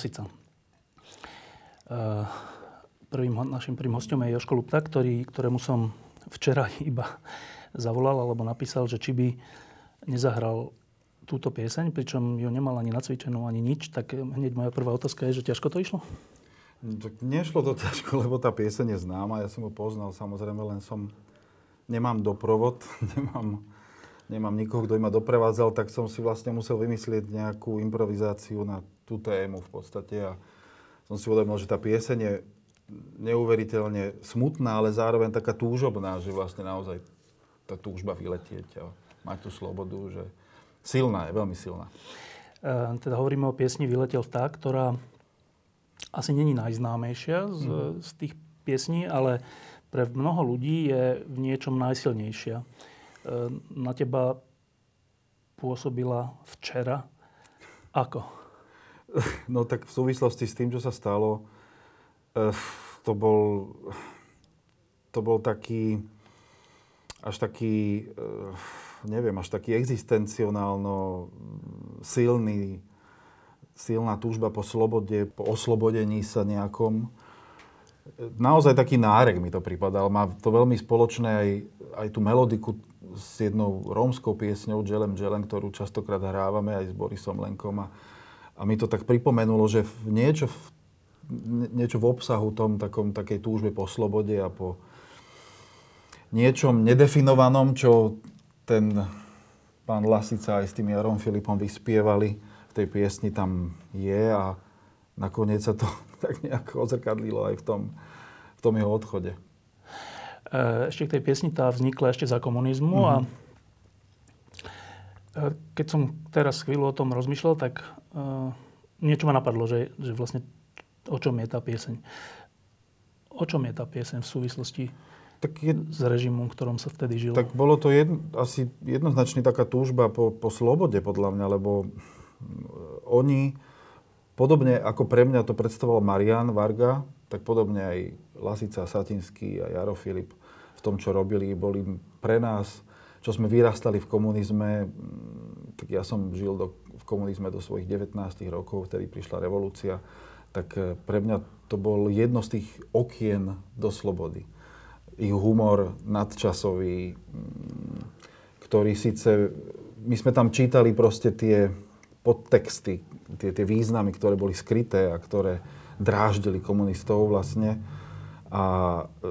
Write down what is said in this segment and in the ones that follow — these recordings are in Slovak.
Milan Lasica. Prvým, našim prvým hostom je Joško Lupta, ktorý, ktorému som včera iba zavolal alebo napísal, že či by nezahral túto pieseň, pričom ju nemal ani nacvičenú, ani nič, tak hneď moja prvá otázka je, že ťažko to išlo? No, tak nešlo to ťažko, lebo tá pieseň je známa, ja som ho poznal, samozrejme, len som, nemám doprovod, nemám nemám nikoho, kto ma doprevádzal, tak som si vlastne musel vymyslieť nejakú improvizáciu na tú tému v podstate. A som si uvedomil, že tá pieseň je neuveriteľne smutná, ale zároveň taká túžobná, že vlastne naozaj tá túžba vyletieť a mať tú slobodu, že silná je, veľmi silná. E, teda hovoríme o piesni Vyletel vták, ktorá asi není najznámejšia z, mm. z tých piesní, ale pre mnoho ľudí je v niečom najsilnejšia. na teba pôsobila včera ako? No tak v súvislosti s tým, čo sa stalo, eh, to bol, to bol taký, až taký, eh, neviem, až taký existencionálno silný, silná túžba po slobode, po oslobodení sa nejakom. Naozaj taký nárek mi to pripadal. Má to veľmi spoločné aj, aj tú melodiku s jednou rómskou piesňou Dželem Dželem, ktorú častokrát hrávame aj s Borisom Lenkom. A, a mi to tak pripomenulo, že niečo, v, niečo v obsahu tom takom, takej túžbe po slobode a po niečom nedefinovanom, čo ten pán Lasica aj s tým Jarom Filipom vyspievali v tej piesni, tam je a nakoniec sa to tak nejako odzrkadlilo aj v tom, v tom jeho odchode. Eh, ešte k tej piesni, tá vznikla ešte za komunizmu mm-hmm. a mhm. eh, keď som teraz chvíľu o tom rozmýšľal, tak uh, niečo ma napadlo, že, že vlastne o čom je tá pieseň. O čom je tá pieseň v súvislosti tak je, s režimom, v ktorom sa vtedy žilo? Tak bolo to jedn, asi jednoznačne taká túžba po, po slobode, podľa mňa, lebo oni, podobne ako pre mňa to predstavoval Marian Varga, tak podobne aj Lasica Satinský a Jaro Filip v tom, čo robili, boli pre nás, čo sme vyrastali v komunizme, mm, tak ja som žil do, komunizme do svojich 19 rokov, vtedy prišla revolúcia, tak e, pre mňa to bol jedno z tých okien do slobody. Ich humor nadčasový, mm, ktorý síce, my sme tam čítali proste tie podtexty, tie, tie významy, ktoré boli skryté a ktoré dráždili komunistov vlastne a, e,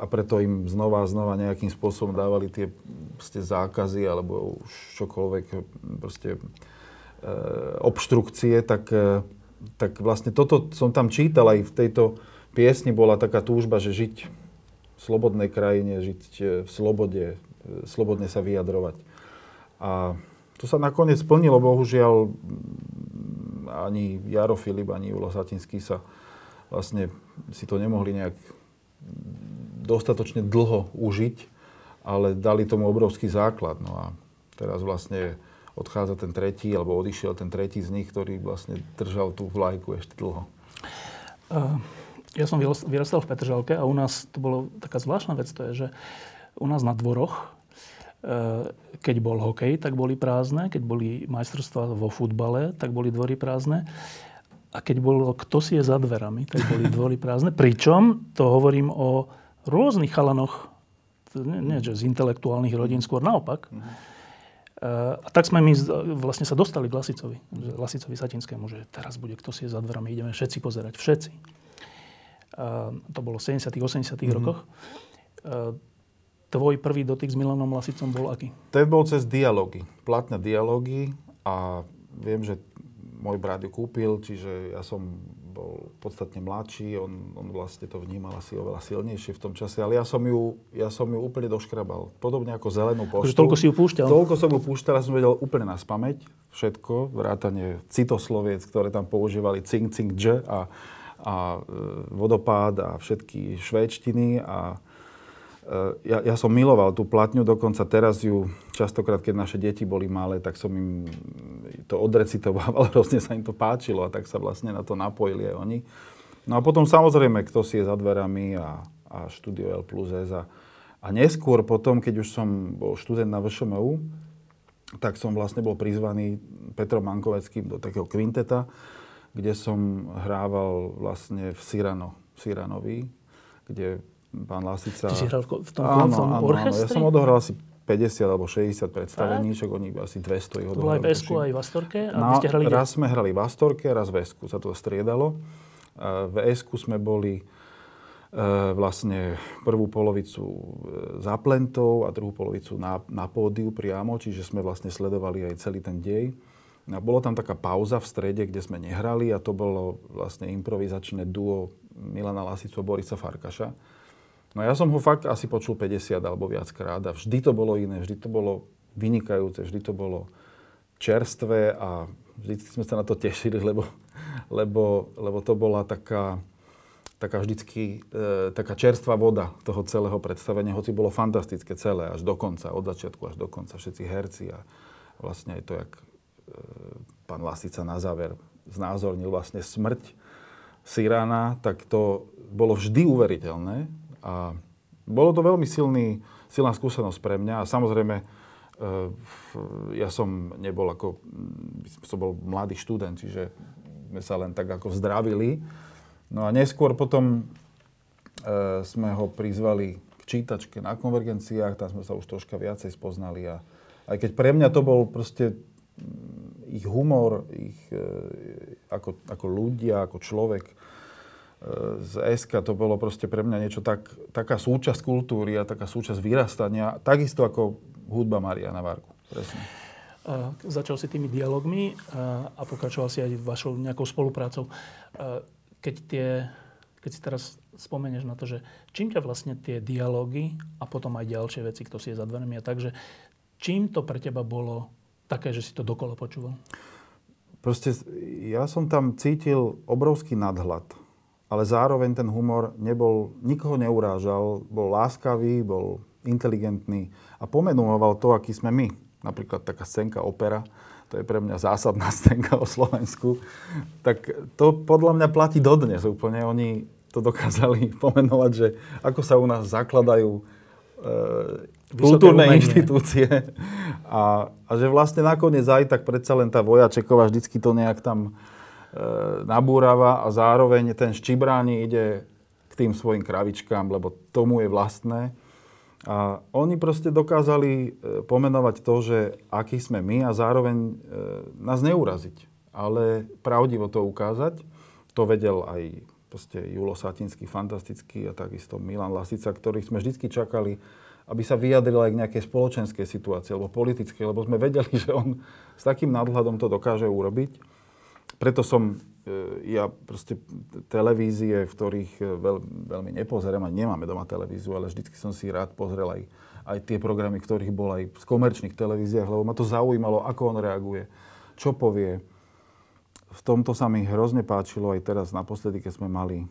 a preto im znova a znova nejakým spôsobom dávali tie zákazy alebo už čokoľvek proste, obštrukcie, tak, e, tak vlastne toto som tam čítal aj v tejto piesni bola taká túžba, že žiť v slobodnej krajine, žiť v slobode, slobodne sa vyjadrovať. A to sa nakoniec splnilo, bohužiaľ ani Jaro Filip, ani Julo Satinský sa vlastne si to nemohli nejak dostatočne dlho užiť, ale dali tomu obrovský základ. No a teraz vlastne odchádza ten tretí, alebo odišiel ten tretí z nich, ktorý vlastne držal tú vlajku ešte dlho. Uh, ja som vyrastal v Petržalke a u nás to bolo taká zvláštna vec, to je, že u nás na dvoroch, uh, keď bol hokej, tak boli prázdne, keď boli majstrovstvá vo futbale, tak boli dvory prázdne. A keď bolo kto si je za dverami, tak boli dvory prázdne. Pričom to hovorím o rôznych chalanoch, nie, že z intelektuálnych rodín, skôr naopak. Uh, a tak sme my vlastne sa dostali k Lasicovi, Lasicovi Satinskému, že teraz bude kto si je za dverami, ideme všetci pozerať, všetci. To bolo v 70 80 mm-hmm. rokoch. Tvoj prvý dotyk s Milanom Lasicom bol aký? To bol cez dialógy, platné dialógy a viem, že môj brat ju kúpil, čiže ja som bol podstatne mladší, on, on vlastne to vnímal asi oveľa silnejšie v tom čase, ale ja som ju, ja som ju úplne doškrabal. Podobne ako zelenú poštu. Takže toľko si ju púšťal? Toľko som ju púšťal, ja som vedel úplne na spameť všetko, vrátanie citosloviec, ktoré tam používali cink, cink, dž a, a e, vodopád a všetky švédštiny a ja, ja som miloval tú platňu, dokonca teraz ju častokrát, keď naše deti boli malé, tak som im to odrecitoval, hrozne sa im to páčilo a tak sa vlastne na to napojili aj oni. No a potom samozrejme, kto si je za dverami a, a štúdio L plus S a, a neskôr potom, keď už som bol študent na VŠMU, tak som vlastne bol prizvaný Petrom Mankoveckým do takého kvinteta, kde som hrával vlastne v Cyrano, Cyranovi, kde pán Lasica. Ty si hral v tom, áno, áno, orchestri? Áno, ja som odohral asi 50 alebo 60 predstavení, však oni asi 200 ich odohrali. Aj v Esku, aj v Astorke? A no, ste hrali raz sme hrali v Astorke, raz v Esku, sa to striedalo. V Esku sme boli e, vlastne prvú polovicu e, za plentou a druhú polovicu na, na pódiu priamo, čiže sme vlastne sledovali aj celý ten dej. A bolo tam taká pauza v strede, kde sme nehrali a to bolo vlastne improvizačné duo Milana Lasicu a Borisa Farkaša No ja som ho fakt asi počul 50 alebo viackrát a vždy to bolo iné, vždy to bolo vynikajúce, vždy to bolo čerstvé a vždy sme sa na to tešili, lebo, lebo, lebo to bola taká, taká vždycky, e, taká čerstvá voda toho celého predstavenia, hoci bolo fantastické celé, až do konca, od začiatku až do konca, všetci herci a vlastne aj to, jak e, pán Lasica na záver znázornil vlastne smrť Sirána, tak to bolo vždy uveriteľné a bolo to veľmi silný, silná skúsenosť pre mňa. A samozrejme e, ja som nebol ako, som bol mladý študent, čiže sme sa len tak ako zdravili No a neskôr potom e, sme ho prizvali k čítačke na konvergenciách, tam sme sa už troška viacej spoznali. A aj keď pre mňa to bol proste mm, ich humor, ich, e, ako, ako ľudia, ako človek z SK, to bolo proste pre mňa niečo tak, taká súčasť kultúry a taká súčasť vyrastania, takisto ako hudba Mariana Varku. Presne. Začal si tými dialogmi a, a pokračoval si aj vašou nejakou spoluprácou. Keď, tie, keď si teraz spomenieš na to, že čím ťa vlastne tie dialógy a potom aj ďalšie veci, kto si je za dverami a tak, že čím to pre teba bolo také, že si to dokolo počúval? Proste ja som tam cítil obrovský nadhľad, ale zároveň ten humor nebol, nikoho neurážal, bol láskavý, bol inteligentný a pomenoval to, aký sme my. Napríklad taká scénka opera, to je pre mňa zásadná scénka o Slovensku, tak to podľa mňa platí dodnes úplne. Oni to dokázali pomenovať, že ako sa u nás zakladajú e, kultúrne umenie. inštitúcie a, a že vlastne nakoniec aj tak predsa len tá vojačeková vždycky to nejak tam nabúrava a zároveň ten Ščibráni ide k tým svojim kravičkám, lebo tomu je vlastné. A oni proste dokázali e, pomenovať to, že aký sme my a zároveň e, nás neuraziť, ale pravdivo to ukázať. To vedel aj proste Julo Satinsky, fantastický a takisto Milan Lasica, ktorých sme vždy čakali, aby sa vyjadril aj k nejakej spoločenskej situácii alebo politickej, lebo sme vedeli, že on s takým nadhľadom to dokáže urobiť. Preto som E, ja proste televízie, v ktorých e, veľ, veľmi nepozerám, a nemáme doma televíziu, ale vždycky som si rád pozrel aj, aj tie programy, ktorých bol aj v komerčných televíziách, lebo ma to zaujímalo, ako on reaguje, čo povie. V tomto sa mi hrozne páčilo aj teraz naposledy, keď sme mali e,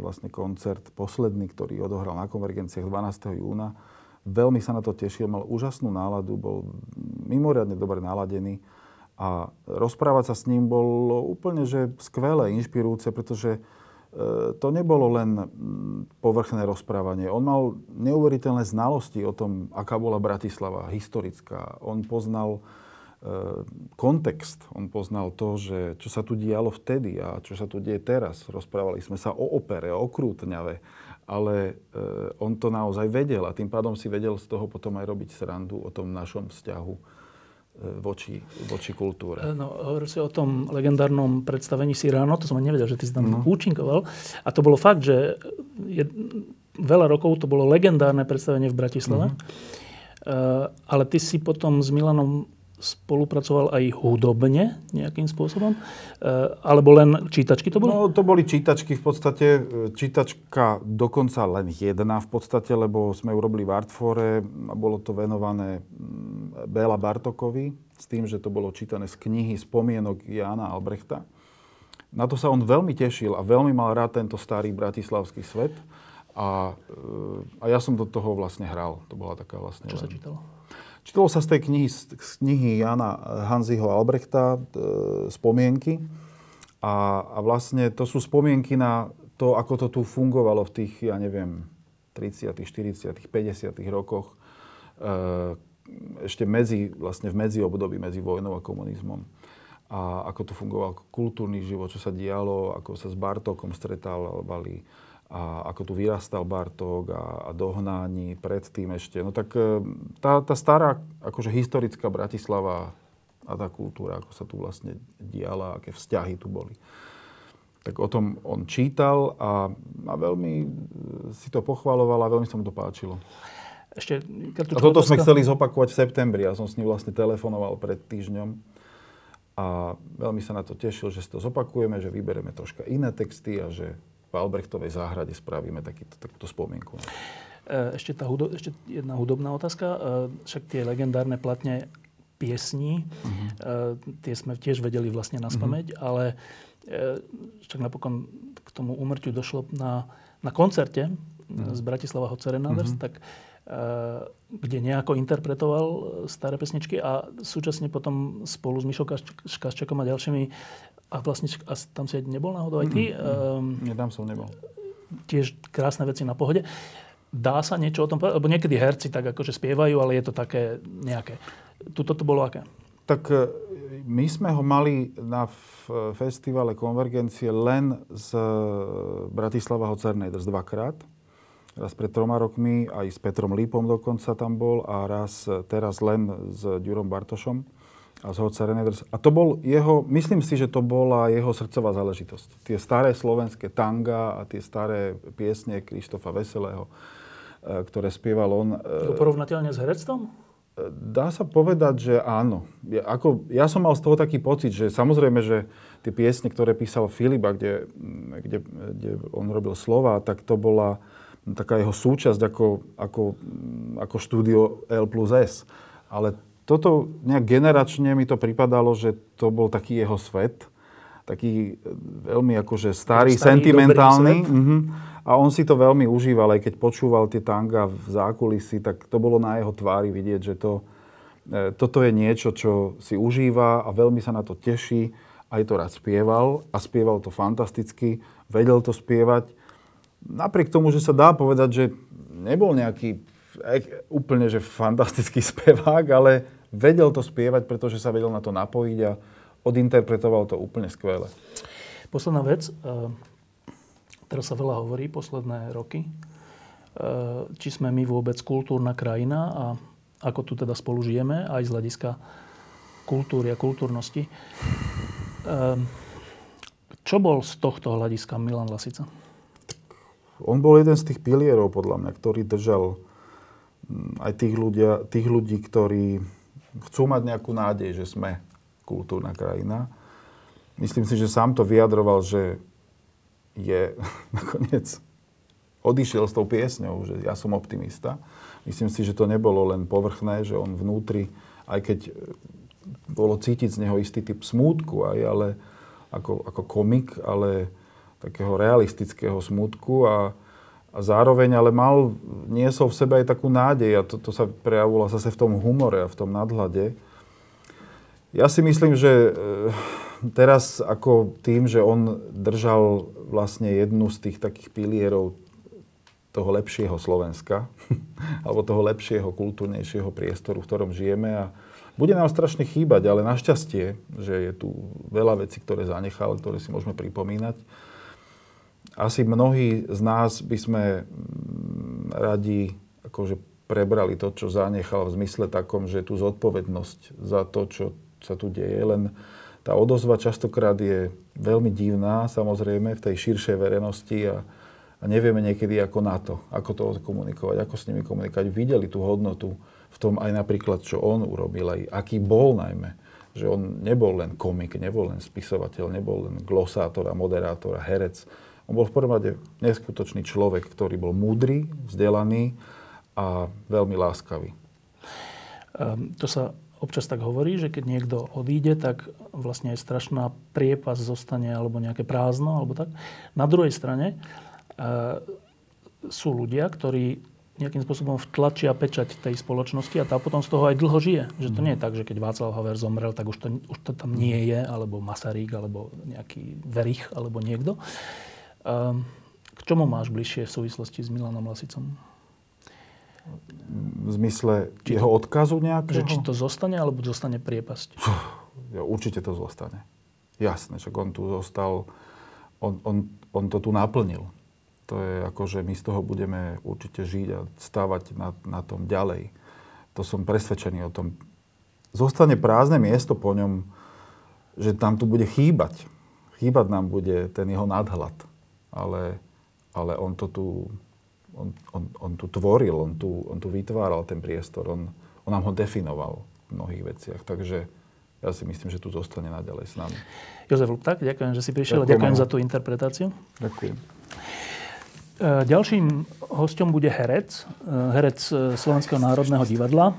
vlastne koncert posledný, ktorý odohral na konvergenciách 12. júna. Veľmi sa na to tešil, mal úžasnú náladu, bol mimoriadne dobre naladený a rozprávať sa s ním bolo úplne že skvelé, inšpirujúce, pretože e, to nebolo len povrchné rozprávanie. On mal neuveriteľné znalosti o tom, aká bola Bratislava, historická. On poznal e, kontext, on poznal to, že čo sa tu dialo vtedy a čo sa tu deje teraz. Rozprávali sme sa o opere, o krútňave, ale e, on to naozaj vedel a tým pádom si vedel z toho potom aj robiť srandu o tom našom vzťahu voči, voči kultúre. No, hovoril si o tom legendárnom predstavení si ráno, to som ani nevedel, že ty si tam no. účinkoval. A to bolo fakt, že je, veľa rokov to bolo legendárne predstavenie v Bratislave. Mm-hmm. Uh, ale ty si potom s Milanom spolupracoval aj hudobne nejakým spôsobom? E, alebo len čítačky to boli? No, to boli čítačky v podstate. E, čítačka dokonca len jedna v podstate, lebo sme urobili v Artfore a bolo to venované mm, Béla Bartokovi s tým, že to bolo čítané z knihy Spomienok Jána Albrechta. Na to sa on veľmi tešil a veľmi mal rád tento starý bratislavský svet. A, e, a ja som do toho vlastne hral. To bola taká vlastne... Čo len... sa čítalo? Čítalo sa z tej knihy, z knihy Jana Hanziho Albrechta, e, spomienky. A, a vlastne to sú spomienky na to, ako to tu fungovalo v tých, ja neviem, 30., 40., 50. rokoch. E, ešte medzi, vlastne v medziobdobí medzi vojnou a komunizmom. A ako tu fungoval kultúrny život, čo sa dialo, ako sa s Bartokom stretávali a ako tu vyrastal Bartók a, a dohnání predtým ešte. No tak e, tá, tá stará, akože historická Bratislava a tá kultúra, ako sa tu vlastne diala, aké vzťahy tu boli. Tak o tom on čítal a, a veľmi e, si to pochvaloval a veľmi sa mu to páčilo. Ešte, a toto sme chceli zopakovať v septembri. Ja som s ním vlastne telefonoval pred týždňom a veľmi sa na to tešil, že si to zopakujeme, že vyberieme troška iné texty a že v Albrechtovej záhrade spravíme takýto, takúto spomienku. E, ešte, tá hudo, ešte jedna hudobná otázka. E, však tie legendárne platne piesní, uh-huh. tie sme tiež vedeli vlastne na spameť, uh-huh. ale však napokon k tomu úmrtiu došlo na, na koncerte Mhm. z Bratislava Hot Serenaders, tak kde nejako interpretoval staré pesničky a súčasne potom spolu s Mišou Kaš- Kaščakom a ďalšími a vlastne a tam si aj nebol náhodou aj ty, ehm, Nie, tam som nebol. tiež krásne veci na pohode. Dá sa niečo o tom povedať? Lebo niekedy herci tak akože spievajú, ale je to také nejaké. Tuto to bolo aké? Tak e, my sme ho mali na festivale Konvergencie len z e, Bratislava Hocerneders dvakrát. Raz pred troma rokmi, aj s Petrom Lípom dokonca tam bol a raz e, teraz len s Ďurom Bartošom a z Hocerneders. A to bol jeho, myslím si, že to bola jeho srdcová záležitosť. Tie staré slovenské tanga a tie staré piesne Krištofa Veselého, e, ktoré spieval on. Je e, porovnateľne s herectvom? Dá sa povedať, že áno. Ja, ako, ja som mal z toho taký pocit, že samozrejme, že tie piesne, ktoré písal Filipa, kde, kde, kde on robil slova, tak to bola taká jeho súčasť ako, ako, ako štúdio L plus S. Ale toto nejak generačne mi to pripadalo, že to bol taký jeho svet. Taký e, veľmi akože starý, Starý, sentimentálny. Mhm. A on si to veľmi užíval, aj keď počúval tie tanga v zákulisí, tak to bolo na jeho tvári vidieť, že to, e, toto je niečo, čo si užíva a veľmi sa na to teší. Aj to rád spieval a spieval to fantasticky, vedel to spievať. Napriek tomu, že sa dá povedať, že nebol nejaký e- úplne že fantastický spevák, ale vedel to spievať, pretože sa vedel na to napojiť a odinterpretoval to úplne skvele. Posledná vec. e, Teraz sa veľa hovorí, posledné roky, e, či sme my vôbec kultúrna krajina a ako tu teda spolu žijeme, aj z hľadiska kultúry a kultúrnosti. E, Čo bol z tohto hľadiska Milan Lasica? On bol jeden z tých pilierov, podľa mňa, ktorý držal mm, aj tých, ľudia, tých ľudí, ktorí chcú mať nejakú nádej, že sme kultúrna krajina. Myslím si, že sám to vyjadroval, že je nakoniec odišiel s tou piesňou, že ja som optimista. Myslím si, že to nebolo len povrchné, že on vnútri, aj keď bolo cítiť z neho istý typ smútku, aj, ale ako, ako komik, ale takého realistického smútku a, a zároveň ale mal, niesol v sebe aj takú nádej a to, to sa prejavovalo zase v tom humore a v tom nadhľade. Ja si myslím, že e, teraz ako tým, že on držal vlastne jednu z tých takých pilierov toho lepšieho Slovenska, alebo toho lepšieho, kultúrnejšieho priestoru, v ktorom žijeme a bude nám strašne chýbať, ale našťastie, že je tu veľa vecí, ktoré zanechal, ktoré si môžeme pripomínať. Asi mnohí z nás by sme mm, radi akože prebrali to, čo zanechal v zmysle takom, že tú zodpovednosť za to, čo sa tu deje, len tá odozva častokrát je veľmi divná, samozrejme, v tej širšej verejnosti a, a nevieme niekedy ako na to, ako to komunikovať, ako s nimi komunikovať. Videli tú hodnotu v tom aj napríklad, čo on urobil, aj aký bol najmä. Že on nebol len komik, nebol len spisovateľ, nebol len glosátor a moderátor a herec. On bol v prvom rade neskutočný človek, ktorý bol múdry, vzdelaný a veľmi láskavý. Um, to sa občas tak hovorí, že keď niekto odíde, tak vlastne aj strašná priepas zostane alebo nejaké prázdno alebo tak. Na druhej strane uh, sú ľudia, ktorí nejakým spôsobom vtlačia pečať tej spoločnosti a tá potom z toho aj dlho žije. Že to nie je tak, že keď Václav Haver zomrel, tak už to, už to tam nie je, alebo Masaryk, alebo nejaký Verich, alebo niekto. Um, k čomu máš bližšie v súvislosti s Milanom Lasicom? V zmysle či jeho odkazu nejakého? Že či to zostane, alebo zostane priepasť? Ja, určite to zostane. Jasné, že on tu zostal, on, on, on to tu naplnil. To je ako, že my z toho budeme určite žiť a stávať na, na tom ďalej. To som presvedčený o tom. Zostane prázdne miesto po ňom, že tam tu bude chýbať. Chýbať nám bude ten jeho nadhľad. Ale, ale on to tu, on, on, on tu tvoril, on tu, on tu vytváral ten priestor, on, on nám ho definoval v mnohých veciach. Takže ja si myslím, že tu zostane naďalej s nami. Jozef Lupták, ďakujem, že si prišiel a Ďakujem, za tú interpretáciu. Ďakujem. E, Ďalším hostom bude herec, e, herec e, Slovenského národného divadla,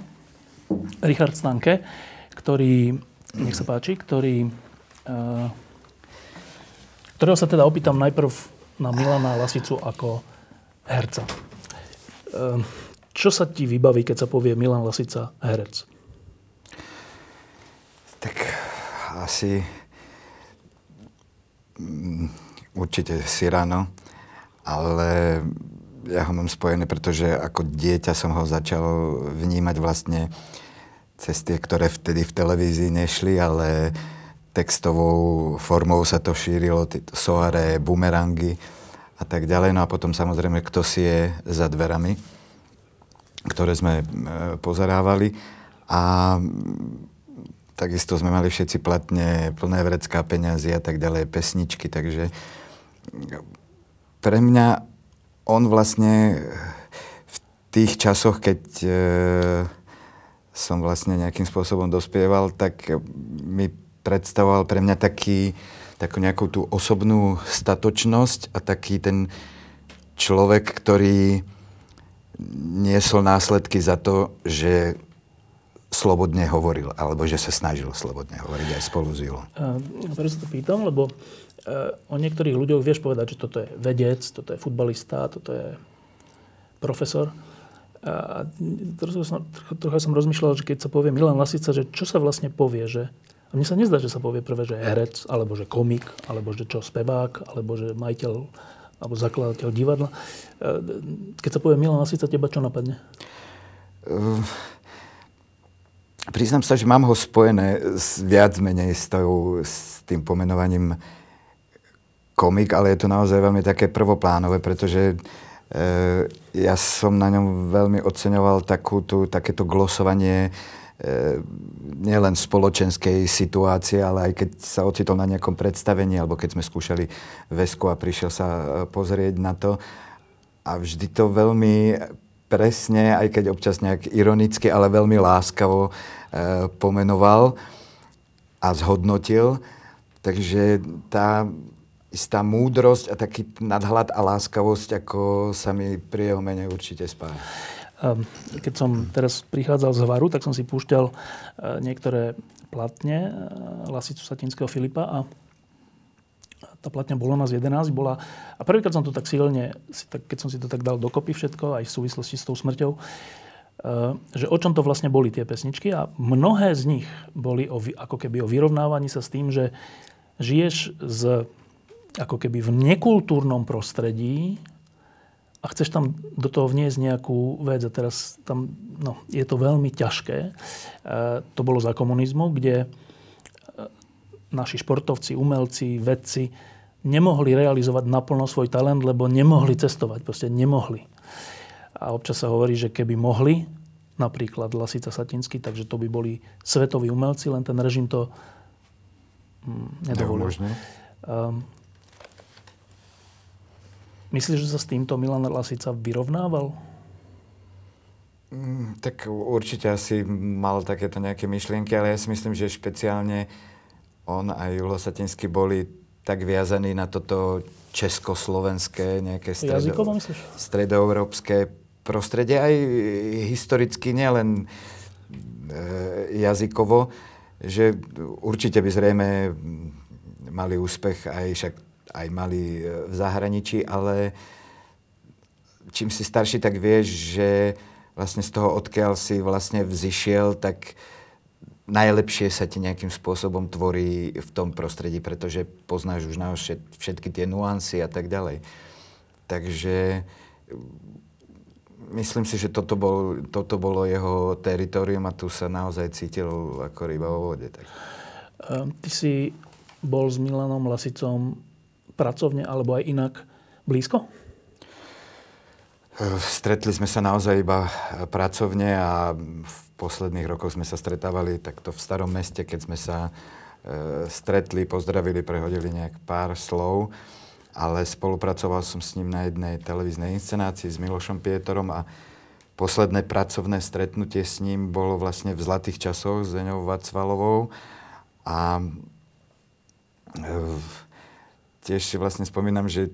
Richard Stanke, ktorý, nech sa páči, ktorý, ktorého sa teda opýtam najprv na Milana Lasicu ako herca. Ehm, čo sa ti vybaví, keď sa povie Milan Lasica herec? Tak asi mm, určite Sirano, ale ja ho mám spojené, pretože ako dieťa som ho začal vnímať vlastne cez tie, ktoré vtedy v televízii nešli, ale textovou formou sa to šírilo, soare, bumerangy a tak ďalej. No a potom samozrejme, kto si je za dverami, ktoré sme e, pozerávali. A takisto sme mali všetci platne plné vrecká peniazy a tak ďalej, pesničky, takže pre mňa on vlastne v tých časoch, keď e, som vlastne nejakým spôsobom dospieval, tak mi predstavoval pre mňa taký, takú nejakú tú osobnú statočnosť a taký ten človek, ktorý niesol následky za to, že slobodne hovoril, alebo že sa snažil slobodne hovoriť aj spolu s Julom. Prečo sa to pýtam, lebo o niektorých ľuďoch vieš povedať, že toto je vedec, toto je futbalista, toto je profesor. A trochu som, trochu som rozmýšľal, že keď sa povie Milan Lasica, že čo sa vlastne povie, že a mne sa nezdá, že sa povie prvé, že herec, alebo že komik, alebo že čo, spevák, alebo že majiteľ, alebo zakladateľ divadla. Keď sa povie Milan Lasica, teba čo napadne? Uh, priznám sa, že mám ho spojené s, viac menej s, tou, s tým pomenovaním komik, ale je to naozaj veľmi také prvoplánové, pretože e, ja som na ňom veľmi oceňoval takú tú, takéto glosovanie e, nielen spoločenskej situácie, ale aj keď sa ocitol na nejakom predstavení, alebo keď sme skúšali vesku a prišiel sa e, pozrieť na to. A vždy to veľmi presne, aj keď občas nejak ironicky, ale veľmi láskavo e, pomenoval a zhodnotil. Takže tá istá múdrosť a taký nadhľad a láskavosť, ako sa mi pri jeho mene určite spája. Ehm, keď som teraz prichádzal z Hvaru, tak som si púšťal e, niektoré platne e, Lasicu Satinského Filipa a tá platňa bola nás 11, bola, a prvýkrát som to tak silne, keď som si to tak dal dokopy všetko, aj v súvislosti s tou smrťou, e, že o čom to vlastne boli tie pesničky a mnohé z nich boli o, ako keby o vyrovnávaní sa s tým, že žiješ z ako keby v nekultúrnom prostredí a chceš tam do toho vniesť nejakú vec a teraz tam, no, je to veľmi ťažké. E, to bolo za komunizmu, kde e, naši športovci, umelci, vedci nemohli realizovať naplno svoj talent, lebo nemohli cestovať, proste nemohli. A občas sa hovorí, že keby mohli, napríklad Lasica Satinsky, takže to by boli svetoví umelci, len ten režim to hm, nedovolil. Um, Myslíš, že sa s týmto Milan Lasica vyrovnával? Mm, tak určite asi mal takéto nejaké myšlienky, ale ja si myslím, že špeciálne on a Julo Satinsky boli tak viazaní na toto československé, nejaké stredo, stredoeurópske prostredie, aj historicky, nielen e, jazykovo, že určite by zrejme mali úspech aj však aj mali e, v zahraničí, ale čím si starší, tak vieš, že vlastne z toho, odkiaľ si vlastne vzýšiel, tak najlepšie sa ti nejakým spôsobom tvorí v tom prostredí, pretože poznáš už na všetky tie nuancy a tak ďalej. Takže myslím si, že toto, bol, toto bolo jeho teritorium a tu sa naozaj cítil ako ryba vo vode. Tak. Ty si bol s Milanom Lasicom pracovne alebo aj inak blízko? Stretli sme sa naozaj iba pracovne a v posledných rokoch sme sa stretávali takto v starom meste, keď sme sa e, stretli, pozdravili, prehodili nejak pár slov, ale spolupracoval som s ním na jednej televíznej inscenácii s Milošom Pietorom a posledné pracovné stretnutie s ním bolo vlastne v Zlatých časoch s Zeňou Vacvalovou a e, tiež si vlastne spomínam, že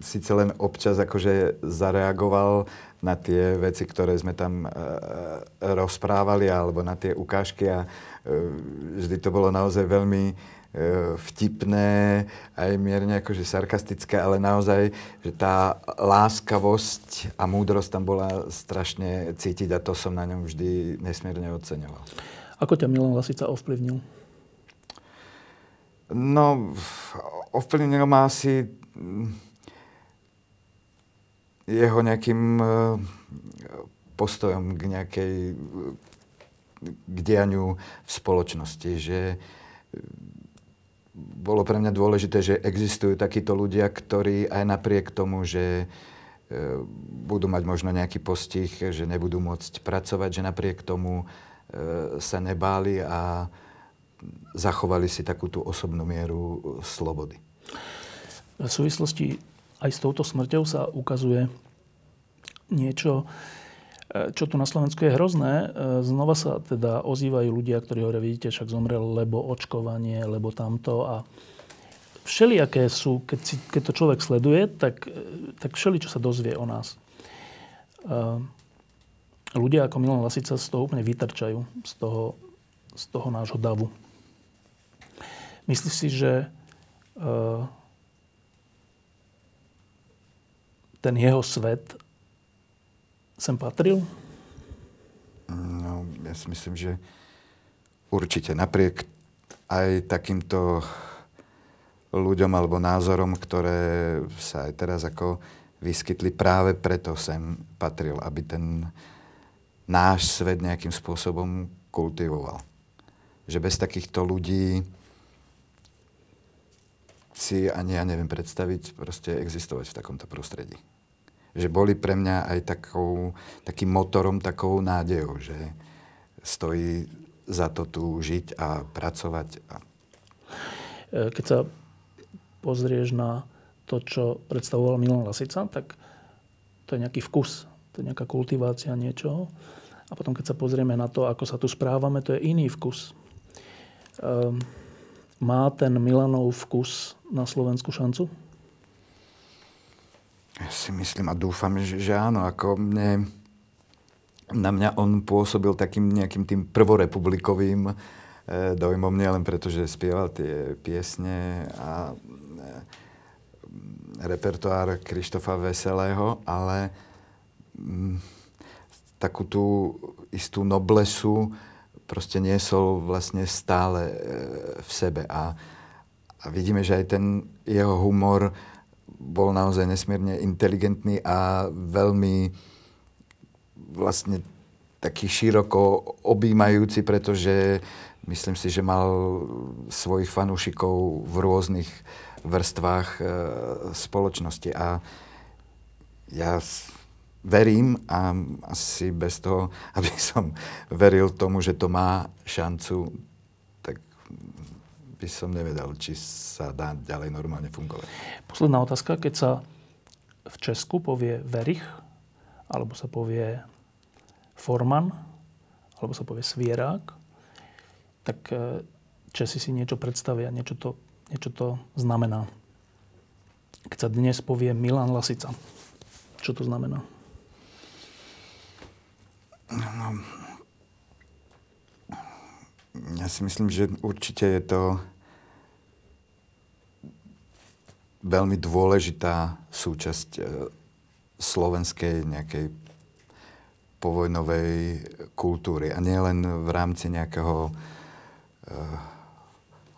síce len občas akože zareagoval na tie veci, ktoré sme tam e, rozprávali, alebo na tie ukážky a e, vždy to bolo naozaj veľmi e, vtipné, aj mierne akože sarkastické, ale naozaj, že tá láskavosť a múdrosť tam bola strašne cítiť a to som na ňom vždy nesmierne oceňoval. Ako ťa Milan Lasica ovplyvnil? No, ovplyvnil ma asi mm, jeho nejakým e, postojom k nejakej k dianiu v spoločnosti, že e, bolo pre mňa dôležité, že existujú takíto ľudia, ktorí aj napriek tomu, že e, budú mať možno nejaký postih, že nebudú môcť pracovať, že napriek tomu sa nebáli a zachovali si takú tú osobnú mieru slobody. V súvislosti aj s touto smrťou sa ukazuje niečo, e, čo tu na Slovensku je hrozné. E, znova sa teda ozývajú ľudia, ktorí hovoria, vidíte, však zomrel, lebo očkovanie, lebo tamto a všelijaké sú, keď, si, keď to človek sleduje, tak, e, tak všeli, čo sa dozvie o nás. Ľudia ako Milan Lasica z toho úplne vytrčajú, z toho, z toho nášho davu. Myslíš si, že uh, ten jeho svet sem patril? No, ja si myslím, že určite. Napriek aj takýmto ľuďom alebo názorom, ktoré sa aj teraz ako vyskytli, práve preto sem patril, aby ten náš svet nejakým spôsobom kultivoval. Že bez takýchto ľudí si ani ja neviem predstaviť proste existovať v takomto prostredí. Že boli pre mňa aj takou, takým motorom, takou nádejou, že stojí za to tu žiť a pracovať. A... E, keď sa pozrieš na to, čo predstavoval Milan Lasica, tak to je nejaký vkus, to je nejaká kultivácia niečoho. A potom, keď sa pozrieme na to, ako sa tu správame, to je iný vkus. Um, má ten Milanov vkus na Slovensku šancu? Ja si myslím a dúfam, že, že áno. Ako mne, na mňa on pôsobil takým nejakým tým prvorepublikovým e, dojmom, nielen preto, že spieval tie piesne a e, repertoár Krištofa Veselého, ale m, takú tú istú noblesu, proste niesol vlastne stále e, v sebe. A, a vidíme, že aj ten jeho humor bol naozaj nesmierne inteligentný a veľmi vlastne taký široko objímajúci, pretože myslím si, že mal svojich fanúšikov v rôznych vrstvách e, spoločnosti. A ja verím a asi bez toho, aby som veril tomu, že to má šancu, tak by som nevedel, či sa dá ďalej normálne fungovať. Posledná otázka. Keď sa v Česku povie Verich, alebo sa povie Forman, alebo sa povie Svierák, tak e, Česi si niečo predstavia, niečo to, niečo to znamená. Keď sa dnes povie Milan Lasica, čo to znamená? No, ja si myslím, že určite je to veľmi dôležitá súčasť e, slovenskej nejakej povojnovej kultúry. A nie len v rámci nejakého e,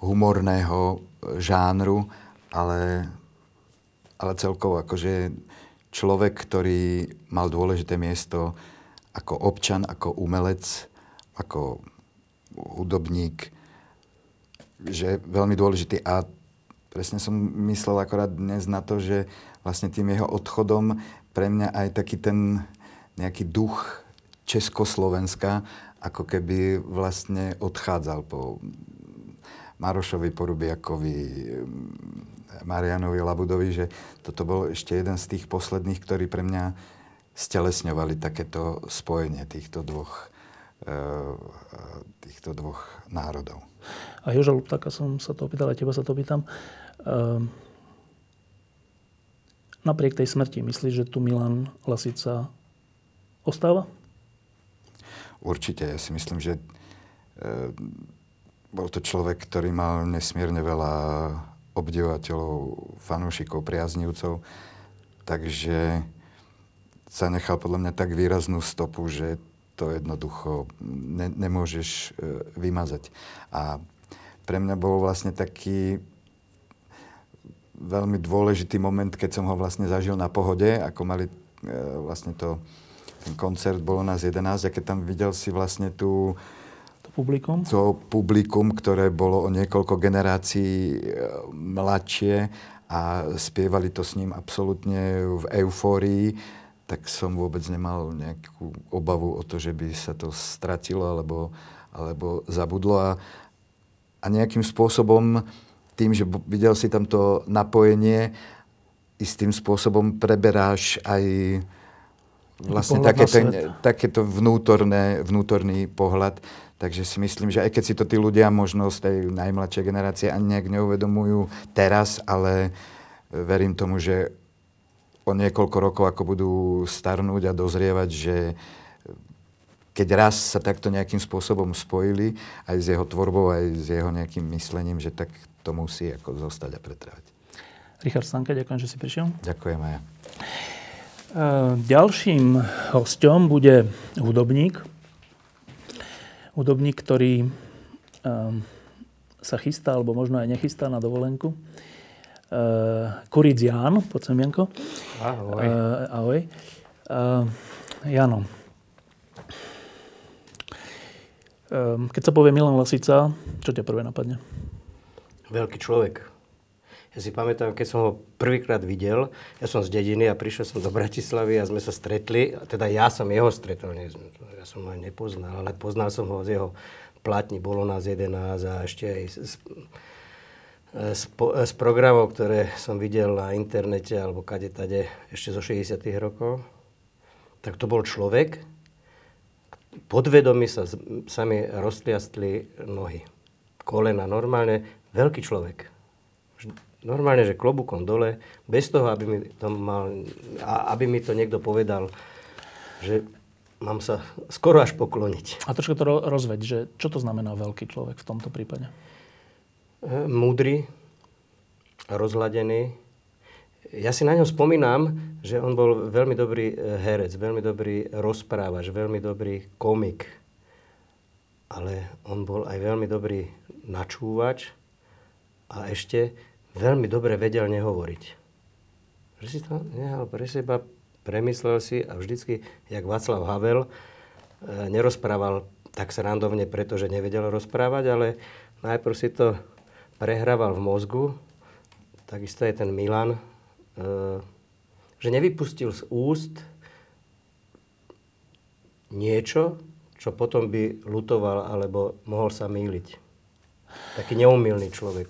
humorného žánru, ale, ale celkovo akože človek, ktorý mal dôležité miesto ako občan, ako umelec, ako hudobník, že je veľmi dôležitý. A presne som myslel akorát dnes na to, že vlastne tým jeho odchodom pre mňa aj taký ten nejaký duch Československa ako keby vlastne odchádzal po Marošovi, Porubiakovi, Marianovi Labudovi, že toto bol ešte jeden z tých posledných, ktorý pre mňa stelesňovali takéto spojenie týchto dvoch, e, týchto dvoch národov. A Joža Luptáka som sa to opýtal, aj teba sa to pýtam. Ehm, napriek tej smrti, myslíš, že tu Milan Lasica ostáva? Určite. Ja si myslím, že e, bol to človek, ktorý mal nesmierne veľa obdivovateľov, fanúšikov, priaznivcov. Takže sa nechal podľa mňa tak výraznú stopu, že to jednoducho ne, nemôžeš e, vymazať. A pre mňa bol vlastne taký veľmi dôležitý moment, keď som ho vlastne zažil na pohode, ako mali e, vlastne to, ten koncert, bolo nás 11 a keď tam videl si vlastne tú, To publikum? to publikum, ktoré bolo o niekoľko generácií e, mladšie a spievali to s ním absolútne v eufórii, tak som vôbec nemal nejakú obavu o to, že by sa to stratilo alebo, alebo zabudlo. A, a nejakým spôsobom, tým, že videl si tam to napojenie, istým spôsobom preberáš aj vlastne takéto, svet. takéto vnútorné, vnútorný pohľad. Takže si myslím, že aj keď si to tí ľudia možno z tej najmladšej generácie ani nejak neuvedomujú teraz, ale verím tomu, že o niekoľko rokov, ako budú starnúť a dozrievať, že keď raz sa takto nejakým spôsobom spojili aj s jeho tvorbou, aj s jeho nejakým myslením, že tak to musí ako zostať a pretrvať. Richard Stanka, ďakujem, že si prišiel. Ďakujem aj ja. E, Ďalším hostom bude hudobník. Hudobník, ktorý e, sa chystá, alebo možno aj nechystá na dovolenku. E, Kuric Ján, poď sem, Janko. Ahoj. E, ahoj. E, Jano. Keď sa povie Milan Lasica, čo ťa prvé napadne? Veľký človek. Ja si pamätám, keď som ho prvýkrát videl, ja som z dediny a prišiel som do Bratislavy a sme sa stretli, teda ja som jeho stretol, nie, ja som ho nepoznal, ale poznal som ho z jeho platni, bolo nás 11 a ešte aj z, z, z, po- z programov, ktoré som videl na internete alebo kade tade ešte zo 60 rokov. Tak to bol človek, podvedomí sa, z- sa mi roztliastli nohy. Kolena, normálne veľký človek. Normálne, že klobúkom dole, bez toho, aby mi to, mal, aby mi to niekto povedal, že mám sa skoro až pokloniť. A troška to ro- rozveď, že čo to znamená veľký človek v tomto prípade? Múdry, rozladený. Ja si na ňo spomínam, že on bol veľmi dobrý e, herec, veľmi dobrý rozprávač, veľmi dobrý komik. Ale on bol aj veľmi dobrý načúvač a ešte veľmi dobre vedel nehovoriť. Že si to nehal pre seba, premyslel si a vždycky, jak Václav Havel, e, nerozprával tak srandovne, pretože nevedel rozprávať, ale najprv si to prehrával v mozgu, takisto je ten Milan, e, že nevypustil z úst niečo, čo potom by lutoval alebo mohol sa míliť. Taký neumilný človek.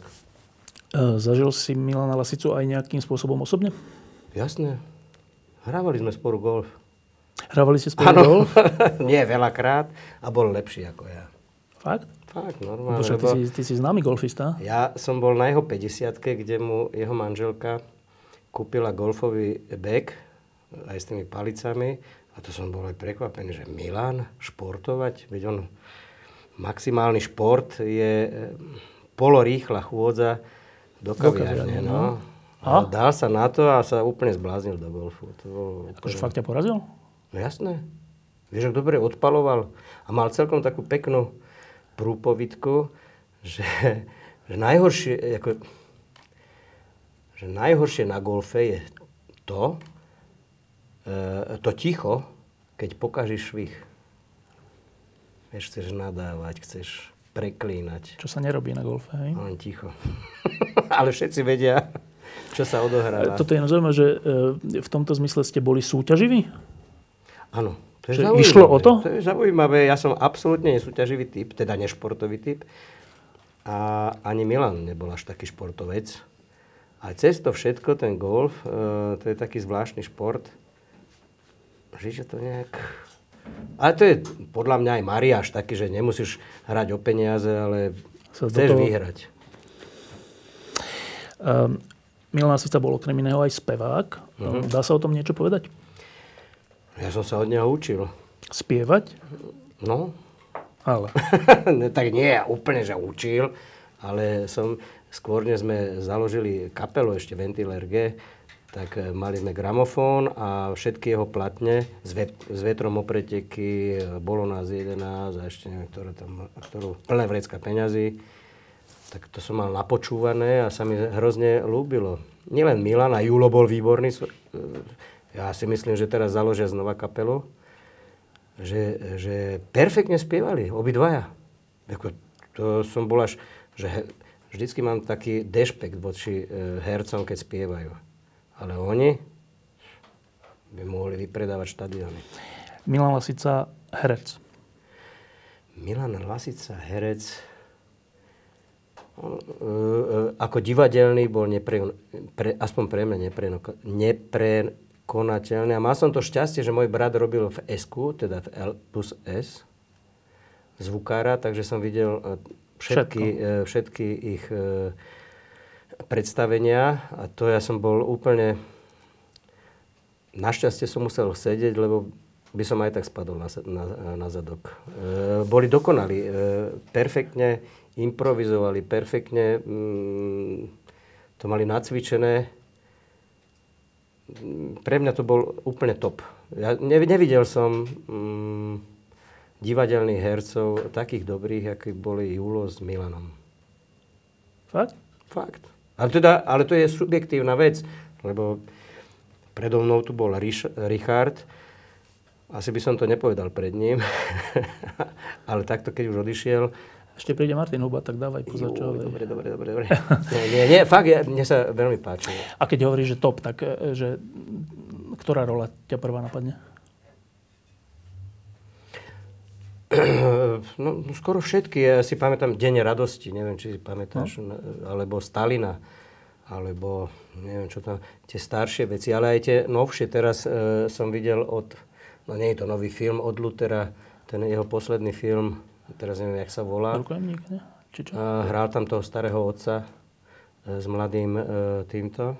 E, Zažil si Milana Lasicu aj nejakým spôsobom osobne? Jasné. Hrávali sme spolu golf. Hrávali ste spolu golf? Nie veľakrát a bol lepší ako ja. Fakt? Fakt, normálne. však ty, si, ty si známy golfista. ja som bol na jeho 50 kde mu jeho manželka kúpila golfový bag aj s tými palicami. A to som bol aj prekvapený, že Milan športovať, veď on maximálny šport je e, polorýchla chôdza do kaviarne. kaviarne, No. A? Dal sa na to a sa úplne zbláznil do golfu. To bolo Akože úplne- fakt ťa porazil? No jasné. Vieš, ak dobre odpaloval a mal celkom takú peknú prúpovitku, že, že najhoršie, ako, že najhoršie na golfe je to, e, to ticho, keď pokažíš švih. Vieš, chceš nadávať, chceš preklínať. Čo sa nerobí na golfe, hej? Len ticho. Ale všetci vedia, čo sa odohráva. E, Toto je zaujímavé, že e, v tomto zmysle ste boli súťaživí? Áno. To je Že zaujímavé. išlo o to? To je zaujímavé. Ja som absolútne nesúťaživý typ, teda nešportový typ. A ani Milan nebol až taký športovec. A cez to všetko, ten golf, e, to je taký zvláštny šport, že to nejak... Ale to je podľa mňa aj mariáš taký, že nemusíš hrať o peniaze, ale Sa chceš toho- vyhrať. Um, Milan Lasica bol okrem iného aj spevák. Mhm. Dá sa o tom niečo povedať? Ja som sa od neho učil. Spievať? No, Ale. Ne, tak nie, úplne, že učil, ale som, skôr než sme založili kapelu ešte Ventiler G, tak eh, mali sme gramofón a všetky jeho platne s, vet, s vetrom opreteky, eh, bolo nás 11 a ešte neviem, ktoré tam, ktorú plné vrecka peňazí. Tak to som mal napočúvané a sa mi hrozne ľúbilo. Nielen Milan, a Julo bol výborný. Ja si myslím, že teraz založia znova kapelu že, že perfektne spievali, obidvaja. Ako, to som bol až, že vždycky mám taký dešpekt voči e, hercom, keď spievajú. Ale oni by mohli vypredávať štadióny. Milan Lasica, herec. Milan Lasica, herec, on, e, e, ako divadelný bol nepre, pre, aspoň pre mňa neprenoko- neprekonateľný. A mal som to šťastie, že môj brat robil v s teda v L plus S, zvukára, takže som videl e, všetky, e, všetky ich e, predstavenia a to ja som bol úplne... Našťastie som musel sedieť, lebo by som aj tak spadol na, na, na zadok. E, boli dokonali, e, perfektne improvizovali, perfektne mm, to mali nacvičené. Pre mňa to bol úplne top. Ja ne, nevidel som mm, divadelných hercov takých dobrých, akí boli Julo s Milanom. Fakt? Fakt. Ale, teda, ale to je subjektívna vec, lebo predo mnou tu bol Riš, Richard. Asi by som to nepovedal pred ním, ale takto, keď už odišiel, Ešte príde Martin Huba, tak dávaj pozor, čo dobre, dobre, dobre, dobre. Nie, nie, nie, fakt, ja, mne sa veľmi páči. A keď hovoríš, že top, tak e, že ktorá rola ťa prvá napadne? No, skoro všetky. Ja si pamätám Deň radosti, neviem, či si pamätáš, no. alebo Stalina, alebo neviem, čo tam, tie staršie veci, ale aj tie novšie. Teraz e, som videl od, no nie je to nový film, od Lutera, ten jeho posledný film, teraz neviem, jak sa volá. Rukojemník, ne? Či čo? A hral tam toho starého otca e, s mladým e, týmto.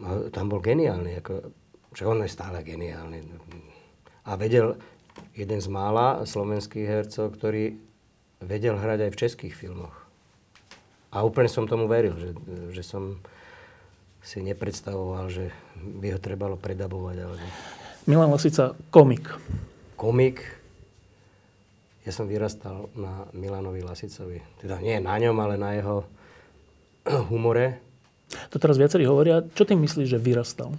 A tam bol geniálny, ako, však on je stále geniálny. A vedel, jeden z mála slovenských hercov, ktorý vedel hrať aj v českých filmoch. A úplne som tomu veril, že, že som si nepredstavoval, že by ho trebalo predabovať. Alebo... Milan Lasica, komik. Komik, ja som vyrastal na Milanovi Lasicovi. Teda nie na ňom, ale na jeho humore. To teraz viacerí hovoria. Čo ty myslíš, že vyrastal?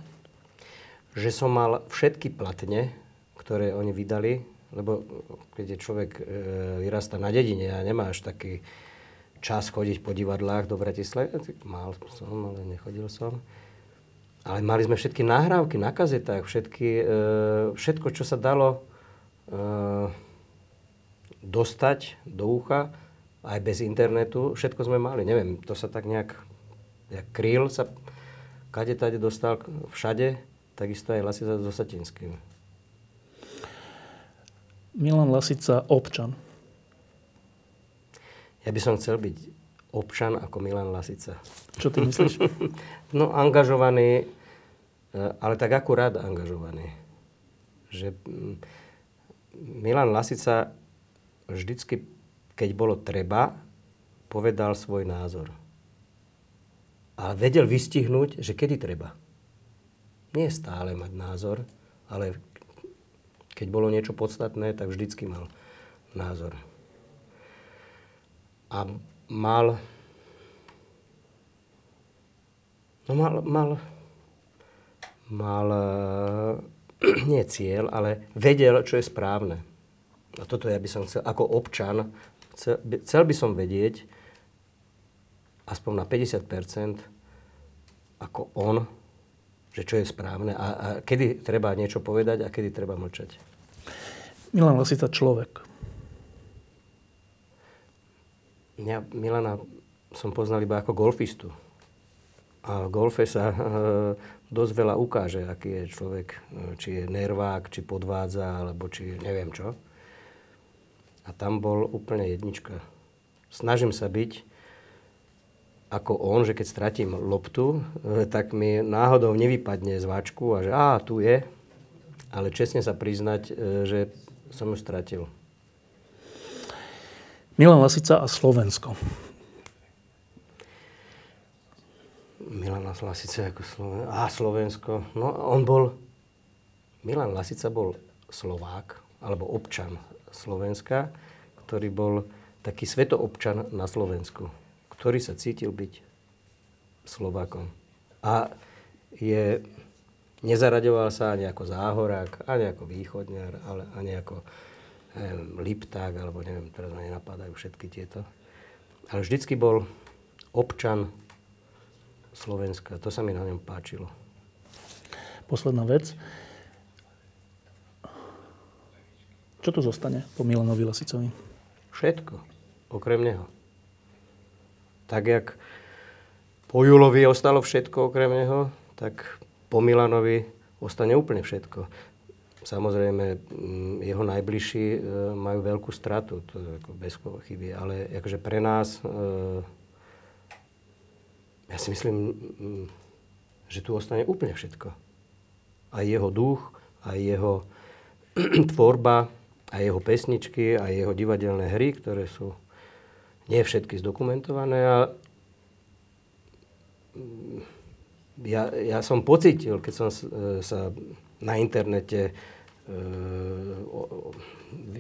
Že som mal všetky platne, ktoré oni vydali, lebo keď je človek e, vyrastá na dedine a nemá až taký čas chodiť po divadlách do Bratislavy, mal som, ale nechodil som. Ale mali sme všetky nahrávky na kazetách, všetky, e, všetko, čo sa dalo e, dostať do ucha, aj bez internetu, všetko sme mali. Neviem, to sa tak nejak, jak kryl sa kade tade dostal všade, takisto aj Lasica so Satinským. Milan Lasica, občan. Ja by som chcel byť občan ako Milan Lasica. Čo ty myslíš? No, angažovaný, e, ale tak akurát angažovaný. Že mm, Milan Lasica vždycky, keď bolo treba, povedal svoj názor. A vedel vystihnúť, že kedy treba. Nie stále mať názor, ale keď bolo niečo podstatné, tak vždycky mal názor. A mal No mal, mal, mal nie cieľ, ale vedel, čo je správne. A toto ja by som chcel, ako občan, chcel, by- chcel by som vedieť, aspoň na 50%, ako on, že čo je správne a, a kedy treba niečo povedať a kedy treba mlčať. Milan Lasica, človek. Ja Milana som poznal iba ako golfistu. A v golfe sa e, dosť veľa ukáže, aký je človek, e, či je nervák, či podvádza, alebo či neviem čo. A tam bol úplne jednička. Snažím sa byť ako on, že keď stratím loptu, e, tak mi náhodou nevypadne z váčku a že á, tu je. Ale čestne sa priznať, e, že som ju stratil. Milan Lasica a Slovensko. Milan Lasica ako Slovensko. Á, Slovensko. No, on bol... Milan Lasica bol Slovák, alebo občan Slovenska, ktorý bol taký svetoobčan na Slovensku ktorý sa cítil byť Slovákom. A je, nezaraďoval sa ani ako záhorák, ani ako východňar, ale ani ako neviem, lipták, alebo neviem, teraz ma nenapadajú všetky tieto. Ale vždycky bol občan Slovenska. To sa mi na ňom páčilo. Posledná vec. Čo tu zostane po Milanovi Lasicovi? Všetko. Okrem neho. Tak, jak po Julovi ostalo všetko okrem neho, tak po Milanovi ostane úplne všetko. Samozrejme, mm, jeho najbližší e, majú veľkú stratu, to je ako bez chyby, ale akože pre nás, e, ja si myslím, mm, že tu ostane úplne všetko. Aj jeho duch, aj jeho tvorba, aj jeho pesničky, aj jeho divadelné hry, ktoré sú nie všetky zdokumentované a ja, ja som pocitil, keď som sa na internete e,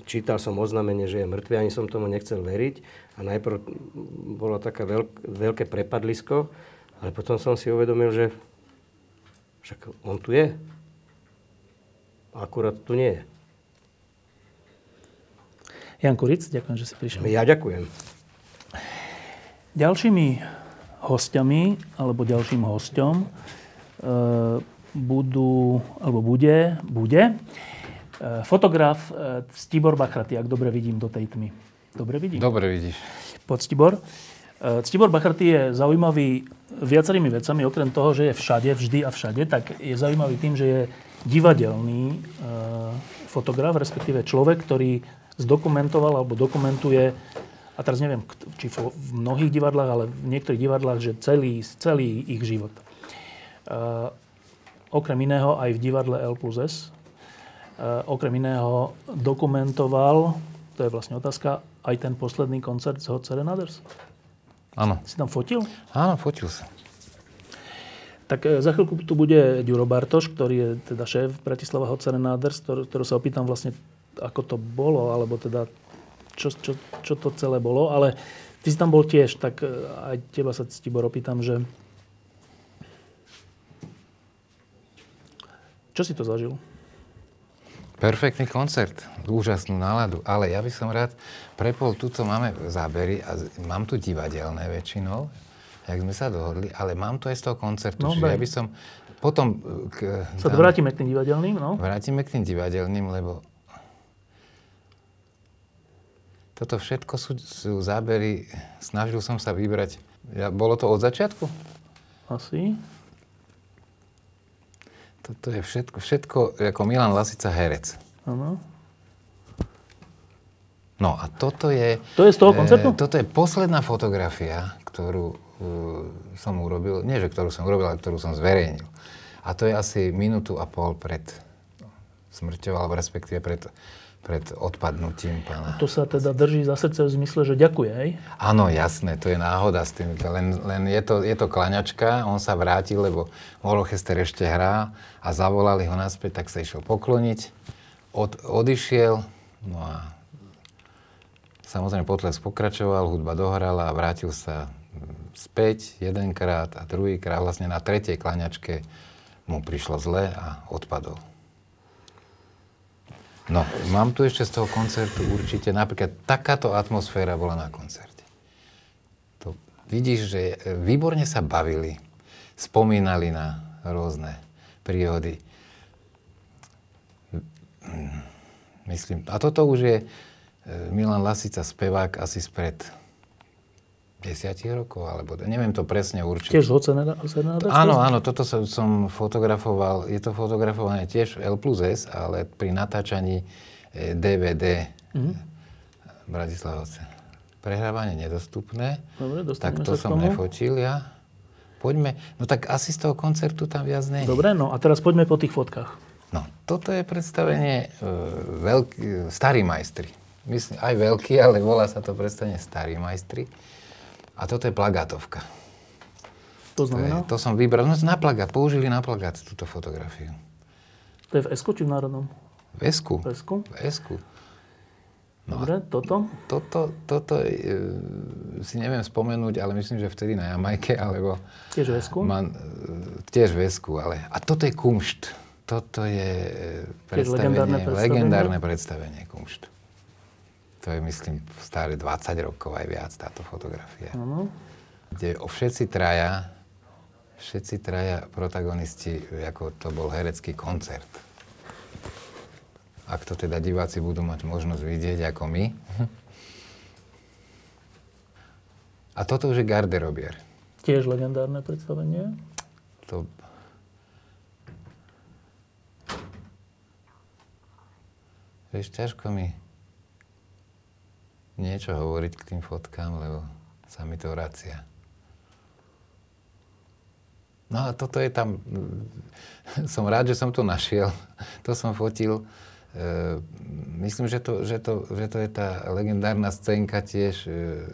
čítal som oznámenie, že je mŕtvy, ani som tomu nechcel veriť. A najprv bolo také veľk, veľké prepadlisko, ale potom som si uvedomil, že však on tu je. Akurát tu nie je. Jan Kuric, ďakujem, že si prišiel. Ja ďakujem. Ďalšími hostiami, alebo ďalším hostom e, budú, alebo bude, bude e, fotograf e, Ctibor Bachraty, ak dobre vidím do tej tmy. Dobre vidím? Dobre vidíš. Poď Ctibor. E, Ctibor Bachraty je zaujímavý viacerými vecami, okrem toho, že je všade, vždy a všade, tak je zaujímavý tým, že je divadelný e, fotograf, respektíve človek, ktorý zdokumentoval alebo dokumentuje a teraz neviem, či v mnohých divadlách, ale v niektorých divadlách, že celý, celý ich život. Uh, okrem iného aj v divadle L plus S. Uh, okrem iného dokumentoval, to je vlastne otázka, aj ten posledný koncert z Hot Serenaders. Áno. Si tam fotil? Áno, fotil sa. Tak e, za chvíľku tu bude Ďuro Bartoš, ktorý je teda šéf Bratislava Hot Serenaders, ktorý sa opýtam vlastne, ako to bolo, alebo teda čo, čo, čo to celé bolo, ale ty si tam bol tiež, tak e, aj teba sa, Tibor, opýtam, že čo si to zažil? Perfektný koncert, úžasnú náladu, ale ja by som rád prepol, tuto máme zábery a mám tu divadelné väčšinou, jak sme sa dohodli, ale mám tu aj z toho koncertu, no, čiže ja by som potom... E, k, sa tam, vrátime k tým divadelným, no? Vrátime k tým divadelným, lebo Toto všetko sú, sú zábery, snažil som sa vybrať. Ja, bolo to od začiatku? Asi. Toto je všetko, všetko ako Milan Lasica herec. Áno. No a toto je... To je z toho koncertu? E, toto je posledná fotografia, ktorú e, som urobil, nie že ktorú som urobil, ale ktorú som zverejnil. A to je asi minútu a pol pred smrťou, alebo respektíve pred pred odpadnutím pána. A to sa teda drží za srdce v zmysle, že ďakuje, hej? Áno, jasné, to je náhoda s tým. Len, len je, to, je to klaňačka, on sa vrátil, lebo Molochester ešte hrá a zavolali ho naspäť, tak sa išiel pokloniť. Od, odišiel, no a samozrejme potles pokračoval, hudba dohrala a vrátil sa späť jedenkrát a druhýkrát, vlastne na tretej klaňačke mu prišlo zle a odpadol. No, mám tu ešte z toho koncertu určite, napríklad takáto atmosféra bola na koncerte. To vidíš, že výborne sa bavili, spomínali na rôzne príhody. Myslím, a toto už je e, Milan Lasica, spevák asi spred desiatich rokov, alebo neviem to presne určiť. Tiež z Hocenáda? Áno, áno, toto som, som fotografoval, je to fotografované tiež L plus S, ale pri natáčaní DVD mm-hmm. Bratislava prehrávanie nedostupné. Dobre, tak to som tomu. nefotil ja. Poďme, no tak asi z toho koncertu tam viac nie. Dobre, no a teraz poďme po tých fotkách. No, toto je predstavenie e, veľký, starí majstri. Myslím, aj veľký, ale volá sa to predstavenie starí majstri. A toto je plagátovka. To To, je, znamená, to som vybral, no na plagát, použili na plagát túto fotografiu. to je v Esku či v Národnom? V Esku. V Esku. V Esku. Dobre, toto? Toto, toto e, si neviem spomenúť, ale myslím, že vtedy na Jamajke, alebo... Tiež v Esku? Man, e, tiež v Esku, ale... A toto je kumšt. Toto je e, predstavenie, legendárne predstavenie? legendárne predstavenie kumšt. To je, myslím, staré 20 rokov aj viac táto fotografia. Áno. Kde o všetci traja, všetci traja protagonisti, ako to bol herecký koncert. Ak to teda diváci budú mať možnosť vidieť ako my. A toto už je garderobier. Tiež legendárne predstavenie. To... Vieš, ťažko mi niečo hovoriť k tým fotkám, lebo sa mi to vracia. No a toto je tam... Som rád, že som to našiel. To som fotil. E, myslím, že to, že, to, že to je tá legendárna scénka tiež e,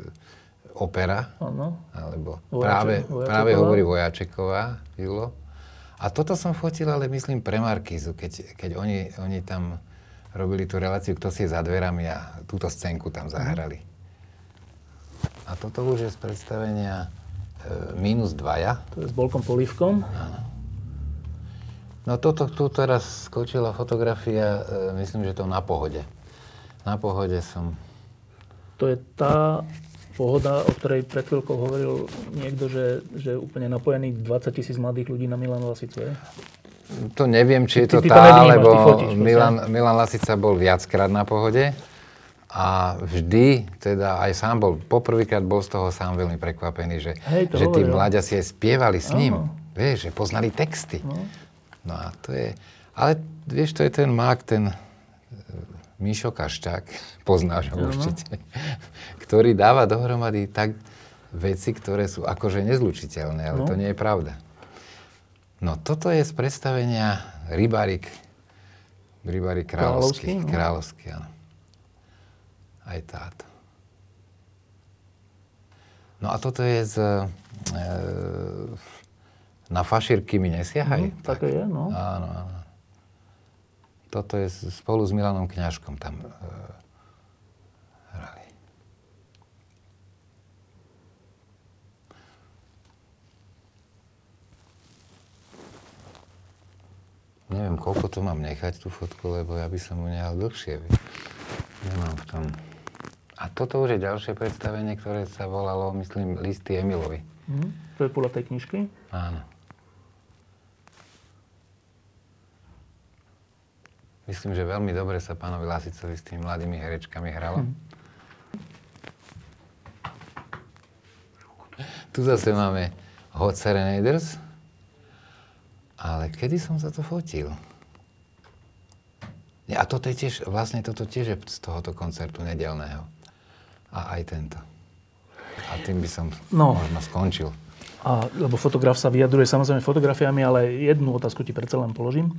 opera. Áno. Alebo Vojače- práve, Vojačeková? práve hovorí Vojačeková, Julo. A toto som fotil, ale myslím pre Markízu, keď, keď oni, oni tam robili tú reláciu, kto si je za dverami a túto scénku tam zahrali. A toto už je z predstavenia e, minus dvaja. To je s Bolkom Polívkom. No toto, tu teraz skočila fotografia, e, myslím, že to na pohode. Na pohode som... To je tá pohoda, o ktorej pred chvíľkou hovoril niekto, že, že je úplne napojený 20 tisíc mladých ľudí na Milan Lasicu. Je? To neviem, či je to ty to tá, nevnímaš, lebo fotíš. Milan, Milan Lasica bol viackrát na pohode a vždy, teda aj sám bol, poprvýkrát bol z toho sám veľmi prekvapený, že, Hej, to že tí hovoril. mladia si aj spievali s ním. Áno. Vieš, že poznali texty. No. a to je... Ale vieš, to je ten mák, ten e, Míšo Kaščák, poznáš ho určite, ktorý dáva dohromady tak veci, ktoré sú akože nezlučiteľné, ale No. to nie je pravda. No toto je z predstavenia Rybárik, Rybárik Kráľovský, Kráľovský. no. Kráľovský, áno. Aj táto. No a toto je z... E, na fašírky mi nesiahaj. Mhm, také je, no. Áno, áno. Toto je spolu s Milanom Kňažkom tam e, hrali. Neviem, koľko to mám nechať, tú fotku, lebo ja by som ju nehal dlhšie. Nemám v tom... A toto už je ďalšie predstavenie, ktoré sa volalo, myslím, Listy Emilovi. Mhm. To je podľa tej knižky. Áno. Myslím, že veľmi dobre sa pánovi Lasicovi s tými mladými herečkami hralo. Tu zase máme Hot Serenaders. Ale kedy som sa to fotil? A toto je tiež, vlastne toto tiež je z tohoto koncertu nedelného. A aj tento. A tým by som No. možno skončil. A, lebo fotograf sa vyjadruje samozrejme fotografiami, ale jednu otázku ti predsa len položím.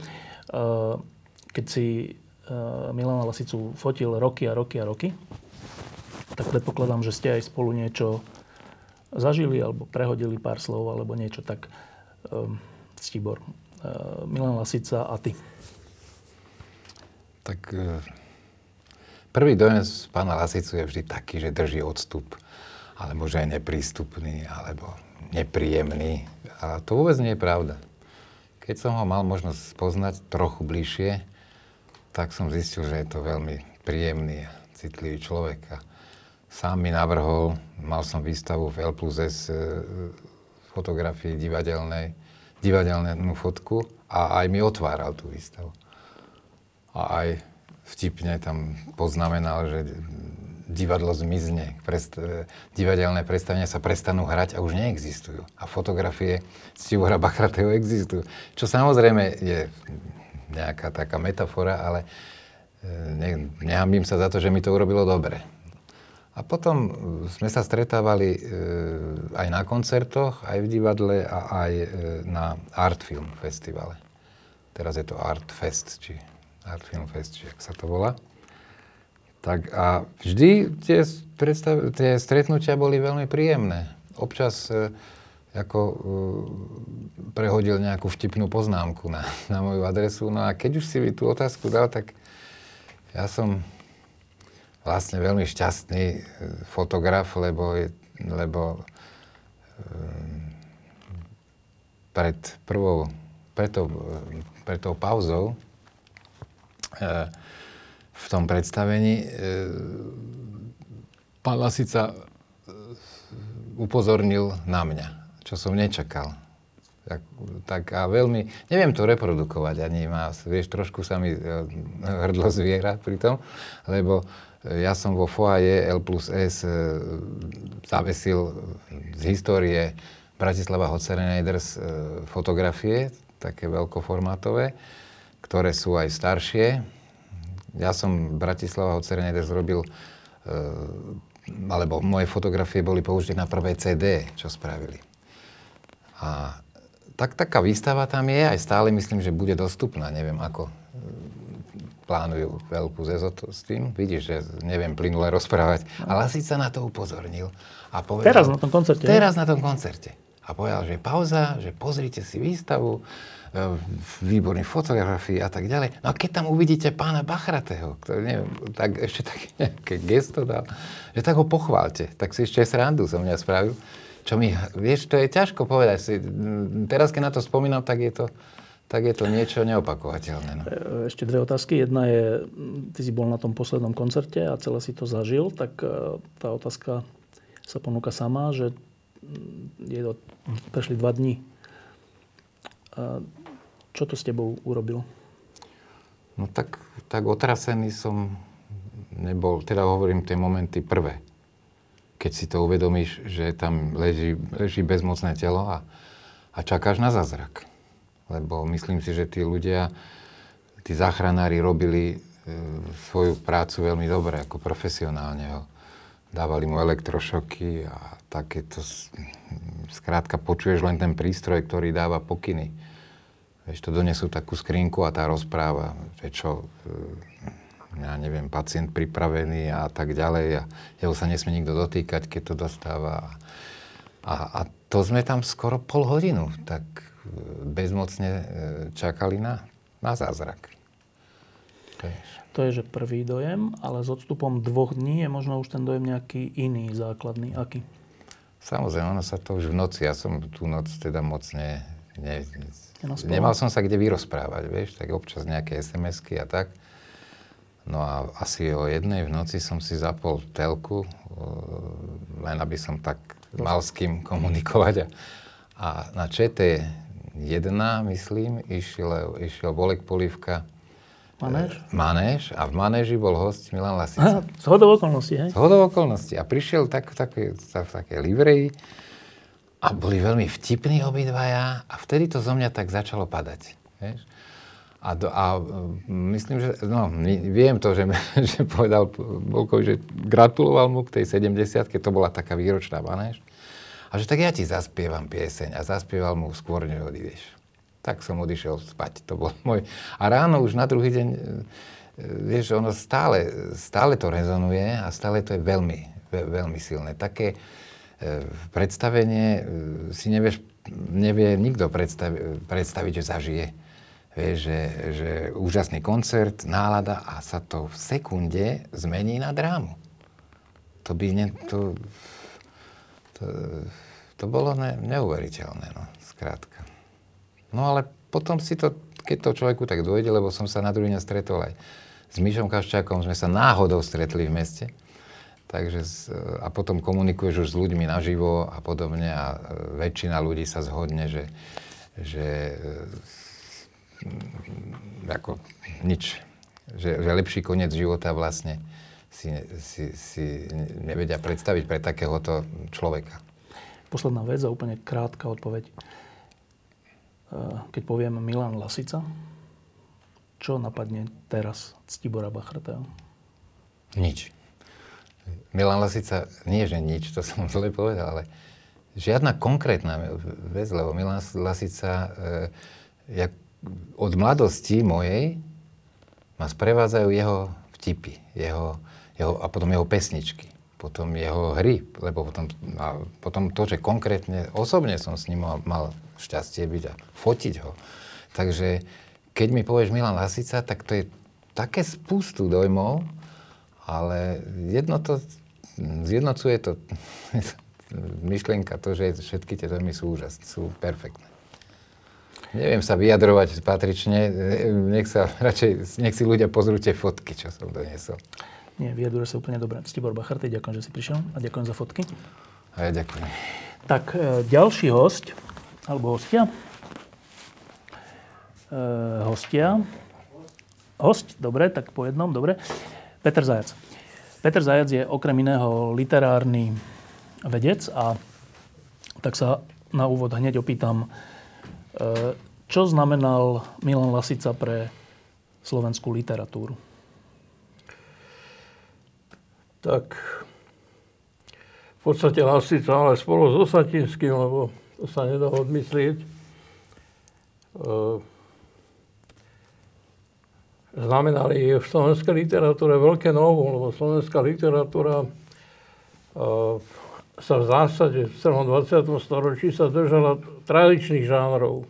Uh, keď si uh, Milana Lasicu fotil roky a roky a roky, tak predpokladám, že ste aj spolu niečo zažili alebo prehodili pár slov alebo niečo tak. Um, Stibor, uh, Milan Lasica a ty. Tak e, prvý dojem z pána Lasicu je vždy taký, že drží odstup, alebo že je neprístupný, alebo nepríjemný. A to vôbec nie je pravda. Keď som ho mal možnosť poznať trochu bližšie, tak som zistil, že je to veľmi príjemný a citlivý človek. A sám mi navrhol, mal som výstavu v L plus S e, fotografii divadelnej, divadelnú fotku a aj mi otváral tú výstavu. A aj vtipne tam poznamenal, že divadlo zmizne, prest, divadelné predstavenia sa prestanú hrať a už neexistujú. A fotografie Stibora Bachratého existujú. Čo samozrejme je nejaká taká metafora, ale e, ne, nehambím sa za to, že mi to urobilo dobre. A potom e, sme sa stretávali e, aj na koncertoch, aj v divadle a aj e, na Art Film Festivale. Teraz je to Art Fest, či Art Film Fest, či ak sa to volá. Tak a vždy tie, predstav- tie stretnutia boli veľmi príjemné. Občas ako e, prehodil nejakú vtipnú poznámku na, na moju adresu. No a keď už si mi tú otázku dal, tak ja som vlastne veľmi šťastný e, fotograf, lebo, lebo um, pred prvou, pred tou, pred tou pauzou v tom predstavení pán Lasica upozornil na mňa, čo som nečakal. Tak, tak a veľmi, neviem to reprodukovať, ani má, vieš, trošku sa mi hrdlo zviera pri tom, lebo ja som vo foaje L plus S e, zavesil z histórie Bratislava Hocerenaders e, fotografie, také veľkoformátové, ktoré sú aj staršie. Ja som Bratislava Hocerenaders robil, e, alebo moje fotografie boli použité na prvé CD, čo spravili. A tak, taká výstava tam je, aj stále myslím, že bude dostupná, neviem ako plánujú veľkú zezotu s tým. Vidíš, že neviem plynule rozprávať. No. Ale asi sa na to upozornil. A povedal, teraz na tom koncerte. Teraz na tom koncerte. A povedal, že pauza, že pozrite si výstavu, e, výborný fotografii a tak ďalej. No a keď tam uvidíte pána Bachratého, ktorý neviem, tak ešte také nejaké gesto dal, že tak ho pochválte. Tak si ešte srandu som mňa spravil. Čo mi, vieš, to je ťažko povedať si. Teraz, keď na to spomínam, tak je to, tak je to niečo neopakovateľné. No. E, ešte dve otázky. Jedna je, ty si bol na tom poslednom koncerte a celé si to zažil, tak e, tá otázka sa ponúka sama, že je to, prešli dva dní. Čo to s tebou urobil? No tak, tak otrasený som nebol, teda hovorím tie momenty prvé. Keď si to uvedomíš, že tam leží, leží bezmocné telo a, a čakáš na zázrak lebo myslím si, že tí ľudia, tí záchranári robili e, svoju prácu veľmi dobre, ako profesionálne. Dávali mu elektrošoky a takéto... Skrátka, počuješ len ten prístroj, ktorý dáva pokyny. Vieš, to donesú takú skrinku a tá rozpráva, že čo, e, ja neviem, pacient pripravený a tak ďalej a jeho sa nesmie nikto dotýkať, keď to dostáva. A, a to sme tam skoro pol hodinu, tak bezmocne e, čakali na, na zázrak. To je, že prvý dojem, ale s odstupom dvoch dní je možno už ten dojem nejaký iný, základný. Aký? Samozrejme, ono sa to už v noci, ja som tú noc teda moc ne, ne, nemal som sa kde vyrozprávať, vieš, tak občas nejaké SMS-ky a tak. No a asi o jednej v noci som si zapol telku, len aby som tak mal s kým komunikovať. A, a na ČT myslím, išiel, išiel Bolek Polívka Manéž? E, manéž a v manéži bol host Milan Lasica. Z hodov okolností, hej? Z hodov okolností. A prišiel tak, tak, tak, v takej livreji a boli veľmi vtipní obidvaja a vtedy to zo mňa tak začalo padať. Vieš? A, do, a myslím, že, no, viem to, že, že povedal Bolkovi, že gratuloval mu k tej 70 keď to bola taká výročná manéž. A že tak ja ti zaspievam pieseň. A zaspieval mu skôr, než. Tak som odišiel spať. To bol môj... A ráno už na druhý deň, e, vieš, ono stále, stále to rezonuje a stále to je veľmi, veľmi silné. Také e, predstavenie e, si nevieš, nevie nikto predstavi, predstaviť, že zažije. Vieš, že, že úžasný koncert, nálada a sa to v sekunde zmení na drámu. To by ne, to, to, to bolo ne, neuveriteľné, no, skrátka. No ale potom si to, keď to človeku tak dojde, lebo som sa na druhý deň stretol aj s Mišom Kaščákom, sme sa náhodou stretli v meste, takže a potom komunikuješ už s ľuďmi naživo a podobne a e, väčšina ľudí sa zhodne, že, že e, ako nič, že, že lepší koniec života vlastne si, si, si nevedia predstaviť pre takéhoto človeka. Posledná vec a úplne krátka odpoveď. E, keď poviem Milan Lasica, čo napadne teraz Ctibora Bachratého? Nič. Milan Lasica, nie že nič, to som zle povedal, ale žiadna konkrétna vec, lebo Milan Lasica e, jak od mladosti mojej ma sprevádzajú jeho vtipy, jeho, jeho, a potom jeho pesničky, potom jeho hry, lebo potom, a potom to, že konkrétne osobne som s ním mal, šťastie byť a fotiť ho. Takže keď mi povieš Milan Lasica, tak to je také spústu dojmov, ale jedno to, zjednocuje to myšlienka, to, že všetky tie dojmy sú úžasné, sú perfektné. Neviem sa vyjadrovať patrične, nech sa radšej, nech si ľudia pozrú tie fotky, čo som doniesol. Nie, vyjadruje sa úplne dobre. Stibor Bacharty, ďakujem, že si prišiel a ďakujem za fotky. A ja ďakujem. Tak, e, ďalší host, alebo hostia. E, hostia. Host, dobre, tak po jednom, dobre. Peter Zajac. Peter Zajac je okrem iného literárny vedec a tak sa na úvod hneď opýtam, e, čo znamenal Milan Lasica pre slovenskú literatúru? Tak v podstate Lasica, ale spolu s Osatinským, lebo to sa nedá odmyslieť, e, znamenali v slovenskej literatúre veľké novú, lebo slovenská literatúra uh, sa v zásade v celom 20. storočí sa držala tradičných žánrov.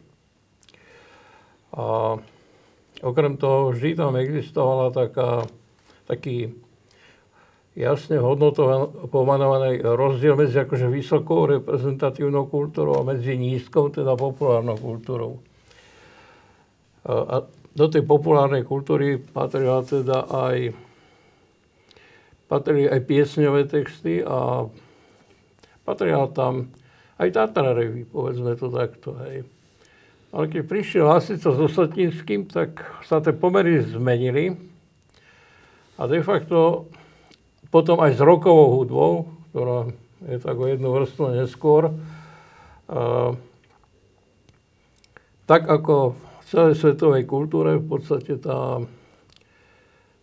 A okrem toho vždy tam existovala taká, taký jasne hodnotovaný rozdiel medzi akože vysokou reprezentatívnou kultúrou a medzi nízkou, teda populárnou kultúrou. A do tej populárnej kultúry patrila teda aj, patrili aj piesňové texty a patrila tam aj Tatararevy, povedzme to takto. Hej. Ale keď prišiel Lasica s Osatinským, tak sa tie pomery zmenili a de facto potom aj s rokovou hudbou, ktorá je tak o jednu vrstvu neskôr, tak ako celej svetovej kultúre. V podstate tá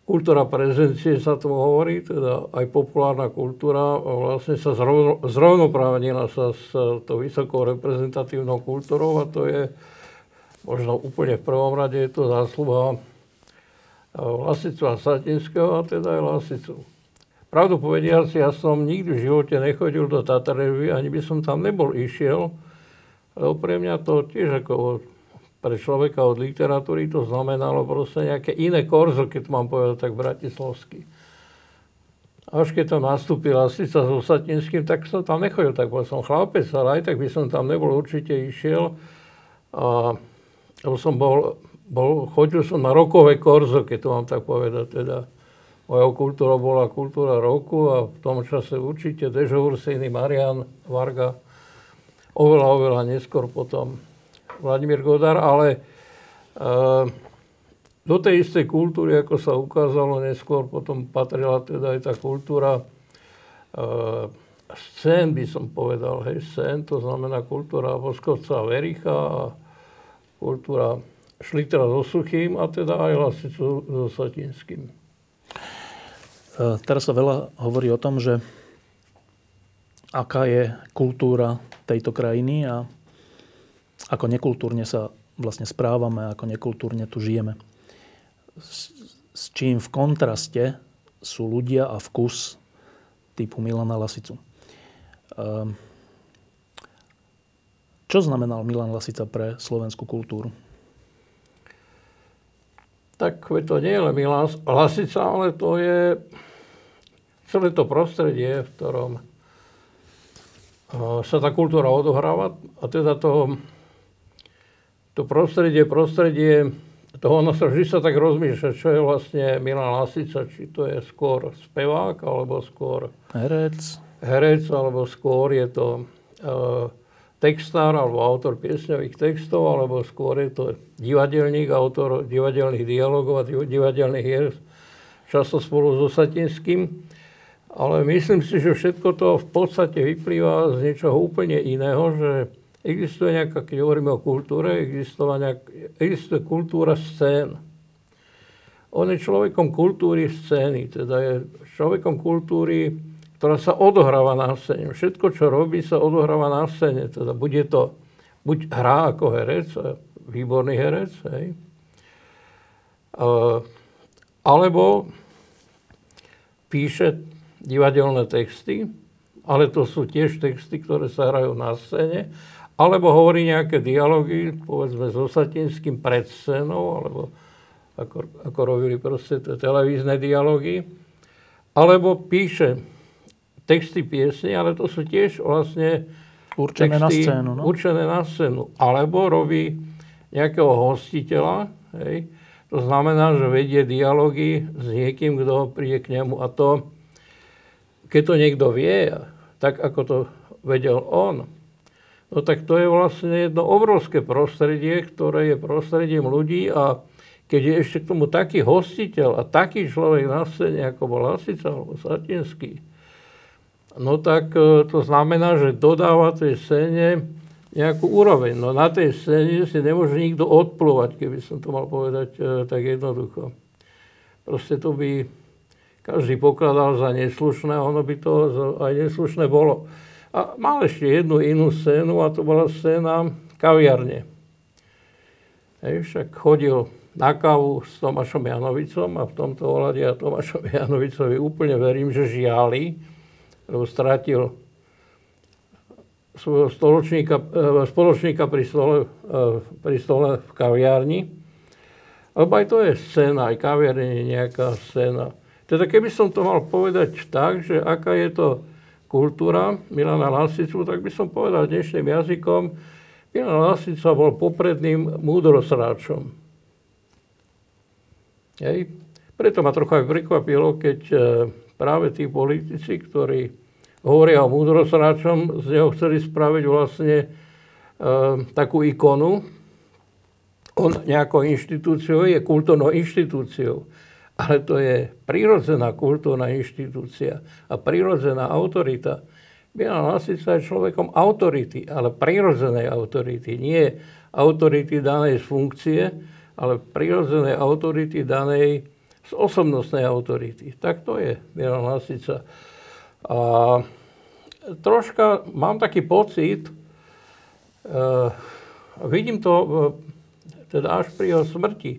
kultúra prezencie sa tomu hovorí, teda aj populárna kultúra vlastne sa zrovno, zrovnoprávnila sa s tou vysokou reprezentatívnou kultúrou a to je možno úplne v prvom rade je to zásluha Lasicu a Satinského a teda aj Lasicu. Pravdu povediac, ja som nikdy v živote nechodil do Tatarevy, ani by som tam nebol išiel, lebo pre mňa to tiež ako pre človeka od literatúry to znamenalo proste nejaké iné korzo, keď mám povedať tak bratislavsky. Až keď tam nastúpil Lasica s Osatinským, tak som tam nechodil, tak bol som chlapec, ale aj tak by som tam nebol určite išiel. A, lebo som bol, bol, chodil som na rokové korzo, keď to mám tak povedať, teda mojou kultúrou bola kultúra roku a v tom čase určite Dežo Ursiny, Marian Varga, oveľa, oveľa neskôr potom Vladimír Godar, ale uh, do tej istej kultúry, ako sa ukázalo neskôr, potom patrila teda aj tá kultúra uh, scén, by som povedal, hej, scén, to znamená kultúra Voskovca a Vericha a kultúra Šlitera so Suchým a teda aj Lasicu so Satinským. Uh, teraz sa veľa hovorí o tom, že aká je kultúra tejto krajiny a ako nekultúrne sa vlastne správame, ako nekultúrne tu žijeme. S, s čím v kontraste sú ľudia a vkus typu Milana Lasicu. Um, čo znamenal Milan Lasica pre slovenskú kultúru? Tak to nie je len Milan Lasica, ale to je celé to prostredie, v ktorom sa tá kultúra odohráva a teda to to prostredie, prostredie toho, ono sa vždy sa tak rozmýšľa, čo je vlastne Milan Lasica, či to je skôr spevák, alebo skôr herec, herec alebo skôr je to uh, textár alebo autor piesňových textov, alebo skôr je to divadelník, autor divadelných dialogov a divadelných hier, často spolu so Satinským. Ale myslím si, že všetko to v podstate vyplýva z niečoho úplne iného, že Existuje nejaká, keď hovoríme o kultúre, existuje kultúra scén. On je človekom kultúry scény, teda je človekom kultúry ktorá sa odohráva na scéne. Všetko, čo robí, sa odohráva na scéne. Teda bude to buď hrá ako herec, výborný herec, hej, alebo píše divadelné texty, ale to sú tiež texty, ktoré sa hrajú na scéne, alebo hovorí nejaké dialógy, povedzme so Satinským pred scénou, alebo ako, ako robili proste televízne dialógy, alebo píše texty piesne, ale to sú tiež vlastne Určené na scénu, no? Určené na scénu. Alebo robí nejakého hostiteľa, hej, to znamená, že vedie dialógy s niekým, kto príde k nemu a to, keď to niekto vie, tak ako to vedel on, no tak to je vlastne jedno obrovské prostredie, ktoré je prostredím ľudí a keď je ešte k tomu taký hostiteľ a taký človek na scéne, ako bol Lasica alebo Satinský, no tak e, to znamená, že dodáva tej scéne nejakú úroveň. No na tej scéne si nemôže nikto odplúvať, keby som to mal povedať e, tak jednoducho. Proste to by každý pokladal za neslušné, ono by to aj neslušné bolo. A mal ešte jednu inú scénu a to bola scéna kaviarne. Hej, však chodil na kávu s Tomášom Janovicom a v tomto ohľade ja Tomášovi Janovicovi úplne verím, že žiali, lebo stratil svojho stoločníka, e, spoločníka pri stole, e, pri stole v kaviarni. Lebo aj to je scéna, aj kaviarne je nejaká scéna. Teda keby som to mal povedať tak, že aká je to kultúra Milana Lasicu, tak by som povedal dnešným jazykom, Milan Lasica bol popredným múdrosráčom. Hej. Preto ma trochu aj prekvapilo, keď e, práve tí politici, ktorí hovoria o múdrosráčom, z neho chceli spraviť vlastne e, takú ikonu. On nejakou inštitúciou je kultúrnou inštitúciou, ale to je prírodzená kultúrna inštitúcia a prírodzená autorita. Milan Lasica je človekom autority, ale prírodzenej autority, nie autority danej z funkcie, ale prírodzenej autority danej z osobnostnej autority. Tak to je Milan Lasica. A troška mám taký pocit, uh, vidím to uh, teda až pri jeho smrti,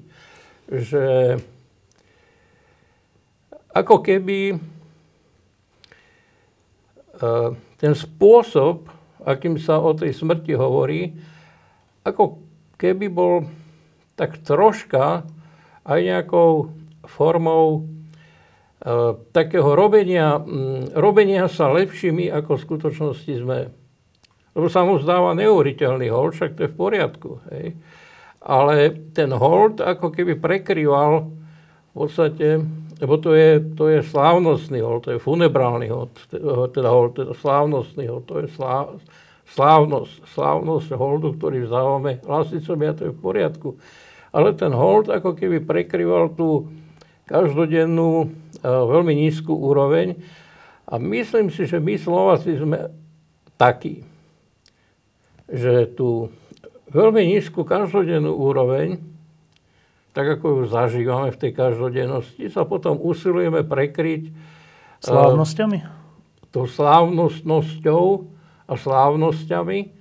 že ako keby uh, ten spôsob, akým sa o tej smrti hovorí, ako keby bol tak troška aj nejakou formou E, takého robenia, robenia sa lepšími, ako v skutočnosti sme. Lebo sa mu zdáva neuveriteľný hold, však to je v poriadku. Hej. Ale ten hold ako keby prekrýval v podstate, lebo to je, to je slávnostný hold, to je funebrálny hold, teda hold, teda slávnostný hold, to je slá, slávnosť, slávnosť holdu, ktorý vzdávame hlasicom, ja to je v poriadku. Ale ten hold ako keby prekrýval tú každodennú veľmi nízku úroveň. A myslím si, že my Slováci sme takí, že tú veľmi nízku každodennú úroveň, tak ako ju zažívame v tej každodennosti, sa potom usilujeme prekryť Slávnosťami? Uh, tou slávnostnosťou a slávnosťami.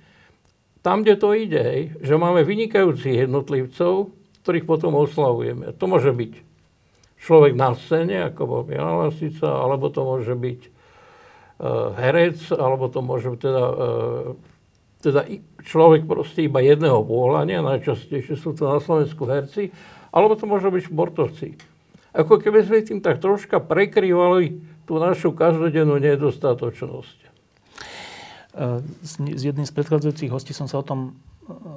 Tam, kde to ide, hej, že máme vynikajúcich jednotlivcov, ktorých potom oslavujeme. To môže byť človek na scéne, ako bol Milan Lasica, alebo to môže byť uh, herec, alebo to môže byť teda, uh, teda človek proste iba jedného pohľania, najčastejšie sú to na Slovensku herci, alebo to môže byť športovci. Ako keby sme tým tak troška prekrývali tú našu každodennú nedostatočnosť. S, s jedným z predchádzajúcich hostí som sa o tom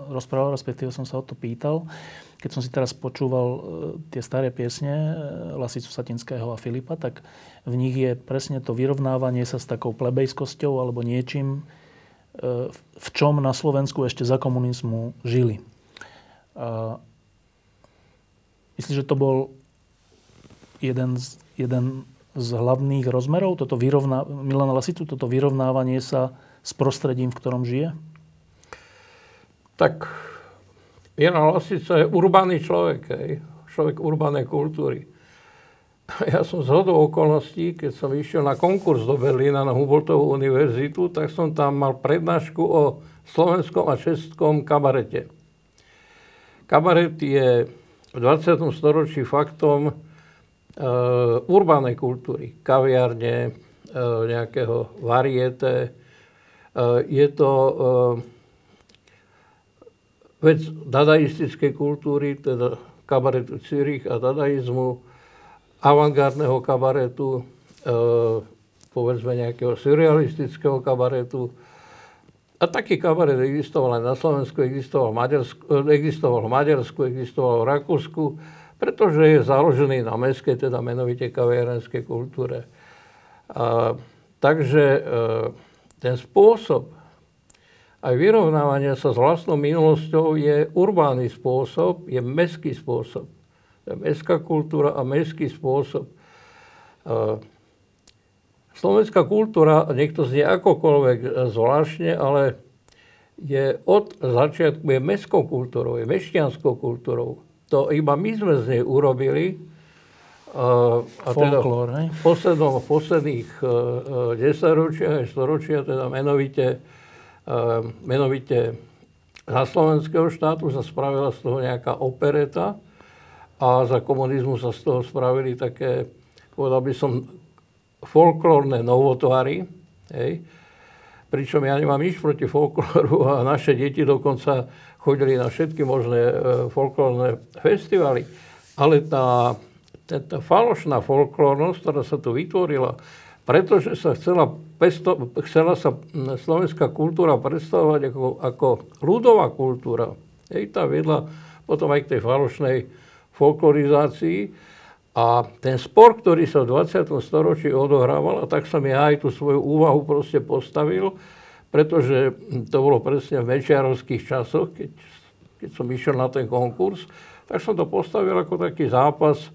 rozprával, respektíve som sa o to pýtal. Keď som si teraz počúval e, tie staré piesne e, Lasicu Satinského a Filipa, tak v nich je presne to vyrovnávanie sa s takou plebejskosťou alebo niečím, e, v čom na Slovensku ešte za komunizmu žili. Myslíš, že to bol jeden z, jeden z hlavných rozmerov, toto vyrovná, Milana Lasicu, toto vyrovnávanie sa s prostredím, v ktorom žije? tak Jan Lasica je urbánny človek, hej, človek urbanej kultúry. ja som z hodou okolností, keď som išiel na konkurs do Berlína na Humboldtovú univerzitu, tak som tam mal prednášku o slovenskom a českom kabarete. Kabaret je v 20. storočí faktom e, urbánej kultúry, kaviarne, e, nejakého variete. E, je to e, vec dadaistickej kultúry, teda kabaretu Cyrich a dadaizmu, avantgardného kabaretu, e, povedzme nejakého surrealistického kabaretu. A taký kabaret existoval aj na Slovensku, existoval v Maďarsku, e, existoval v, Maďarsku, existoval v Rakúsku, pretože je založený na mestskej, teda menovite kaviarenskej kultúre. A, takže e, ten spôsob aj vyrovnávania sa s vlastnou minulosťou je urbánny spôsob, je mestský spôsob mestská kultúra a mestský spôsob. Slovenská kultúra, niekto znie akokoľvek zvláštne, ale je od začiatku je mestskou kultúrou, je mešťanskou kultúrou. To iba my sme z nej urobili. A, a teda v, poslednom, v posledných uh, desaťročiach aj storočia, teda menovite, uh, menovite za slovenského štátu sa spravila z toho nejaká opereta, a za komunizmu sa z toho spravili také, povedal by som, folklórne novotvary. Hej. Pričom ja nemám nič proti folklóru a naše deti dokonca chodili na všetky možné e, folklórne festivaly. Ale tá, tá, tá falošná folklórnosť, ktorá sa tu vytvorila, pretože sa chcela, pesto, chcela sa slovenská kultúra predstavovať ako, ako ľudová kultúra. Hej, tá vedla potom aj k tej falošnej folklorizácii. A ten spor, ktorý sa v 20. storočí odohrával, a tak som ja aj tú svoju úvahu proste postavil, pretože to bolo presne v mečiarovských časoch, keď, keď som išiel na ten konkurs, tak som to postavil ako taký zápas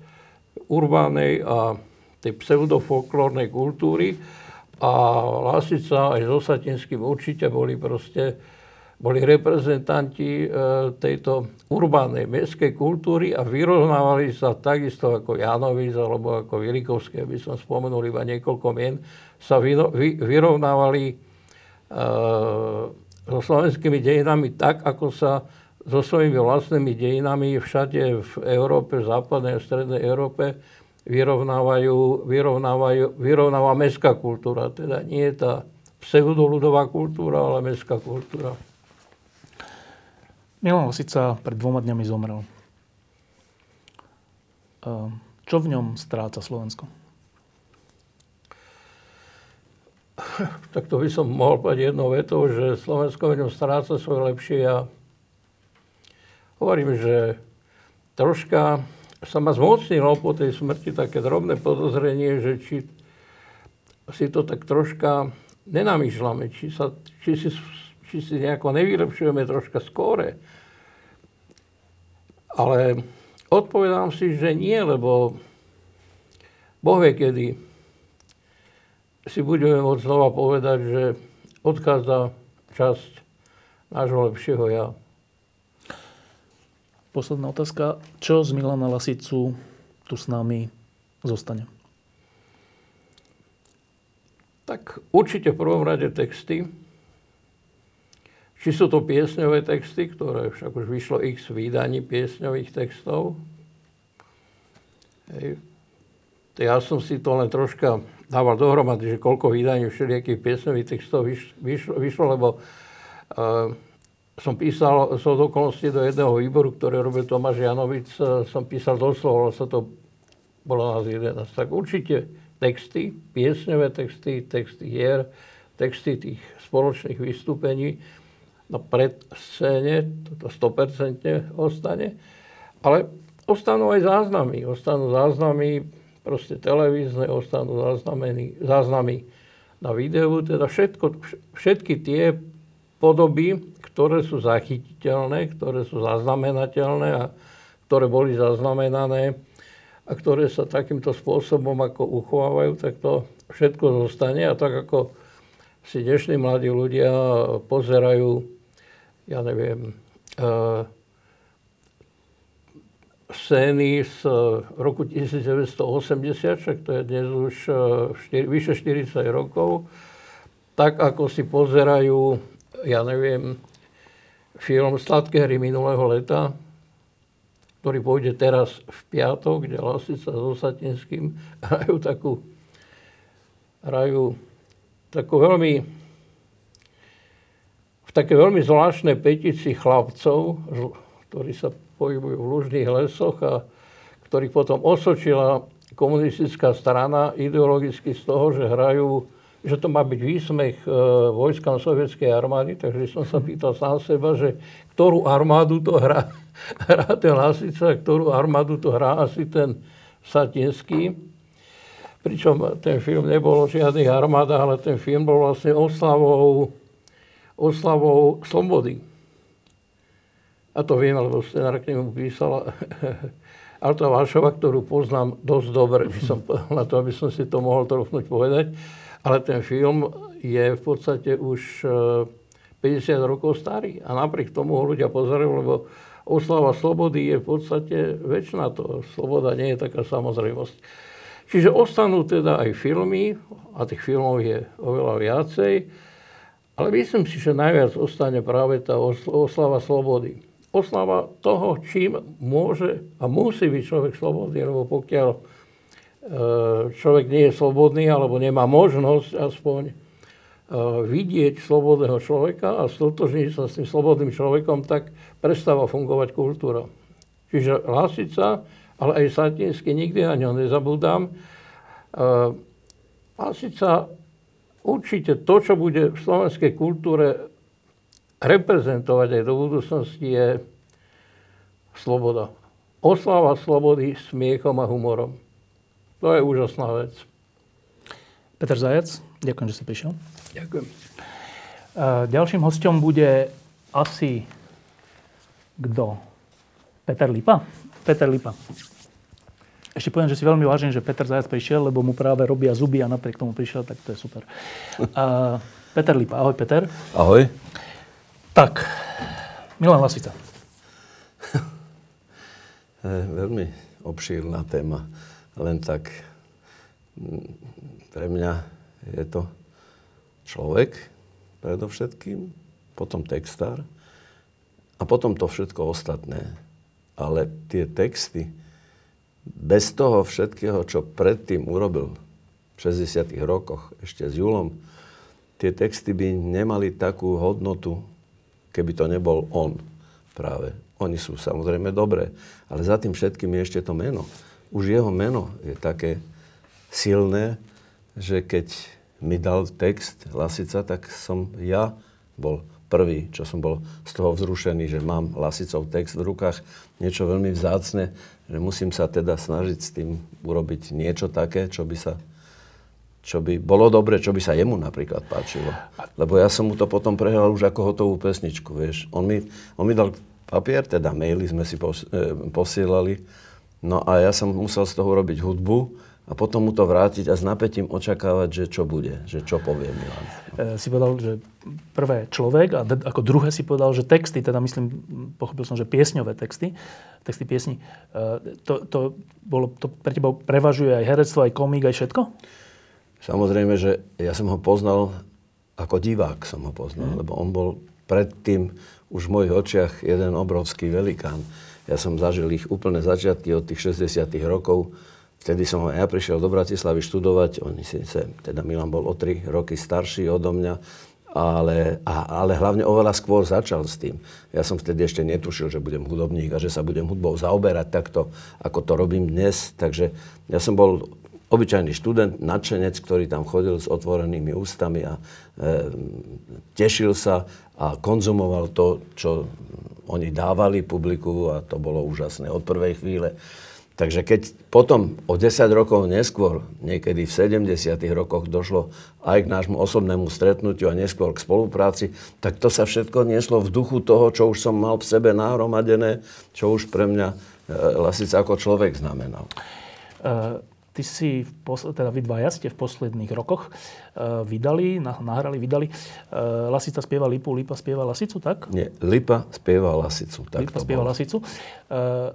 urbánej a tej pseudofolklórnej kultúry. A Lasica aj s určite boli proste boli reprezentanti e, tejto urbánej mestskej kultúry a vyrovnávali sa takisto ako Janovic alebo ako Vilikovský, aby som spomenul iba niekoľko mien, sa vyrovnávali e, so slovenskými dejinami tak, ako sa so svojimi vlastnými dejinami všade v Európe, v západnej a strednej Európe vyrovnávajú, vyrovnávajú, vyrovnáva mestská kultúra. Teda nie tá pseudoludová kultúra, ale mestská kultúra. Milan Lasica pred dvoma dňami zomrel. Ehm, čo v ňom stráca Slovensko? Tak to by som mohol povedať jednou vetou, že Slovensko v ňom stráca svoje lepšie a hovorím, že troška sa ma zmocnilo po tej smrti také drobné podozrenie, že či si to tak troška nenamýšľame, či, sa, či, si, či si nejako nevylepšujeme troška skóre ale odpovedám si, že nie, lebo Boh vie, kedy si budeme môcť znova povedať, že odchádza časť nášho lepšieho ja. Posledná otázka. Čo z Milana Lasicu tu s nami zostane? Tak určite v prvom rade texty, či sú to piesňové texty, ktoré však už vyšlo x výdaní piesňových textov. Hej. Ja som si to len troška dával dohromady, že koľko vydaní všelijakých piesňových textov vyšlo, vyšlo lebo uh, som písal zo so okolností do jedného výboru, ktoré robil Tomáš Janovic, uh, som písal doslova, sa to bolo nás 11. Tak určite texty, piesňové texty, texty hier, texty tých spoločných vystúpení, na predscéne, toto 100% ostane, ale ostanú aj záznamy. Ostanú záznamy proste televízne, ostanú záznamy, záznamy na videu, teda všetko, všetky tie podoby, ktoré sú zachytiteľné, ktoré sú zaznamenateľné a ktoré boli zaznamenané a ktoré sa takýmto spôsobom ako uchovávajú, tak to všetko zostane a tak ako si dnešní mladí ľudia pozerajú ja neviem, uh, scény z roku 1980, však to je dnes už štyri, vyše 40 rokov, tak ako si pozerajú, ja neviem, film Sladké hry minulého leta, ktorý pôjde teraz v piatok, kde Lasica so Satinským hrajú takú, hrajú takú veľmi, také veľmi zvláštnej petici chlapcov, ktorí sa pohybujú v lužných lesoch a ktorých potom osočila komunistická strana ideologicky z toho, že hrajú že to má byť výsmech e, vojskám sovietskej armády, takže som sa pýtal sám seba, že ktorú armádu to hrá, hrá ten Lasica, ktorú armádu to hrá asi ten Satinský. Pričom ten film nebol o žiadnych armádach, ale ten film bol vlastne oslavou, oslavou slobody. A to viem, lebo scenár k nemu písala Alta Vášova, ktorú poznám dosť dobre, by som, na to, aby som si to mohol trofnúť povedať. Ale ten film je v podstate už 50 e, rokov starý a napriek tomu ho ľudia pozerajú, lebo oslava slobody je v podstate väčšina to. Sloboda nie je taká samozrejmosť. Čiže ostanú teda aj filmy, a tých filmov je oveľa viacej, ale myslím si, že najviac ostane práve tá oslava slobody. Oslava toho, čím môže a musí byť človek slobodný, lebo pokiaľ E, človek nie je slobodný alebo nemá možnosť aspoň e, vidieť slobodného človeka a stotožniť sa s tým slobodným človekom, tak prestáva fungovať kultúra. Čiže Lasica, ale aj Satinsky, nikdy na ňo nezabudám. E, Lasica určite to, čo bude v slovenskej kultúre reprezentovať aj do budúcnosti, je sloboda. Oslava slobody smiechom a humorom. To je úžasná vec. Peter Zajac, ďakujem, že si prišiel. Ďakujem. Ďalším hostom bude asi kto? Peter Lipa? Peter Lipa. Ešte poviem, že si veľmi vážim, že Peter Zajac prišiel, lebo mu práve robia zuby a napriek tomu prišiel, tak to je super. Uh, Peter Lipa. Ahoj, Peter. Ahoj. Tak, Milan Lasica. veľmi obšírna téma len tak pre mňa je to človek predovšetkým, potom textár a potom to všetko ostatné. Ale tie texty, bez toho všetkého, čo predtým urobil v 60. rokoch, ešte s Julom, tie texty by nemali takú hodnotu, keby to nebol on práve. Oni sú samozrejme dobré, ale za tým všetkým je ešte to meno už jeho meno je také silné, že keď mi dal text Lasica, tak som ja bol prvý, čo som bol z toho vzrušený, že mám Lasicov text v rukách, niečo veľmi vzácne, že musím sa teda snažiť s tým urobiť niečo také, čo by sa čo by bolo dobre, čo by sa jemu napríklad páčilo. Lebo ja som mu to potom prehral už ako hotovú pesničku, vieš. On mi, on mi dal papier, teda maily sme si pos, e, posielali No a ja som musel z toho urobiť hudbu a potom mu to vrátiť a s napätím očakávať, že čo bude, že čo povie Milan. E, si povedal, že prvé človek a ako druhé si povedal, že texty, teda myslím, pochopil som, že piesňové texty, texty piesni, e, to, to, bolo, to pre teba prevažuje aj herectvo, aj komik, aj všetko? Samozrejme, že ja som ho poznal ako divák som ho poznal, mm. lebo on bol predtým už v mojich očiach jeden obrovský velikán. Ja som zažil ich úplne začiatky od tých 60 rokov. Vtedy som ja prišiel do Bratislavy študovať. Oni síce, teda Milan bol o 3 roky starší odo mňa, ale, a, ale hlavne oveľa skôr začal s tým. Ja som vtedy ešte netušil, že budem hudobník a že sa budem hudbou zaoberať takto, ako to robím dnes. Takže ja som bol obyčajný študent, nadšenec, ktorý tam chodil s otvorenými ústami a e, tešil sa a konzumoval to, čo oni dávali publiku a to bolo úžasné od prvej chvíle. Takže keď potom o 10 rokov neskôr, niekedy v 70. rokoch došlo aj k nášmu osobnému stretnutiu a neskôr k spolupráci, tak to sa všetko nieslo v duchu toho, čo už som mal v sebe nahromadené, čo už pre mňa e, Lasica ako človek znamenal. Uh... Ty si, teda vy dvaja ste v posledných rokoch uh, vydali, nahrali, vydali. Uh, Lasica spieva Lipu, Lipa spieva Lasicu, tak? Nie, Lipa spieva Lasicu. Tak Lipa spieva bolo. Lasicu. Uh,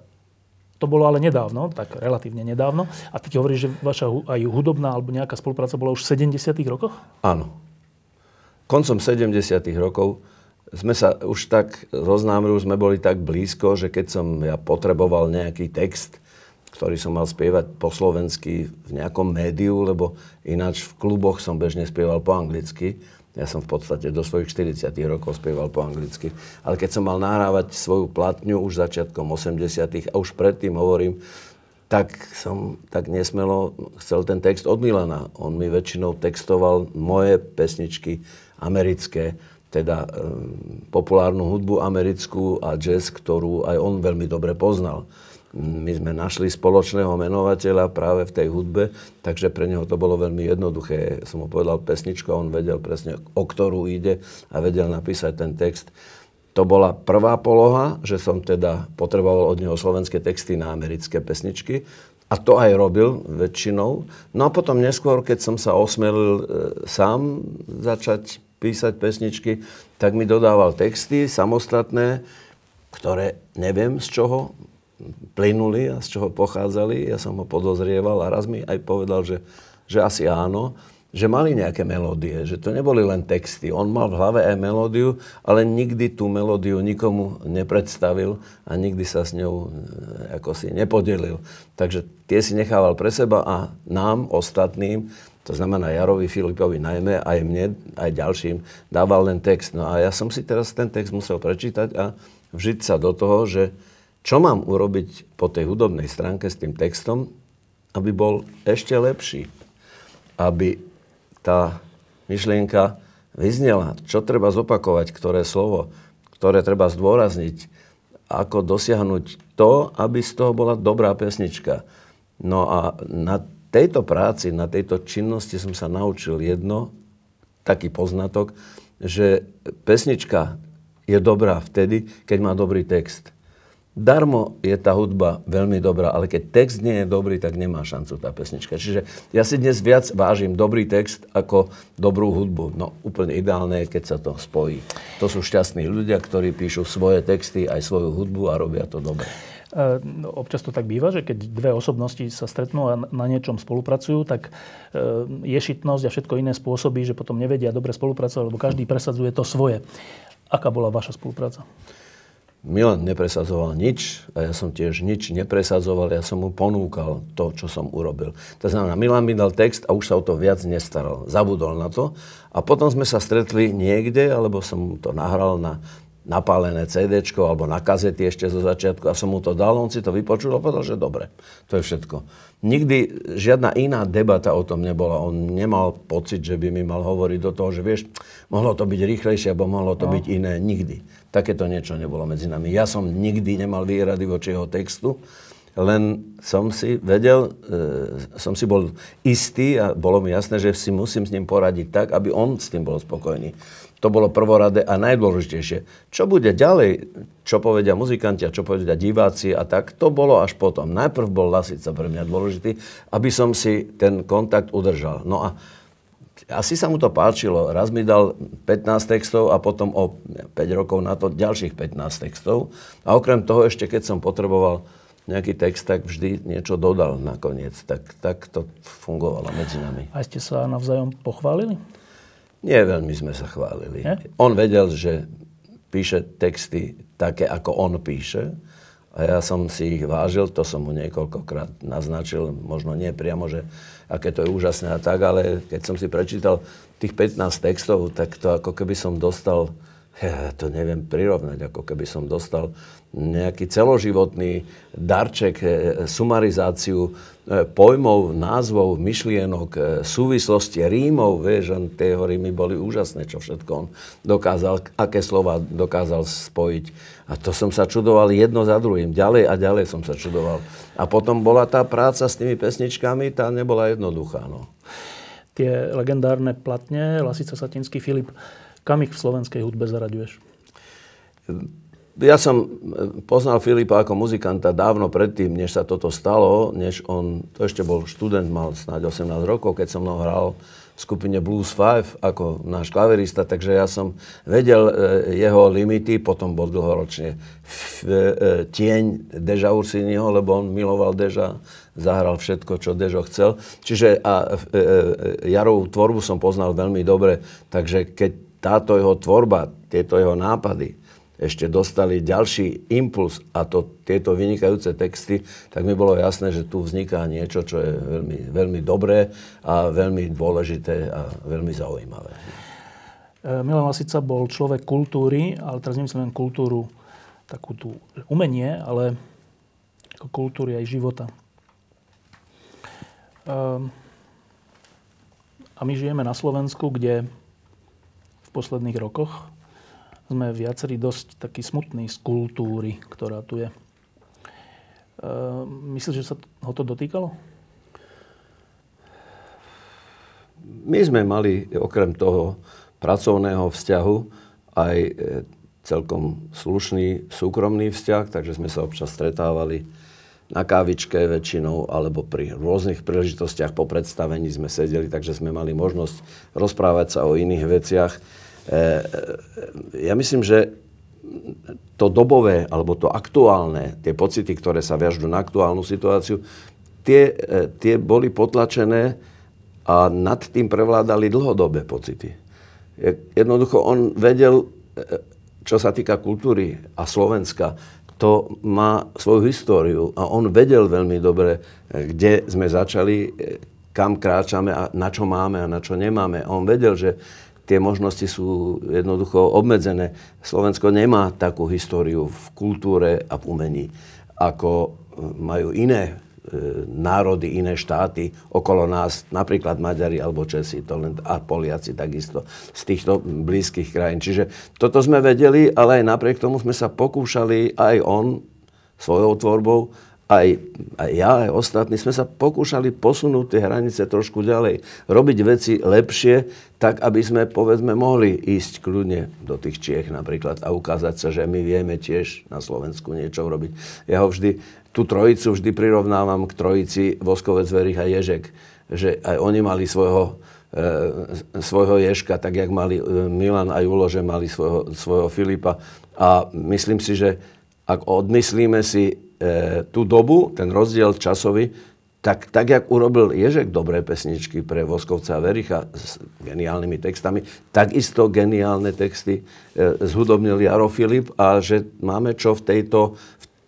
To bolo ale nedávno, tak relatívne nedávno. A ty hovoríš, že vaša aj hudobná alebo nejaká spolupráca bola už v 70 rokoch? Áno. Koncom 70 rokov sme sa už tak zoznámili, už sme boli tak blízko, že keď som ja potreboval nejaký text, ktorý som mal spievať po slovensky v nejakom médiu, lebo ináč v kluboch som bežne spieval po anglicky, ja som v podstate do svojich 40 rokov spieval po anglicky. Ale keď som mal nahrávať svoju platňu už začiatkom 80 a už predtým hovorím, tak som tak nesmelo chcel ten text od Milana. On mi väčšinou textoval moje pesničky americké, teda um, populárnu hudbu americkú a jazz, ktorú aj on veľmi dobre poznal my sme našli spoločného menovateľa práve v tej hudbe, takže pre neho to bolo veľmi jednoduché. Som mu povedal pesničku a on vedel presne, o ktorú ide a vedel napísať ten text. To bola prvá poloha, že som teda potreboval od neho slovenské texty na americké pesničky. A to aj robil väčšinou. No a potom neskôr, keď som sa osmelil e, sám začať písať pesničky, tak mi dodával texty samostatné, ktoré neviem z čoho plynuli a z čoho pochádzali. Ja som ho podozrieval a raz mi aj povedal, že, že asi áno, že mali nejaké melódie, že to neboli len texty. On mal v hlave aj melódiu, ale nikdy tú melódiu nikomu nepredstavil a nikdy sa s ňou e, ako si nepodelil. Takže tie si nechával pre seba a nám, ostatným, to znamená Jarovi Filipovi najmä, aj mne, aj ďalším, dával len text. No a ja som si teraz ten text musel prečítať a vžiť sa do toho, že, čo mám urobiť po tej hudobnej stránke s tým textom, aby bol ešte lepší. Aby tá myšlienka vyznela, čo treba zopakovať, ktoré slovo, ktoré treba zdôrazniť, ako dosiahnuť to, aby z toho bola dobrá pesnička. No a na tejto práci, na tejto činnosti som sa naučil jedno, taký poznatok, že pesnička je dobrá vtedy, keď má dobrý text. Darmo je tá hudba veľmi dobrá, ale keď text nie je dobrý, tak nemá šancu tá pesnička. Čiže ja si dnes viac vážim dobrý text ako dobrú hudbu. No úplne ideálne je, keď sa to spojí. To sú šťastní ľudia, ktorí píšu svoje texty, aj svoju hudbu a robia to dobre. E, no, občas to tak býva, že keď dve osobnosti sa stretnú a na niečom spolupracujú, tak e, ješitnosť a všetko iné spôsobí, že potom nevedia dobre spolupracovať, lebo každý presadzuje to svoje. Aká bola vaša spolupráca? Milan nepresadzoval nič a ja som tiež nič nepresadzoval, ja som mu ponúkal to, čo som urobil. To znamená, Milan mi dal text a už sa o to viac nestaral. Zabudol na to a potom sme sa stretli niekde, alebo som mu to nahral na napálené CD alebo na kazety ešte zo začiatku a som mu to dal, on si to vypočul a povedal, že dobre, to je všetko. Nikdy žiadna iná debata o tom nebola. On nemal pocit, že by mi mal hovoriť do toho, že vieš, mohlo to byť rýchlejšie, alebo mohlo to no. byť iné. Nikdy. Takéto niečo nebolo medzi nami. Ja som nikdy nemal výhrady voči jeho textu, len som si vedel, e, som si bol istý a bolo mi jasné, že si musím s ním poradiť tak, aby on s tým bol spokojný. To bolo prvoradé a najdôležitejšie. Čo bude ďalej, čo povedia muzikanti a čo povedia diváci a tak, to bolo až potom. Najprv bol Lasica pre mňa dôležitý, aby som si ten kontakt udržal. No a asi sa mu to páčilo. Raz mi dal 15 textov a potom o 5 rokov na to ďalších 15 textov. A okrem toho ešte, keď som potreboval nejaký text, tak vždy niečo dodal nakoniec. Tak, tak to fungovalo medzi nami. A ste sa navzájom pochválili? Nie veľmi sme sa chválili. Nie? On vedel, že píše texty také, ako on píše. A ja som si ich vážil, to som mu niekoľkokrát naznačil, možno nie priamo, že aké to je úžasné a tak, ale keď som si prečítal tých 15 textov, tak to ako keby som dostal ja to neviem prirovnať, ako keby som dostal nejaký celoživotný darček, e, sumarizáciu pojmov, názvov, myšlienok, e, súvislosti, rímov, vieš, on, tie jeho rímy boli úžasné, čo všetko on dokázal, aké slova dokázal spojiť. A to som sa čudoval jedno za druhým, ďalej a ďalej som sa čudoval. A potom bola tá práca s tými pesničkami, tá nebola jednoduchá, no. Tie legendárne platne, Lasica Satinský, Filip, kam ich v slovenskej hudbe zaraďuješ? Ja som poznal Filipa ako muzikanta dávno predtým, než sa toto stalo, než on, to ešte bol študent, mal snáď 18 rokov, keď som mnou hral v skupine Blues 5 ako náš klaverista, takže ja som vedel e, jeho limity, potom bol dlhoročne e, tieň Deža Ursiniho, lebo on miloval Deža, zahral všetko, čo Dežo chcel. Čiže a, e, e, Jarovú tvorbu som poznal veľmi dobre, takže keď táto jeho tvorba, tieto jeho nápady ešte dostali ďalší impuls a to tieto vynikajúce texty, tak mi bolo jasné, že tu vzniká niečo, čo je veľmi, veľmi dobré a veľmi dôležité a veľmi zaujímavé. E, Milan Lasica bol človek kultúry, ale teraz nemyslím len kultúru, takú tú umenie, ale ako kultúry aj života. Ehm, A my žijeme na Slovensku, kde v posledných rokoch sme viacerí dosť taký smutní z kultúry, ktorá tu je. Ehm, Myslíš, že sa ho to dotýkalo? My sme mali okrem toho pracovného vzťahu aj e, celkom slušný súkromný vzťah, takže sme sa občas stretávali na kávičke väčšinou, alebo pri rôznych príležitostiach po predstavení sme sedeli, takže sme mali možnosť rozprávať sa o iných veciach. E, e, ja myslím, že to dobové, alebo to aktuálne, tie pocity, ktoré sa viažú na aktuálnu situáciu, tie, e, tie boli potlačené a nad tým prevládali dlhodobé pocity. Jednoducho on vedel, čo sa týka kultúry a Slovenska, to má svoju históriu a on vedel veľmi dobre, kde sme začali, kam kráčame a na čo máme a na čo nemáme. A on vedel, že tie možnosti sú jednoducho obmedzené. Slovensko nemá takú históriu v kultúre a v umení, ako majú iné e, národy, iné štáty okolo nás, napríklad Maďari alebo Česi to len, a Poliaci takisto z týchto blízkych krajín. Čiže toto sme vedeli, ale aj napriek tomu sme sa pokúšali aj on svojou tvorbou, aj, aj ja, aj ostatní sme sa pokúšali posunúť tie hranice trošku ďalej. Robiť veci lepšie, tak aby sme, povedzme, mohli ísť kľudne do tých Čiech napríklad a ukázať sa, že my vieme tiež na Slovensku niečo robiť. Ja ho vždy, tú trojicu vždy prirovnávam k trojici Voskovec, Verich a Ježek. Že aj oni mali svojho, e, svojho Ježka, tak jak mali e, Milan a Julo, že mali svojho, svojho Filipa. A myslím si, že ak odmyslíme si tú dobu, ten rozdiel časový, tak, tak jak urobil Ježek dobré pesničky pre Voskovca a Vericha s geniálnymi textami, takisto geniálne texty e, zhudobnil Jaro Filip a že máme čo v tejto,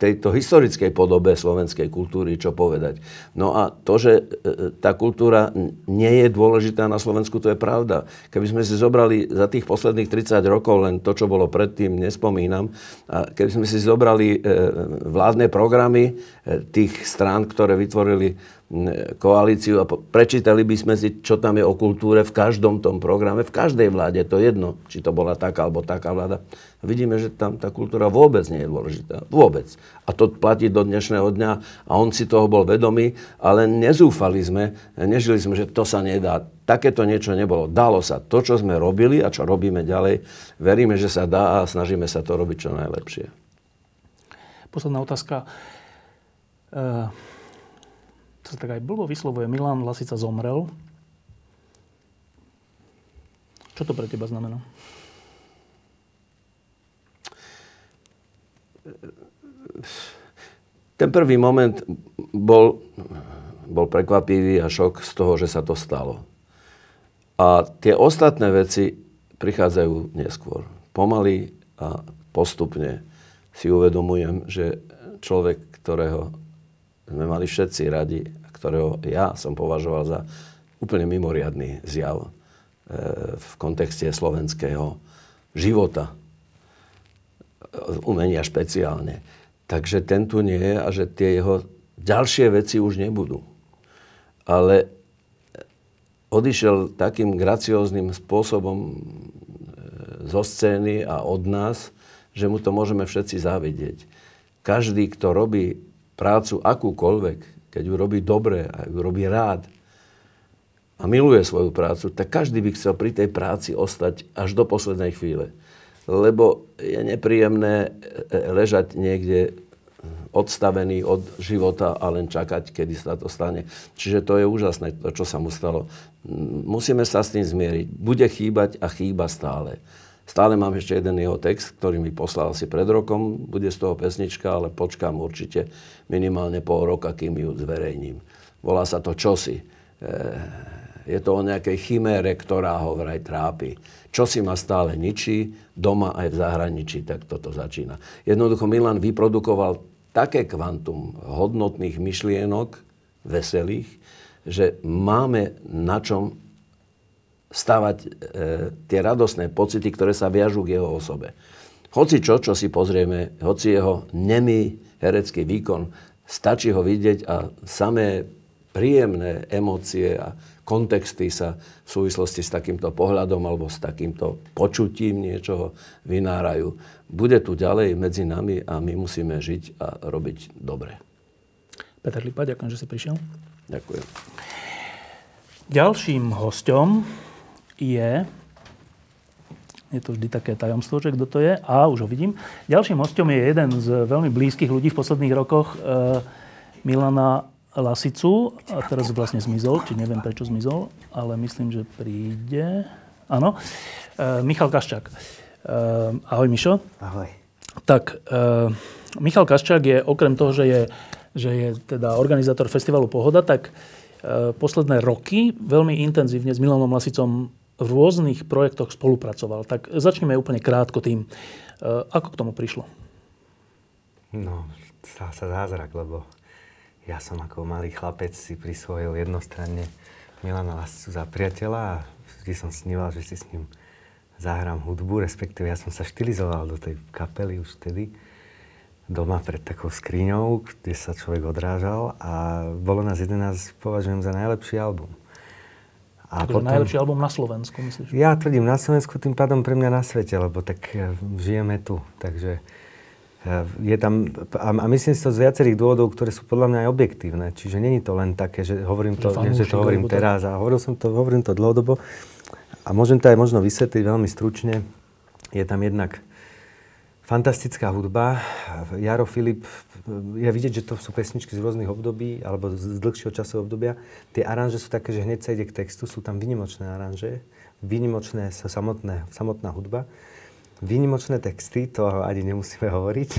tejto historickej podobe slovenskej kultúry čo povedať. No a to, že e, tá kultúra nie je dôležitá na Slovensku, to je pravda. Keby sme si zobrali za tých posledných 30 rokov len to, čo bolo predtým, nespomínam, a keby sme si zobrali e, vládne programy e, tých strán, ktoré vytvorili koalíciu a prečítali by sme si, čo tam je o kultúre v každom tom programe, v každej vláde, to jedno, či to bola taká alebo taká vláda. Vidíme, že tam tá kultúra vôbec nie je dôležitá. Vôbec. A to platí do dnešného dňa a on si toho bol vedomý, ale nezúfali sme, nežili sme, že to sa nedá. Takéto niečo nebolo. Dalo sa. To, čo sme robili a čo robíme ďalej, veríme, že sa dá a snažíme sa to robiť čo najlepšie. Posledná otázka. Uh to sa tak aj blbo vyslovuje, Milan Lasica zomrel. Čo to pre teba znamená? Ten prvý moment bol, bol prekvapivý a šok z toho, že sa to stalo. A tie ostatné veci prichádzajú neskôr. Pomaly a postupne si uvedomujem, že človek, ktorého sme mali všetci radi ktorého ja som považoval za úplne mimoriadný zjav e, v kontexte slovenského života, umenia špeciálne. Takže ten tu nie je a že tie jeho ďalšie veci už nebudú. Ale odišiel takým gracióznym spôsobom e, zo scény a od nás, že mu to môžeme všetci závidieť. Každý, kto robí prácu akúkoľvek, keď ju robí dobre a ju robí rád a miluje svoju prácu, tak každý by chcel pri tej práci ostať až do poslednej chvíle. Lebo je nepríjemné e, e, ležať niekde odstavený od života a len čakať, kedy sa to stane. Čiže to je úžasné, to, čo sa mu stalo. Musíme sa s tým zmieriť. Bude chýbať a chýba stále. Stále mám ešte jeden jeho text, ktorý mi poslal asi pred rokom. Bude z toho pesnička, ale počkám určite minimálne pol roka, kým ju zverejním. Volá sa to Čosi. E, je to o nejakej chimére, ktorá ho vraj trápi. Čo si ma stále ničí, doma aj v zahraničí, tak toto začína. Jednoducho Milan vyprodukoval také kvantum hodnotných myšlienok, veselých, že máme na čom stavať e, tie radostné pocity, ktoré sa viažú k jeho osobe. Hoci čo, čo si pozrieme, hoci jeho nemý herecký výkon, stačí ho vidieť a samé príjemné emócie a kontexty sa v súvislosti s takýmto pohľadom alebo s takýmto počutím niečoho vynárajú. Bude tu ďalej medzi nami a my musíme žiť a robiť dobre. Peter Lipa, ďakujem, že si prišiel. Ďakujem. Ďalším hostom je, je to vždy také tajomstvo, že kto to je, a už ho vidím. Ďalším hostom je jeden z veľmi blízkych ľudí v posledných rokoch, e, Milana Lasicu. A teraz vlastne zmizol, či neviem prečo zmizol, ale myslím, že príde. Áno. E, Michal Kaščák. E, ahoj, Mišo. Ahoj. Tak, Michal Kaščák je okrem toho, že je, že je teda organizátor festivalu Pohoda, tak posledné roky veľmi intenzívne s Milanom Lasicom v rôznych projektoch spolupracoval. Tak začneme úplne krátko tým. E, ako k tomu prišlo? No, stal sa zázrak, lebo ja som ako malý chlapec si prisvojil jednostranne Milana Lascu za priateľa a vždy som sníval, že si s ním zahrám hudbu, respektíve ja som sa štilizoval do tej kapely už vtedy doma pred takou skriňou, kde sa človek odrážal a bolo nás 11, považujem za najlepší album. A Takže potom, najlepší album na Slovensku, myslíš? Ja tvrdím na Slovensku, tým pádom pre mňa na svete, lebo tak e, žijeme tu. Takže e, je tam, a myslím si to z viacerých dôvodov, ktoré sú podľa mňa aj objektívne. Čiže není to len také, že hovorím to, že, že to hovorím teraz a hovoril som to, hovorím to dlhodobo. A môžem to aj možno vysvetliť veľmi stručne. Je tam jednak fantastická hudba. Jaro Filip je vidieť, že to sú pesničky z rôznych období alebo z dlhšieho časového obdobia. Tie aranže sú také, že hneď sa ide k textu, sú tam vynimočné aranže, vynimočné samotné, samotná hudba, vynimočné texty, to ani nemusíme hovoriť.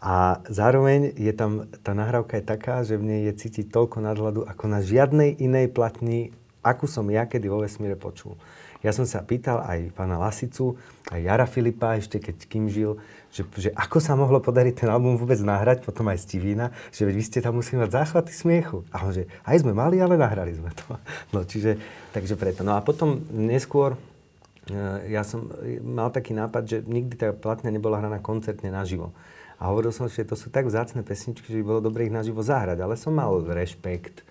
A zároveň je tam, tá nahrávka je taká, že v nej je cítiť toľko nadhľadu, ako na žiadnej inej platni, akú som ja kedy vo vesmíre počul. Ja som sa pýtal aj pána Lasicu, aj Jara Filipa, ešte keď kým žil, že, že ako sa mohlo podariť ten album vôbec nahrať, potom aj Stivína, že veď vy ste tam museli mať záchvaty smiechu. A on že, aj sme mali, ale nahrali sme to. No čiže, takže preto. No a potom neskôr e, ja som mal taký nápad, že nikdy tá platňa nebola hraná koncertne naživo. A hovoril som, že to sú tak vzácne pesničky, že by bolo dobre ich naživo zahrať. Ale som mal rešpekt,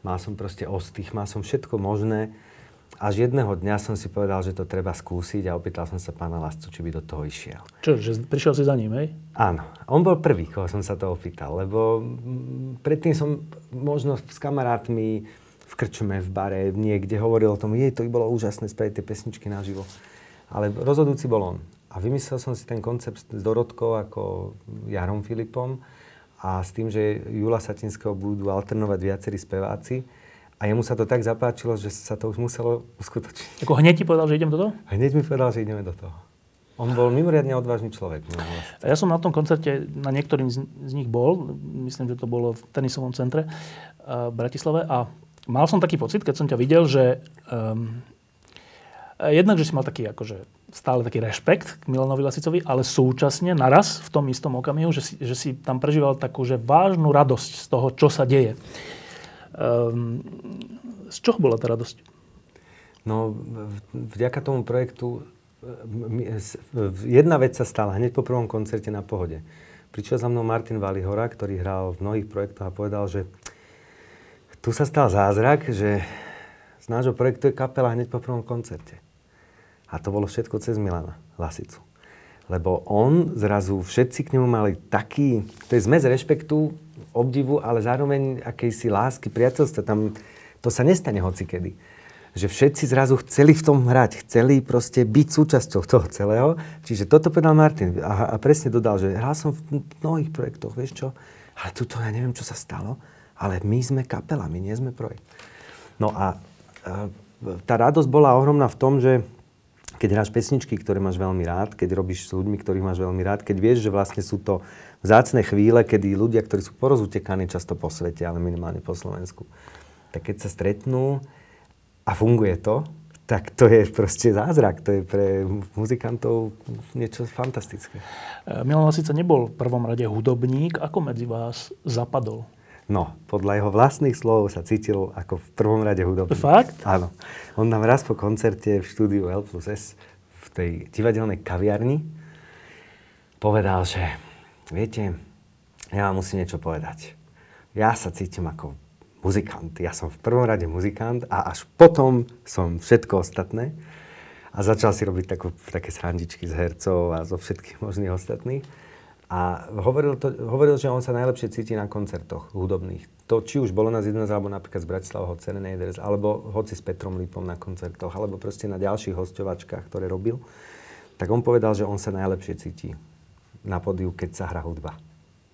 mal som proste ostých, mal som všetko možné až jedného dňa som si povedal, že to treba skúsiť a opýtal som sa pána Lascu, či by do toho išiel. Čo, že prišiel si za ním, hej? Áno. On bol prvý, koho som sa to opýtal, lebo predtým som možno s kamarátmi v krčme, v bare, niekde hovoril o tom, jej, to by bolo úžasné spraviť tie pesničky naživo. Ale rozhodujúci bol on. A vymyslel som si ten koncept s Dorotkou ako Jarom Filipom a s tým, že Jula Satinského budú alternovať viacerí speváci a jemu sa to tak zapáčilo, že sa to už muselo uskutočniť. Ako hneď ti povedal, že idem do toho? Hneď mi povedal, že ideme do toho. On bol mimoriadne odvážny človek. Ja som na tom koncerte, na niektorým z, nich bol, myslím, že to bolo v tenisovom centre v Bratislave a mal som taký pocit, keď som ťa videl, že um, jednak, že si mal taký akože stále taký rešpekt k Milanovi Lasicovi, ale súčasne naraz v tom istom okamihu, že si, že si tam prežíval takú že vážnu radosť z toho, čo sa deje. Um, z čoho bola tá radosť? No, vďaka tomu projektu jedna vec sa stala hneď po prvom koncerte na Pohode. Prišiel za mnou Martin Valihora, ktorý hral v mnohých projektoch a povedal, že tu sa stal zázrak, že z nášho projektu je kapela hneď po prvom koncerte. A to bolo všetko cez Milana Lasicu. Lebo on zrazu, všetci k nemu mali taký, to je zmes rešpektu, obdivu, ale zároveň akejsi lásky, priateľstva. Tam, to sa nestane hocikedy. že všetci zrazu chceli v tom hrať, chceli proste byť súčasťou toho celého. Čiže toto povedal Martin a, a presne dodal, že hral som v mnohých projektoch, vieš čo, ale tuto ja neviem, čo sa stalo, ale my sme kapela, my nie sme projekt. No a, a tá radosť bola ohromná v tom, že keď hráš pesničky, ktoré máš veľmi rád, keď robíš s ľuďmi, ktorých máš veľmi rád, keď vieš, že vlastne sú to vzácne chvíle, kedy ľudia, ktorí sú porozutekaní často po svete, ale minimálne po Slovensku, tak keď sa stretnú a funguje to, tak to je proste zázrak. To je pre muzikantov niečo fantastické. E, Milan Lasica nebol v prvom rade hudobník. Ako medzi vás zapadol? No, podľa jeho vlastných slov sa cítil ako v prvom rade hudobník. Fakt? Áno. On nám raz po koncerte v štúdiu L plus S v tej divadelnej kaviarni povedal, že viete, ja vám musím niečo povedať. Ja sa cítim ako muzikant. Ja som v prvom rade muzikant a až potom som všetko ostatné. A začal si robiť takú, také srandičky z hercov a zo všetkých možných ostatných. A hovoril, to, hovoril, že on sa najlepšie cíti na koncertoch hudobných. To, či už bolo na 11, alebo napríklad z Bratislavho Serenaders, alebo hoci s Petrom Lipom na koncertoch, alebo proste na ďalších hostovačkách, ktoré robil, tak on povedal, že on sa najlepšie cíti na podiu, keď sa hrá hudba.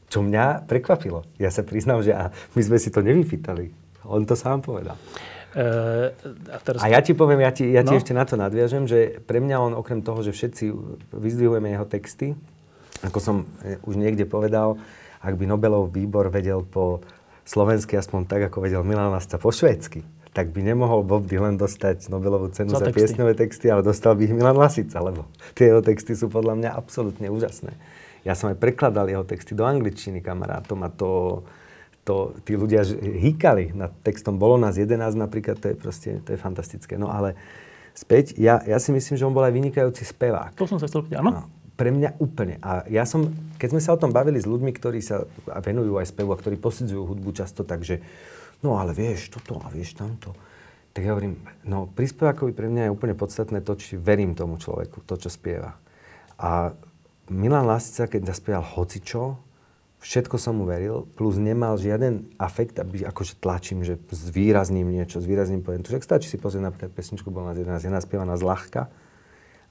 Čo mňa prekvapilo. Ja sa priznám, že a my sme si to nevypýtali. On to sám povedal. E, a, teraz... a ja ti poviem, ja ti, ja ti No. ešte na to nadviažem, že pre mňa on okrem toho, že všetci vyzdvihujeme jeho texty, ako som e, už niekde povedal, ak by Nobelov výbor vedel po slovensky aspoň tak, ako vedel Milan Lasca po švédsky, tak by nemohol Bob Dylan dostať Nobelovú cenu Za za, texty. piesňové texty, ale dostal by ich Milan Lasica, lebo tie jeho texty sú podľa mňa absolútne úžasné. Ja som aj prekladal jeho texty do angličtiny kamarátom a to, to tí ľudia hýkali nad textom. Bolo nás 11 napríklad, to je proste, to je fantastické. No ale späť, ja, ja si myslím, že on bol aj vynikajúci spevák. To som sa chcel áno? No, pre mňa úplne. A ja som, keď sme sa o tom bavili s ľuďmi, ktorí sa venujú aj spevu a ktorí posudzujú hudbu často, takže no ale vieš toto a vieš tamto. Tak ja hovorím, no pri spevákovi pre mňa je úplne podstatné to, či verím tomu človeku, to, čo spieva. A Milan Lasica, keď zaspieval hocičo, všetko som mu veril, plus nemal žiaden afekt, aby akože tlačím, že zvýrazním niečo, zvýrazním poviem. To však stačí si pozrieť napríklad pesničku bol nás 11, je naspievaná zľahka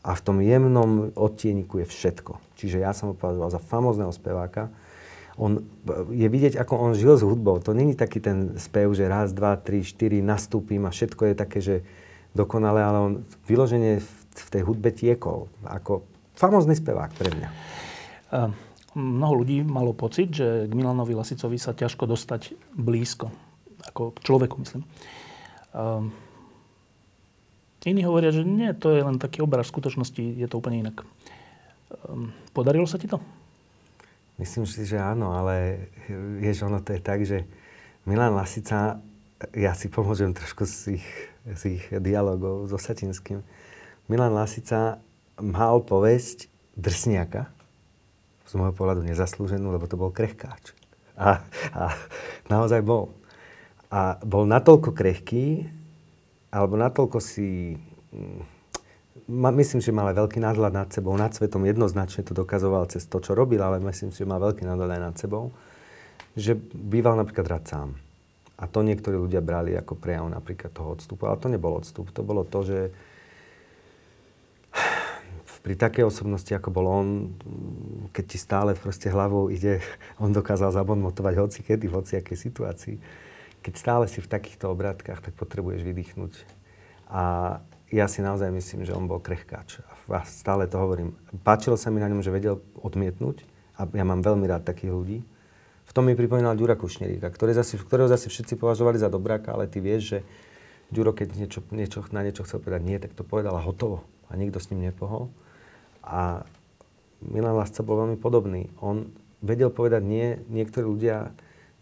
a v tom jemnom odtieniku je všetko. Čiže ja som ho považoval za famózneho speváka. On, je vidieť, ako on žil s hudbou. To není taký ten spev, že raz, dva, tri, štyri, nastúpim a všetko je také, že dokonale, ale on vyloženie v tej hudbe tiekol. Ako famózny spevák pre mňa. A mnoho ľudí malo pocit, že k Milanovi Lasicovi sa ťažko dostať blízko. Ako k človeku, myslím. A iní hovoria, že nie, to je len taký obraz. V skutočnosti je to úplne inak. Ehm, Podarilo sa ti to? Myslím si, že áno, ale vieš, ono to je tak, že Milan Lasica, ja si pomôžem trošku z ich, z ich dialogov so Satinským. Milan Lasica mal povesť drsniaka, z môjho pohľadu nezaslúženú, lebo to bol krehkáč. A, a naozaj bol. A bol natoľko krehký, alebo natoľko si... mm, myslím, že mal aj veľký nadhľad nad sebou, nad svetom jednoznačne to dokazoval cez to, čo robil, ale myslím že mal veľký nadhľad aj nad sebou, že býval napríklad rád sám. A to niektorí ľudia brali ako prejav napríklad toho odstupu. Ale to nebol odstup. To bolo to, že pri takej osobnosti, ako bol on, keď ti stále proste hlavou ide, on dokázal zabonmotovať hoci kedy, v hoci akej situácii. Keď stále si v takýchto obrátkach, tak potrebuješ vydýchnuť. A ja si naozaj myslím, že on bol krehkáč. A stále to hovorím. Páčilo sa mi na ňom, že vedel odmietnúť. A ja mám veľmi rád takých ľudí. V tom mi pripomínal Ďura Kušneríka, ktorý zase, ktorého zase všetci považovali za dobráka, ale ty vieš, že Ďuro, keď niečo, niečo, na niečo chcel povedať nie, tak to povedal a hotovo. A nikto s ním nepohol. A Milan Lasca bol veľmi podobný. On vedel povedať nie, niektorí ľudia,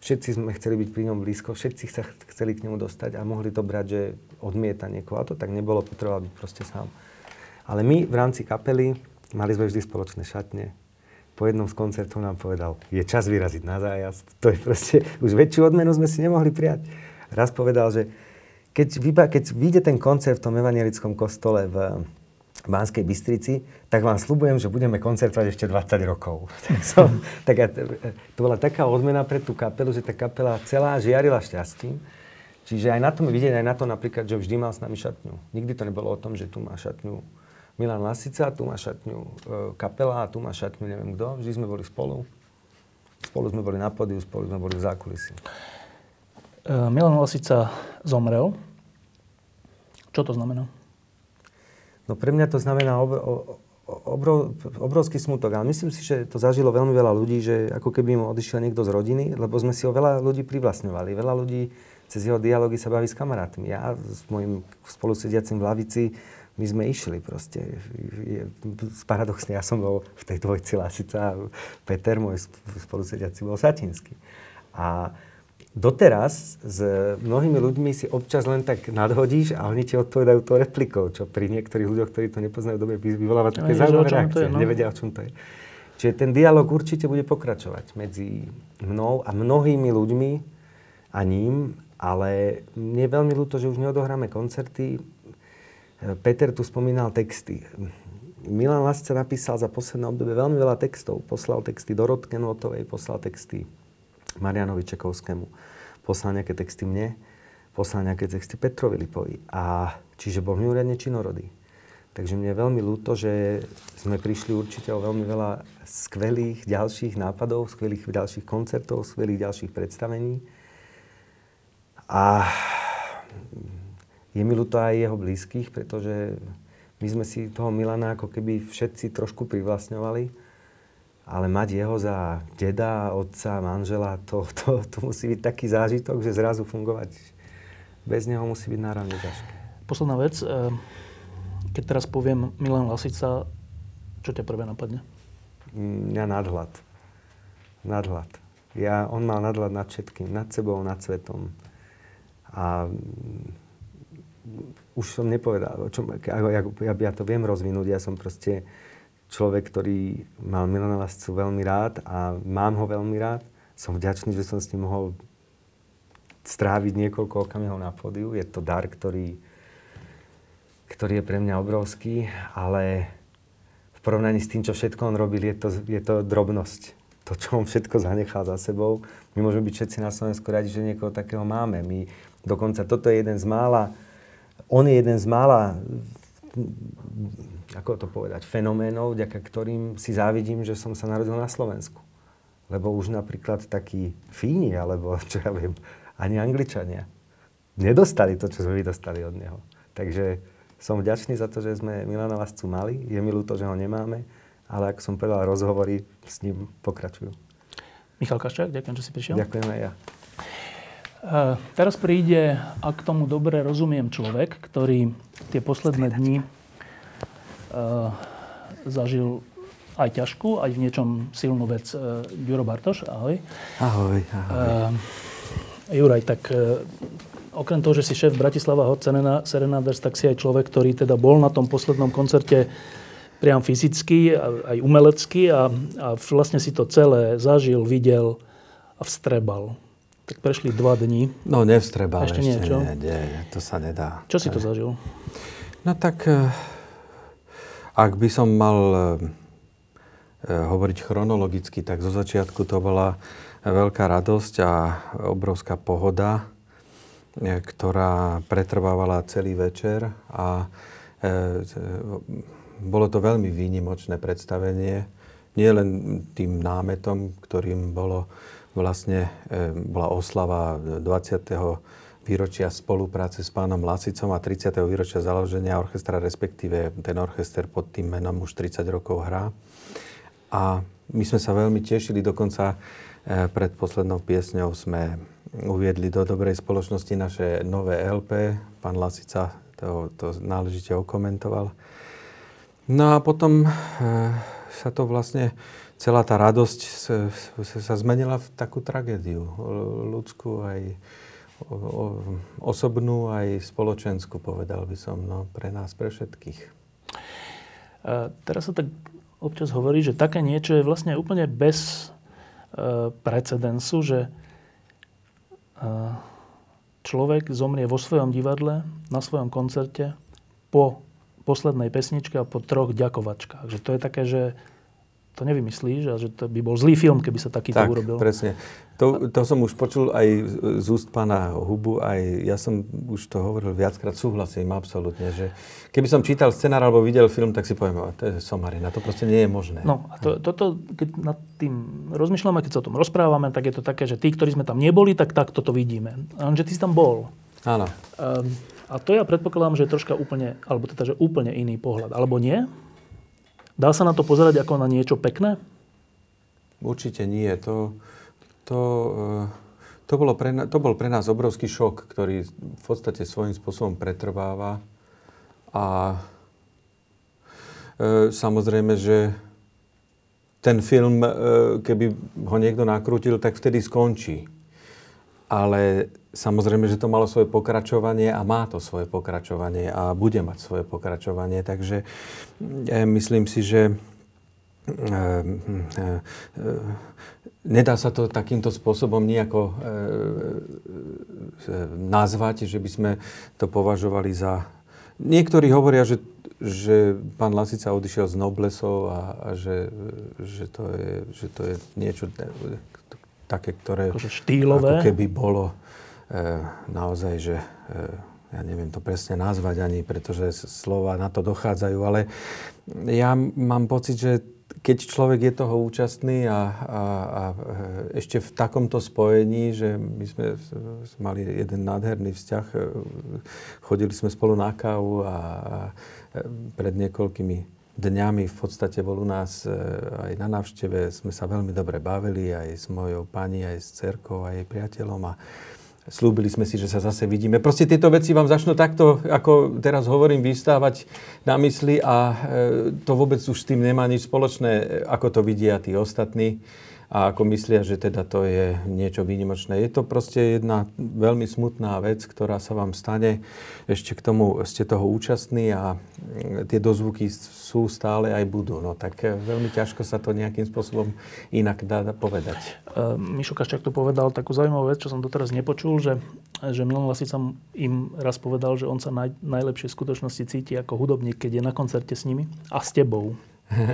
všetci sme chceli byť pri ňom blízko, všetci sa ch- chceli k nemu dostať a mohli to brať, že odmieta niekoho. A to tak nebolo, potreboval byť proste sám. Ale my v rámci kapely mali sme vždy spoločné šatne. Po jednom z koncertov nám povedal, je čas vyraziť na zájazd. To je proste, už väčšiu odmenu sme si nemohli prijať. Raz povedal, že keď, vyba, keď vyjde ten koncert v tom evangelickom kostole v Banskej Bystrici, tak vám slubujem, že budeme koncertovať ešte 20 rokov. tak, som, tak ja, to bola taká odmena pre tú kapelu, že tá kapela celá žiarila šťastím. Čiže aj na tom vidieť, aj na to napríklad, že vždy mal s nami šatňu. Nikdy to nebolo o tom, že tu má šatňu Milan Lasica, tu má šatňu e, Kapela tu má šatňu neviem kto. Vždy sme boli spolu. Spolu sme boli na podiu, spolu sme boli v zákulisí. E, Milan Lasica zomrel. Čo to znamená? No pre mňa to znamená obr, obrov, obrovský smutok. Ale myslím si, že to zažilo veľmi veľa ľudí, že ako keby mu odišiel niekto z rodiny, lebo sme si ho veľa ľudí privlastňovali. Veľa ľudí cez jeho dialógy sa baví s kamarátmi. Ja s mojim spolusediacim v lavici, my sme išli proste. Paradoxne, ja som bol v tej dvojci Lasica a Peter, môj spolusediaci, bol Satinský. A doteraz s mnohými ľuďmi si občas len tak nadhodíš a oni ti odpovedajú to replikou, čo pri niektorých ľuďoch, ktorí to nepoznajú dobre, vyvoláva také zaujímavé reakcie. no? Nevedia, o čom to je. Čiže ten dialog určite bude pokračovať medzi mnou a mnohými ľuďmi a ním, ale mne je veľmi ľúto, že už neodohráme koncerty. Peter tu spomínal texty. Milan Lasca napísal za posledné obdobie veľmi veľa textov. Poslal texty Dorotke Notovej, poslal texty Marianovi Čekovskému. Poslal nejaké texty mne, poslal nejaké texty Petrovi Lipovi. A čiže bol mimoriadne činorodý. Takže mne je veľmi ľúto, že sme prišli určite o veľmi veľa skvelých ďalších nápadov, skvelých ďalších koncertov, skvelých ďalších predstavení. A je mi ľúto aj jeho blízkych, pretože my sme si toho Milana ako keby všetci trošku privlastňovali ale mať jeho za deda, otca, manžela, to, to, to musí byť taký zážitok, že zrazu fungovať bez neho musí byť náravne ťažké. Posledná vec. Eh, keď teraz poviem Milan Lasica, čo ťa prvé napadne? Mňa nadhľad. Nadhľad. Ja, on mal nadhľad nad všetkým. Nad sebou, nad svetom. A už som nepovedal, čo, ja, ja, ja to viem rozvinúť. Ja som proste človek, ktorý mal Milana Lascu veľmi rád a mám ho veľmi rád. Som vďačný, že som s ním mohol stráviť niekoľko okamihov na pódiu. Je to dar, ktorý, ktorý je pre mňa obrovský, ale v porovnaní s tým, čo všetko on robil, je to, je to drobnosť. To, čo on všetko zanechal za sebou. My môžeme byť všetci na Slovensku radi, že niekoho takého máme. My, dokonca toto je jeden z mála, on je jeden z mála ako to povedať, fenoménov, vďaka ktorým si závidím, že som sa narodil na Slovensku. Lebo už napríklad takí Fíni, alebo čo ja viem, ani Angličania nedostali to, čo sme my dostali od neho. Takže som vďačný za to, že sme Milana Lascu mali. Je mi ľúto, že ho nemáme, ale ako som povedal, rozhovory s ním pokračujú. Michal Kaščák, ďakujem, že si prišiel. Ďakujem aj ja. Uh, teraz príde, ak tomu dobre rozumiem, človek, ktorý tie posledné dni zažil aj ťažkú, aj v niečom silnú vec. Uh, Juro Bartoš, ahoj. Ahoj, ahoj. Uh, Juraj, tak uh, okrem toho, že si šéf Bratislava Hot Serenaders, tak si aj človek, ktorý teda bol na tom poslednom koncerte priam fyzicky, aj umelecky a, a vlastne si to celé zažil, videl a vstrebal. Tak prešli dva dní. No nevstrebal ešte, ešte nie, čo? Nie, nie, to sa nedá. Čo si to zažil? No tak ak by som mal e, e, hovoriť chronologicky, tak zo začiatku to bola veľká radosť a obrovská pohoda, ktorá pretrvávala celý večer a bolo to veľmi výnimočné predstavenie. Nie len tým námetom, ktorým bolo vlastne, bola oslava 20 výročia spolupráce s pánom Lasicom a 30. výročia založenia orchestra, respektíve ten orchester pod tým menom už 30 rokov hrá. A my sme sa veľmi tešili, dokonca e, pred poslednou piesňou sme uviedli do dobrej spoločnosti naše nové LP. Pán Lasica to, to náležite okomentoval. No a potom e, sa to vlastne, celá tá radosť sa, sa zmenila v takú tragédiu ľudskú aj osobnú aj spoločenskú, povedal by som, no, pre nás, pre všetkých. A teraz sa tak občas hovorí, že také niečo je vlastne úplne bez e, precedensu, že e, človek zomrie vo svojom divadle, na svojom koncerte, po poslednej pesničke a po troch ďakovačkách. Že to je také, že to nevymyslíš a že to by bol zlý film, keby sa takýto tak, urobil. presne. To, to som už počul aj z úst pána Hubu, aj ja som už to hovoril viackrát, súhlasím absolútne, že keby som čítal scenár alebo videl film, tak si poviem, "O, to je somarina, to proste nie je možné. No a to, toto, keď nad tým rozmýšľame, keď sa o tom rozprávame, tak je to také, že tí, ktorí sme tam neboli, tak takto to vidíme. Lenže ty si tam bol. Áno. Um, a to ja predpokladám, že je troška úplne, alebo teda, že úplne iný pohľad. Alebo nie? Dá sa na to pozerať ako na niečo pekné? Určite nie. To, to, eh, to, bolo pre, to bol pre nás obrovský šok, ktorý v podstate svojím spôsobom pretrváva. A e, samozrejme, že ten film, e, keby ho niekto nakrútil, tak vtedy skončí. Ale samozrejme, že to malo svoje pokračovanie a má to svoje pokračovanie a bude mať svoje pokračovanie. Takže ja myslím si, že e, e, nedá sa to takýmto spôsobom nejako e, e, nazvať, že by sme to považovali za... Niektorí hovoria, že, že pán Lasica odišiel z Noblesov a, a že, že, to je, že to je niečo e, také, ktoré Akože štýlové? ako keby bolo e, naozaj, že e, ja neviem to presne nazvať ani, pretože slova na to dochádzajú, ale ja mám pocit, že keď človek je toho účastný a, a, a e, ešte v takomto spojení, že my sme mali jeden nádherný vzťah, e, chodili sme spolu na kávu a, a e, pred niekoľkými dňami v podstate bol u nás e, aj na návšteve, sme sa veľmi dobre bavili aj s mojou pani, aj s cerkou, aj jej priateľom. A slúbili sme si, že sa zase vidíme. Proste tieto veci vám začnú takto, ako teraz hovorím, vystávať na mysli a e, to vôbec už s tým nemá nič spoločné, e, ako to vidia tí ostatní a ako myslia, že teda to je niečo výnimočné. Je to proste jedna veľmi smutná vec, ktorá sa vám stane. Ešte k tomu ste toho účastní a mm, tie dozvuky sú stále aj budú. No tak e, veľmi ťažko sa to nejakým spôsobom inak dá povedať. Uh, Mišo Kaščák tu povedal takú zaujímavú vec, čo som doteraz nepočul, že, že Milan Lasica im raz povedal, že on sa naj, najlepšie v skutočnosti cíti ako hudobník, keď je na koncerte s nimi a s tebou. uh,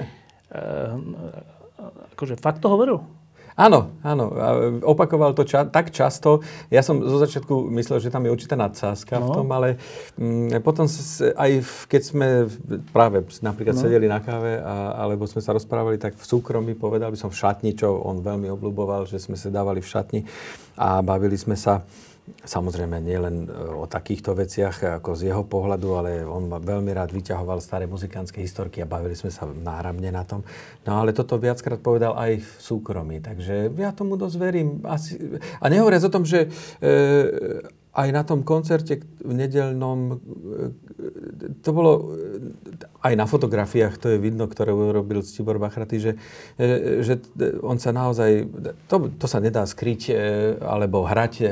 akože fakt to hovoril? Áno, áno. Opakoval to ča- tak často. Ja som zo začiatku myslel, že tam je určitá nadsázka v No. tom, ale mm, potom s, aj v, keď sme v- práve napríklad No. sedeli na káve a, alebo sme sa rozprávali, tak v súkromí povedal by som v šatni, čo on veľmi obľúboval, že sme sa dávali v šatni a bavili sme sa Samozrejme, nie len e, o takýchto veciach ako z jeho pohľadu, ale on veľmi rád vyťahoval staré muzikánske historky a bavili sme sa náramne na tom. No ale toto viackrát povedal aj v súkromí, takže ja tomu dosť verím. Asi, a nehovoriac o tom, že e, aj na tom koncerte v nedelnom, e, to bolo e, aj na fotografiách, to je vidno, ktoré urobil Tibor Bachraty, že, e, že on sa naozaj, to, to sa nedá skryť e, alebo hrať, e,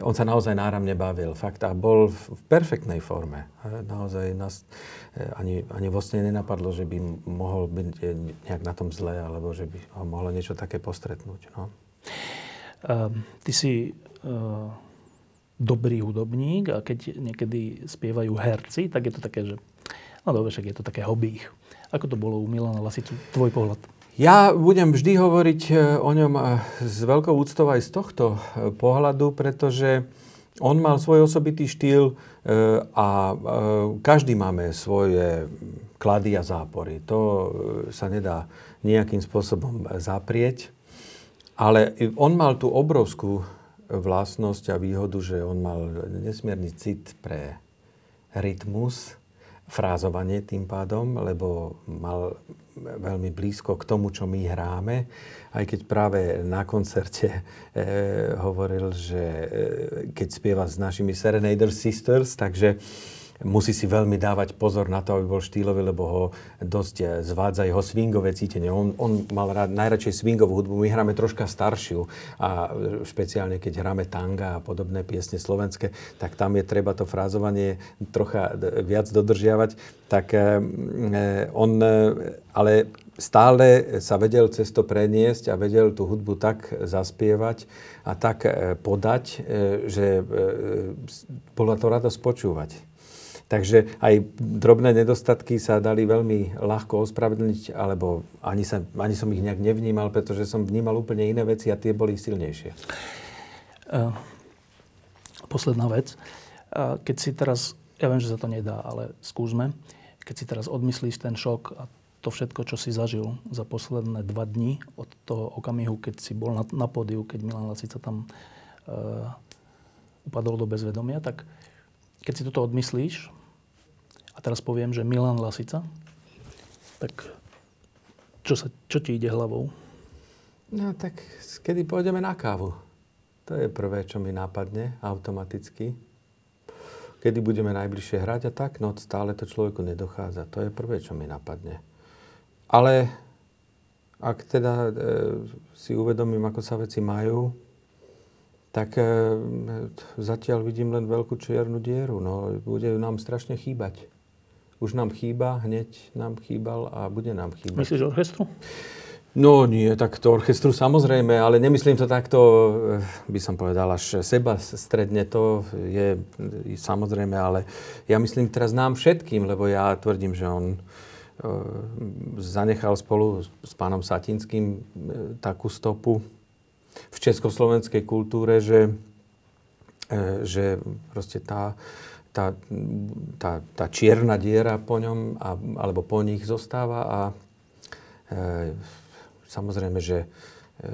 on sa naozaj náramne bavil, fakt, a bol v, perfektnej forme. E, Naozaj nás e, ani, ani vlastne nenapadlo, že by mohol byť e, nejak na tom zle, alebo že by ho mohlo niečo také postretnúť. No. Uh, ty si uh, dobrý hudobník a keď niekedy spievajú herci, tak je to také, že no dobre, však je to také hobby ich. Ako to bolo u Milana Lasicu, tvoj pohľad? Ja budem vždy hovoriť e, o ňom e, s veľkou úctou aj z tohto e, pohľadu, pretože on mal svoj osobitý štýl a každý máme svoje klady a zápory. To sa nedá nejakým spôsobom zaprieť. Ale on mal tú obrovskú vlastnosť a výhodu, že on mal nesmierny cit pre rytmus, frázovanie tým pádom, lebo mal veľmi blízko k tomu, čo my hráme. Aj keď práve na koncerte e, hovoril, že e, keď spieva s našimi Serenader Sisters, takže musí si veľmi dávať pozor na to, aby bol štýlový, lebo ho dosť eh, zvádza jeho swingové cítenie. On, on mal rád, najradšej swingovú hudbu, my hráme troška staršiu a eh, špeciálne keď hráme tanga a podobné piesne slovenské, tak tam je treba to frázovanie trocha d- viac dodržiavať. Tak eh, on eh, ale stále sa vedel cez to preniesť a vedel tú hudbu tak zaspievať a tak eh, podať, eh, že eh, bola to radosť počúvať. Takže aj drobné nedostatky sa dali veľmi ľahko ospravedlniť, alebo ani, sa, ani som ich nejak nevnímal, pretože som vnímal úplne iné veci a tie boli silnejšie. Uh, posledná vec. Uh, keď si teraz, ja viem, že sa to nedá, ale skúsme. Keď si teraz odmyslíš ten šok a to všetko, čo si zažil za posledné dva dni od toho okamihu, keď si bol na, na pódiu, keď Milan Lasica tam uh, upadol do bezvedomia, tak keď si toto odmyslíš, a teraz poviem, že Milan Lasica, tak čo, sa, čo ti ide hlavou? No tak kedy pôjdeme na kávu? To je prvé, čo mi nápadne automaticky. Kedy budeme najbližšie hrať a tak, no stále to človeku nedochádza. To je prvé, čo mi napadne. Ale ak teda e, si uvedomím, ako sa veci majú, tak e, zatiaľ vidím len veľkú čiernu dieru. No, bude nám strašne chýbať už nám chýba, hneď nám chýbal a bude nám chýbať. Myslíš orchestru? No nie, tak to orchestru samozrejme, ale nemyslím to takto, eh, by som povedal, až seba stredne to je samozrejme, ale ja myslím teraz nám všetkým, lebo ja tvrdím, že on uh, zanechal spolu s pánom Satinským uh, takú stopu v československej kultúre, že, že proste tá, tá, tá, tá čierna diera po ňom a, alebo po nich zostáva a e, samozrejme, že e,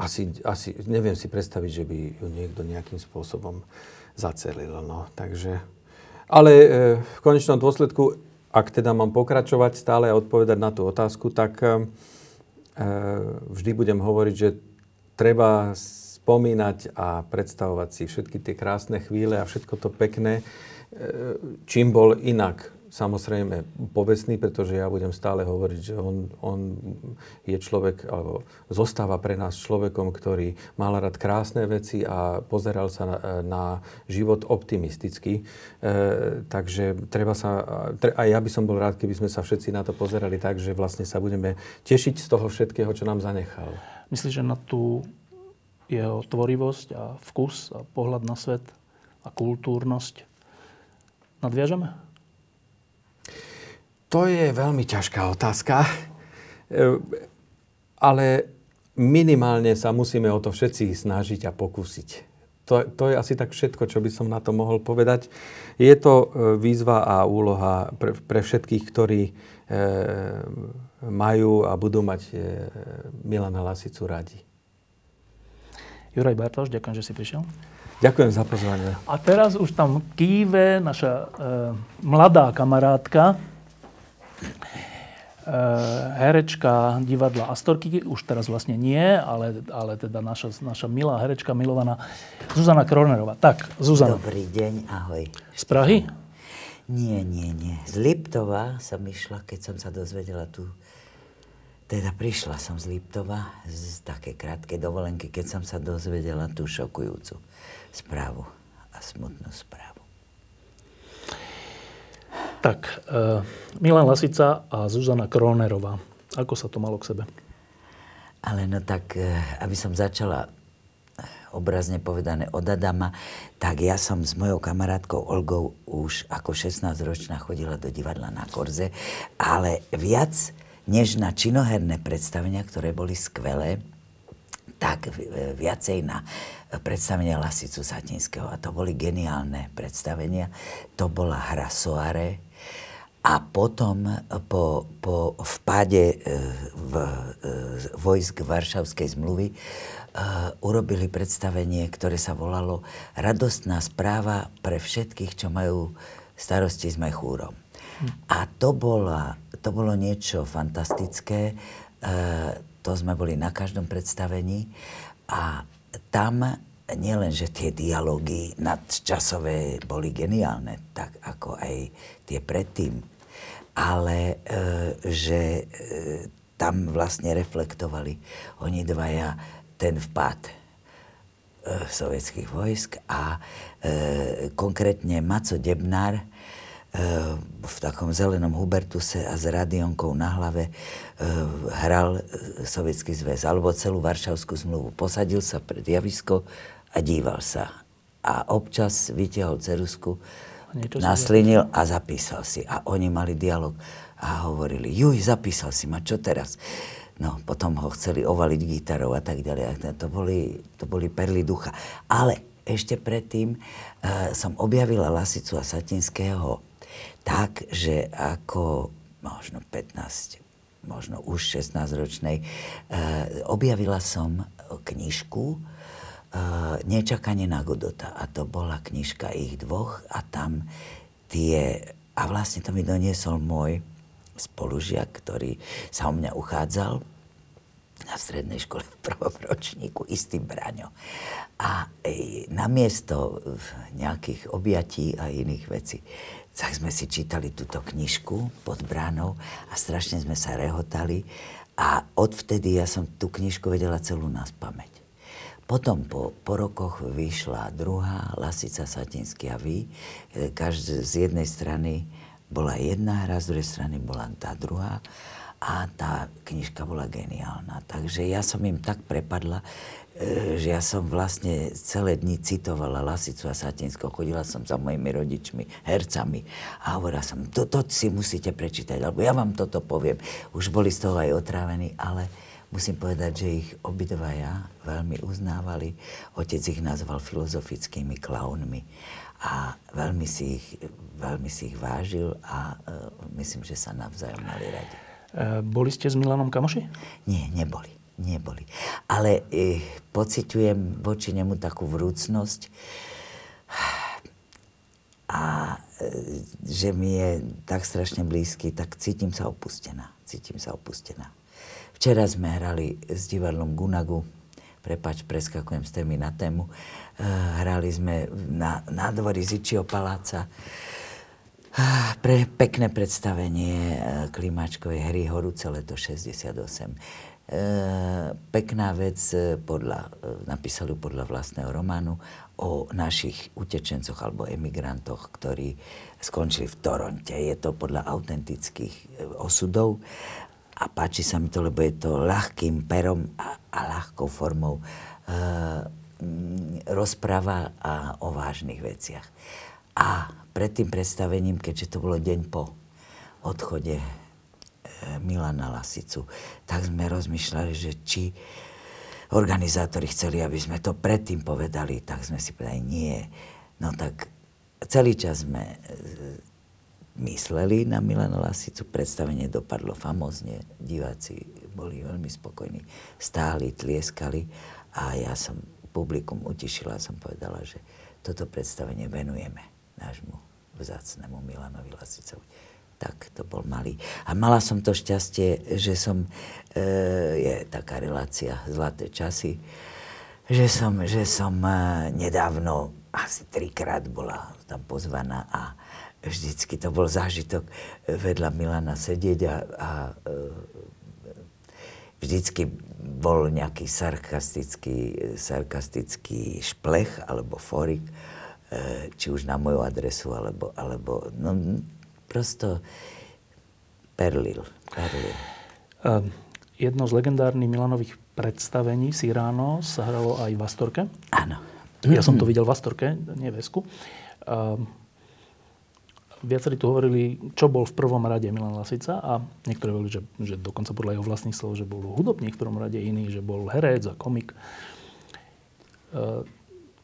asi, asi neviem si predstaviť, že by ju niekto nejakým spôsobom zacelil. No. Takže, ale e, v konečnom dôsledku, ak teda mám pokračovať stále a odpovedať na tú otázku, tak e, vždy budem hovoriť, že treba spomínať a predstavovať si všetky tie krásne chvíle a všetko to pekné, e, čím bol inak samozrejme povestný, pretože ja budem stále hovoriť, že on, on je človek, alebo zostáva pre nás človekom, ktorý mal rád krásne veci a pozeral sa na, na život optimisticky. E, takže treba sa, a ja by som bol rád, keby sme sa všetci na to pozerali tak, že vlastne sa budeme tešiť z toho všetkého, čo nám zanechal. Myslíš, že na tú jeho tvorivosť a vkus a pohľad na svet a kultúrnosť. Nadviažeme? To je veľmi ťažká otázka, e, ale minimálne sa musíme o to všetci snažiť a pokúsiť. To, to je asi tak všetko, čo by som na to mohol povedať. Je to e, výzva a úloha pre, pre všetkých, ktorí e, majú a budú mať e, Milana Lasicu radi. Juraj Bartoš, ďakujem, že si prišiel. Ďakujem za pozvanie. A teraz už tam kýve naša e, mladá kamarátka, e, herečka divadla Astorky, už teraz vlastne nie, ale, ale teda naša, naša milá herečka, milovaná Zuzana Kronerová. Tak, Zuzana. Dobrý deň, ahoj. Z Prahy? Nie, nie, nie. Z Liptova som išla, keď som sa dozvedela tú teda prišla som z Liptova z také krátkej dovolenky, keď som sa dozvedela tú šokujúcu správu a smutnú správu. Tak, uh, Milan Lasica a Zuzana Kronerová. Ako sa to malo k sebe? Ale no tak, uh, aby som začala obrazne povedané od Adama, tak ja som s mojou kamarátkou Olgou už ako 16-ročná chodila do divadla na Korze, ale viac než na činoherné predstavenia, ktoré boli skvelé, tak viacej na predstavenia Lasicu Satinského. A to boli geniálne predstavenia. To bola hra Soare. A potom po, po vpade e, v, e, vojsk Varšavskej zmluvy urobili predstavenie, ktoré sa volalo Radostná správa pre všetkých, čo majú starosti s mechúrom. A to, bola, to bolo niečo fantastické. E, to sme boli na každom predstavení. A tam nielen, že tie dialógy nadčasové boli geniálne, tak ako aj tie predtým, ale e, že e, tam vlastne reflektovali oni dvaja ten vpad e, sovietských vojsk a e, konkrétne Maco Debnár, v takom zelenom Hubertuse a s radionkou na hlave eh, hral eh, Sovietský zväz alebo celú Varšavskú zmluvu. Posadil sa pred javisko a díval sa. A občas vytiahol cerusku naslinil a zapísal si. A oni mali dialog a hovorili, juj, zapísal si ma, čo teraz? No, potom ho chceli ovaliť gitarou a tak ďalej. To boli, to boli perly ducha. Ale ešte predtým uh, som objavila Lasicu a Satinského tak, že ako možno 15, možno už 16-ročnej, uh, objavila som knižku uh, Nečakanie na Godota. A to bola knižka ich dvoch a tam tie... A vlastne to mi doniesol môj spolužiak, ktorý sa o mňa uchádzal na strednej škole v prvom ročníku, istý Braňo. A e, namiesto nejakých objatí a iných vecí, tak sme si čítali túto knižku pod bránou a strašne sme sa rehotali. A odvtedy ja som tú knižku vedela celú nás pamäť. Potom po, po rokoch vyšla druhá, Lasica Satinsky a vy. E, Každý z jednej strany bola jedna hra, z druhej strany bola tá druhá a tá knižka bola geniálna. Takže ja som im tak prepadla, že ja som vlastne celé dni citovala Lasicu a Satinsko. Chodila som za mojimi rodičmi, hercami a hovorila som, to, to si musíte prečítať, alebo ja vám toto poviem. Už boli z toho aj otrávení, ale musím povedať, že ich obidvaja veľmi uznávali. Otec ich nazval filozofickými klaunmi a veľmi si ich, veľmi si ich vážil a uh, myslím, že sa navzájom mali radi. E, boli ste s Milanom kamoši? Nie, neboli. Neboli. Ale e, pociťujem voči nemu takú vrúcnosť a e, že mi je tak strašne blízky, tak cítim sa opustená. Cítim sa opustená. Včera sme hrali s divadlom Gunagu, prepač, preskakujem z témy na tému, e, hrali sme na, na dvori Zičio paláca pre pekné predstavenie e, klimačkovej hry Horúce leto 68. E, pekná vec, e, podľa, napísali podľa vlastného románu o našich utečencoch alebo emigrantoch, ktorí skončili v Toronte. Je to podľa autentických osudov a páči sa mi to, lebo je to ľahkým perom a, a ľahkou formou e, rozpráva a o vážnych veciach. A pred tým predstavením, keďže to bolo deň po odchode Milana Lasicu, tak sme rozmýšľali, že či organizátori chceli, aby sme to predtým povedali, tak sme si povedali, nie. No tak celý čas sme e, mysleli na Milana Lasicu, predstavenie dopadlo famozne, diváci boli veľmi spokojní, stáli, tlieskali a ja som publikum utišila som povedala, že toto predstavenie venujeme nášmu vzácnemu Milanovi Lasicovi. Tak to bol malý. A mala som to šťastie, že som, e, je taká relácia Zlaté časy, že som, že som e, nedávno, asi trikrát bola tam pozvaná a vždycky to bol zážitok vedľa Milana sedieť a, a e, vždycky bol nejaký sarkastický, sarkastický šplech alebo forik E, či už na moju adresu, alebo, alebo no, prosto perlil, perlil. Uh, jedno z legendárnych Milanových predstavení si ráno sa hralo aj v Astorke. Áno. Ja som to videl v Astorke, nie v Esku. Uh, viacerí tu hovorili, čo bol v prvom rade Milan Lasica a niektorí hovorili, že, že dokonca podľa jeho vlastných slov, že bol hudobník v prvom rade iný, že bol herec a komik. Uh,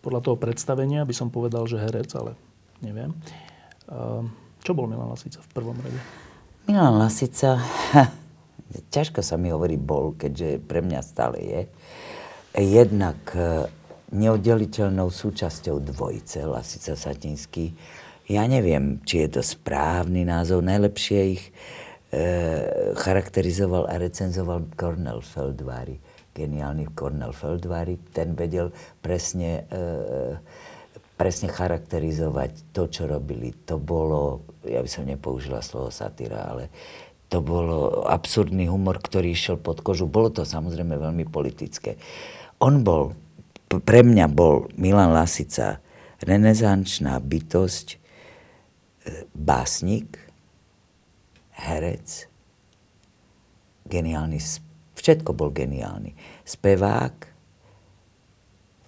podľa toho predstavenia by som povedal, že herec, ale neviem. Čo bol Milan Lasica v prvom rade? Milan Lasica, ťažko sa mi hovorí bol, keďže pre mňa stále je. Jednak e, neoddeliteľnou súčasťou dvojice Lasica Satinský. Ja neviem, či je to správny názov. Najlepšie ich e, charakterizoval a recenzoval Cornel Feldvári geniálny Cornel Feldvári, ten vedel presne, e, presne charakterizovať to, čo robili. To bolo, ja by som nepoužila slovo satíra, ale to bolo absurdný humor, ktorý išiel pod kožu. Bolo to samozrejme veľmi politické. On bol, pre mňa bol Milan Lasica renesančná bytosť, e, básnik, herec, geniálny Všetko bol geniálny. Spevák,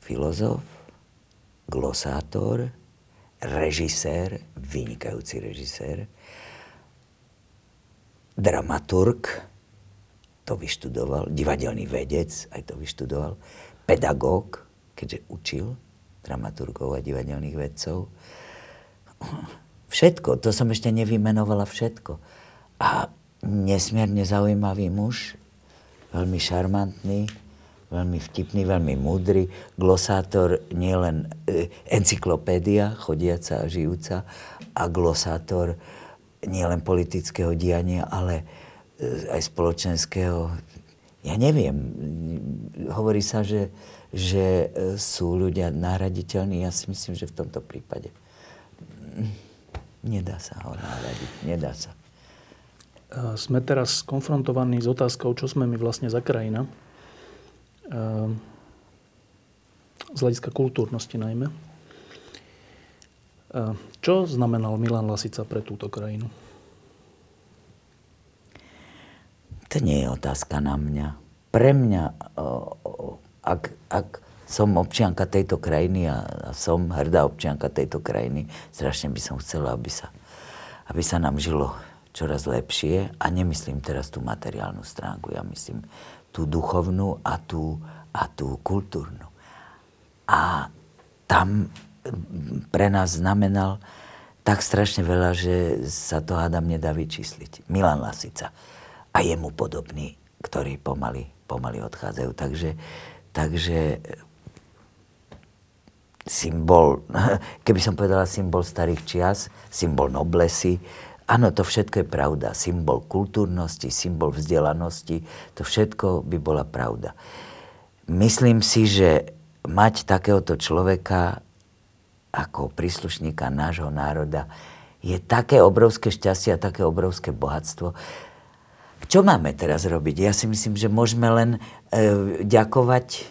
filozof, glosátor, režisér, vynikajúci režisér, dramaturg, to vyštudoval, divadelný vedec, aj to vyštudoval, pedagóg, keďže učil dramaturgov a divadelných vedcov. Všetko, to som ešte nevymenovala všetko. A nesmierne zaujímavý muž, veľmi šarmantný, veľmi vtipný, veľmi múdry, glosátor, nielen e, encyklopédia, chodiaca a žijúca, a glosátor nielen politického diania, ale e, aj spoločenského. Ja neviem, hovorí sa, že, že e, sú ľudia nahraditeľní. Ja si myslím, že v tomto prípade mm, nedá sa ho nahradiť, nedá sa. Sme teraz konfrontovaní s otázkou, čo sme my vlastne za krajina. Ehm, z hľadiska kultúrnosti najmä. Ehm, čo znamenal Milan Lasica pre túto krajinu? To nie je otázka na mňa. Pre mňa, ak, ak som občianka tejto krajiny a, som hrdá občianka tejto krajiny, strašne by som chcela, aby sa, aby sa nám žilo čoraz lepšie a nemyslím teraz tú materiálnu stránku, ja myslím tú duchovnú a tú, a tú kultúrnu. A tam pre nás znamenal tak strašne veľa, že sa to hádam nedá vyčísliť. Milan Lasica a jemu podobný, ktorí pomaly, pomaly odchádzajú. Takže, takže symbol, keby som povedala symbol starých čias, symbol noblesy, Áno, to všetko je pravda. Symbol kultúrnosti, symbol vzdelanosti, to všetko by bola pravda. Myslím si, že mať takéhoto človeka ako príslušníka nášho národa je také obrovské šťastie a také obrovské bohatstvo. Čo máme teraz robiť? Ja si myslím, že môžeme len e, ďakovať e,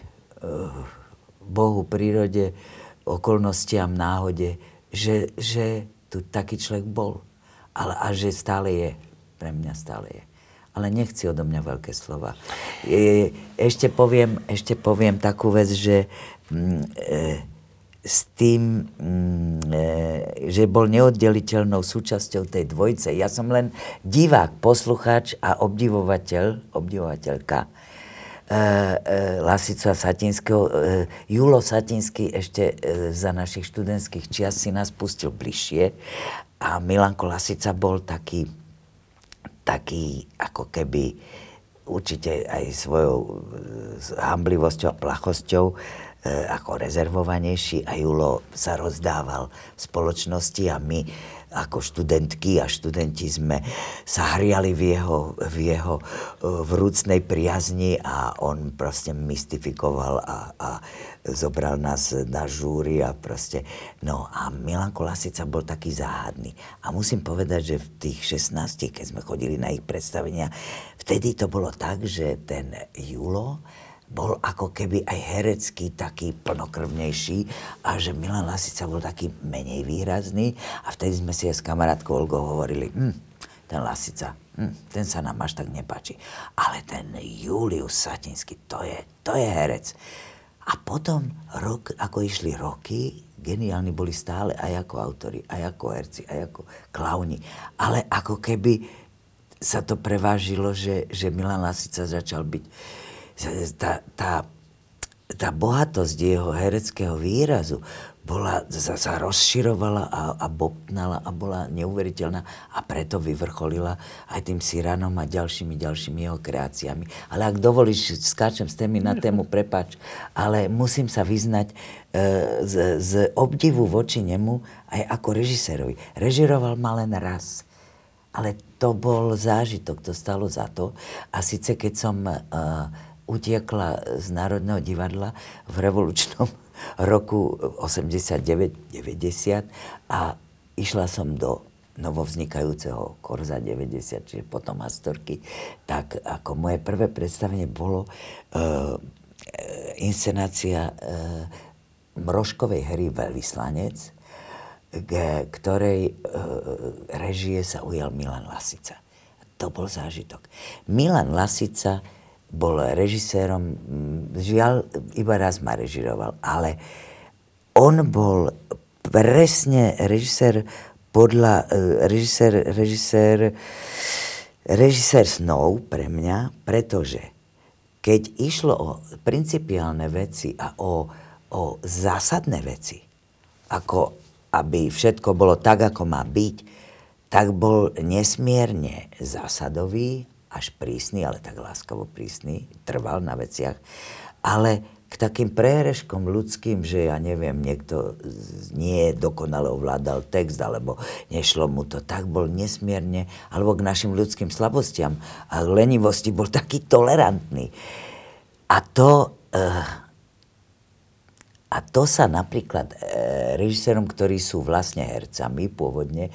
Bohu, prírode, okolnostiam, náhode, že, že tu taký človek bol ale a že stále je. Pre mňa stále je. Ale nechci odo mňa veľké slova. E, ešte, poviem, ešte poviem takú vec, že mm, e, s tým, mm, e, že bol neoddeliteľnou súčasťou tej dvojce. Ja som len divák, poslucháč a obdivovateľ, obdivovateľka e, Lasica Satinského. Julo Satinský ešte za našich študentských čias si nás pustil bližšie a Milanko Lasica bol taký, taký ako keby určite aj svojou e, hamblivosťou a plachosťou e, ako rezervovanejší a Julo sa rozdával v spoločnosti a my ako študentky a študenti sme sa hriali v jeho, v jeho e, vrúcnej priazni a on proste mystifikoval a, a zobral nás na žúry a proste... No a Milan Kolasica bol taký záhadný. A musím povedať, že v tých 16, keď sme chodili na ich predstavenia, vtedy to bolo tak, že ten Julo, bol ako keby aj herecký taký plnokrvnejší a že Milan Lasica bol taký menej výrazný a vtedy sme si aj s kamarátkou Olgou hovorili, hm, ten Lasica, hm, ten sa nám až tak nepáči. Ale ten Julius Satinský, to je, to je herec. A potom, rok, ako išli roky, geniálni boli stále aj ako autori, aj ako herci, aj ako klauni. Ale ako keby sa to prevážilo, že, že Milan Lasica začal byť tá, tá, tá bohatosť jeho hereckého výrazu bola, sa, rozširovala a, a bobtnala a bola neuveriteľná a preto vyvrcholila aj tým Syranom a ďalšími, ďalšími jeho kreáciami. Ale ak dovolíš, skáčem s témy na tému, prepač, ale musím sa vyznať e, z, z obdivu voči nemu aj ako režisérovi. Režiroval ma len raz. Ale to bol zážitok, to stalo za to. A síce keď som... E, utiekla z Národného divadla v revolučnom roku 89-90 a išla som do novovznikajúceho Korza 90, čiže potom Astorky, tak ako moje prvé predstavenie bolo uh, inscenácia uh, Mrožkovej hry Veľvyslanec, ktorej uh, režie sa ujal Milan Lasica. To bol zážitok. Milan Lasica bol režisérom, žiaľ, iba raz ma režiroval, ale on bol presne režisér podľa, e, režisér, režisér, režisér snov pre mňa, pretože keď išlo o principiálne veci a o, o zásadné veci, ako aby všetko bolo tak, ako má byť, tak bol nesmierne zásadový, až prísny, ale tak láskavo prísny, trval na veciach, ale k takým prehreškom ľudským, že ja neviem, niekto nie dokonale ovládal text, alebo nešlo mu to, tak bol nesmierne, alebo k našim ľudským slabostiam a lenivosti bol taký tolerantný. A to, uh, a to sa napríklad uh, režisérom, ktorí sú vlastne hercami pôvodne,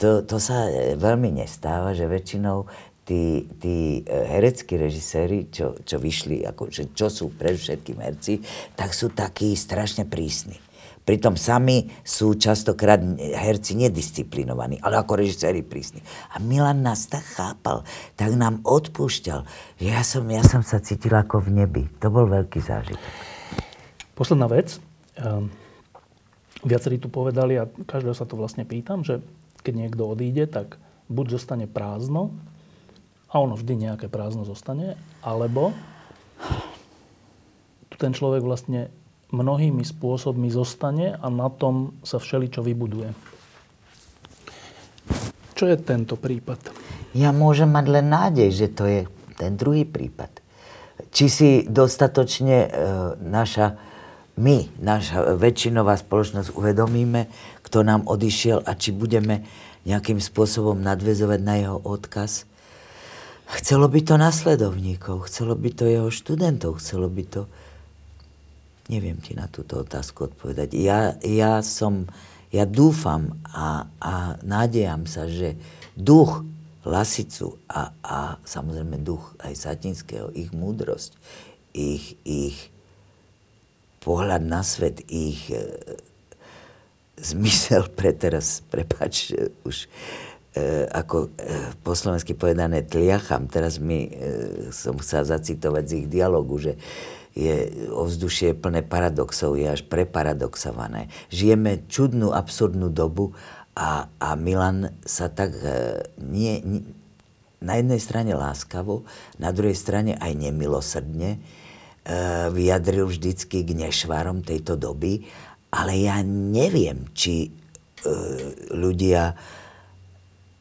to, to sa eh, veľmi nestáva, že väčšinou tí, tí e, hereckí režiséri, čo, čo vyšli, ako, že čo sú pre všetkým herci, tak sú takí strašne prísni. Pritom sami sú častokrát herci nedisciplinovaní, ale ako režiséri prísni. A Milan nás tak chápal, tak nám odpúšťal, že ja som, ja som sa cítil ako v nebi. To bol veľký zážitok. Posledná vec. Um, viacerí tu povedali, a každého sa to vlastne pýtam, že keď niekto odíde, tak buď zostane prázdno, a ono vždy nejaké prázdno zostane, alebo ten človek vlastne mnohými spôsobmi zostane a na tom sa všeličo vybuduje. Čo je tento prípad? Ja môžem mať len nádej, že to je ten druhý prípad. Či si dostatočne e, naša, my, naša väčšinová spoločnosť uvedomíme, kto nám odišiel a či budeme nejakým spôsobom nadvezovať na jeho odkaz – Chcelo by to nasledovníkov, chcelo by to jeho študentov, chcelo by to... Neviem ti na túto otázku odpovedať. Ja, ja som, ja dúfam a, a nádejam sa, že duch Lasicu a, a samozrejme duch aj Satinského, ich múdrosť, ich, ich pohľad na svet, ich e, zmysel pre teraz, prepač, už e, ako e, po slovensky povedané tliacham. Teraz mi e, som chcel zacitovať z ich dialogu, že je ovzdušie plné paradoxov, je až preparadoxované. Žijeme čudnú, absurdnú dobu a, a Milan sa tak e, nie, nie, na jednej strane láskavo, na druhej strane aj nemilosrdne e, vyjadril vždycky k nešvarom tejto doby, ale ja neviem, či e, ľudia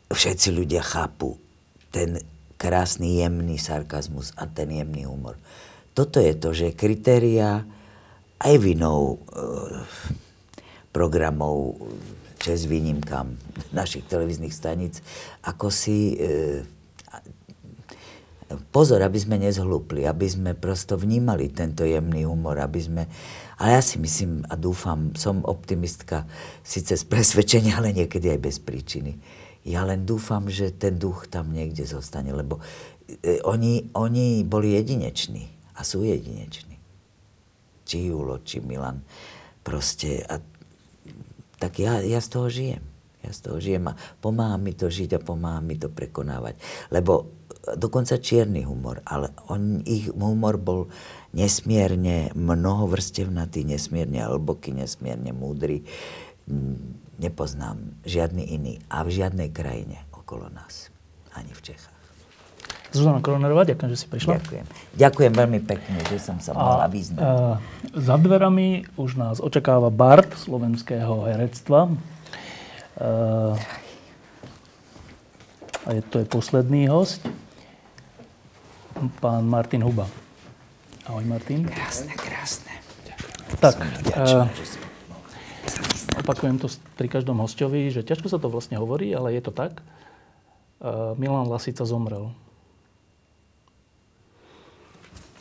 všetci ľudia chápu ten krásny, jemný sarkazmus a ten jemný humor. Toto je to, že kritéria aj vinou e, programov, čes výnimkám našich televíznych staníc, ako si... E, pozor, aby sme nezhlúpli, aby sme prosto vnímali tento jemný humor, aby sme... Ale ja si myslím a dúfam, som optimistka, síce z presvedčenia, ale niekedy aj bez príčiny ja len dúfam, že ten duch tam niekde zostane, lebo e, oni, oni boli jedineční a sú jedineční. Či Julo, či Milan. Proste, a, tak ja, ja z toho žijem. Ja z toho žijem a pomáha mi to žiť a pomáha mi to prekonávať. Lebo dokonca čierny humor, ale on, ich humor bol nesmierne mnohovrstevnatý, nesmierne hlboký, nesmierne múdry nepoznám žiadny iný a v žiadnej krajine okolo nás, ani v Čechách. Zuzana Kronerová, ďakujem, že si prišla. Ďakujem. Ďakujem veľmi pekne, že som sa mohla vyznať. A, za dverami už nás očakáva Bart slovenského herectva. A, a je, to je posledný host, pán Martin Huba. Ahoj, Martin. Krásne, krásne. Tak, som vďačný, že si opakujem to pri každom hostovi, že ťažko sa to vlastne hovorí, ale je to tak. Uh, Milan Lasica zomrel.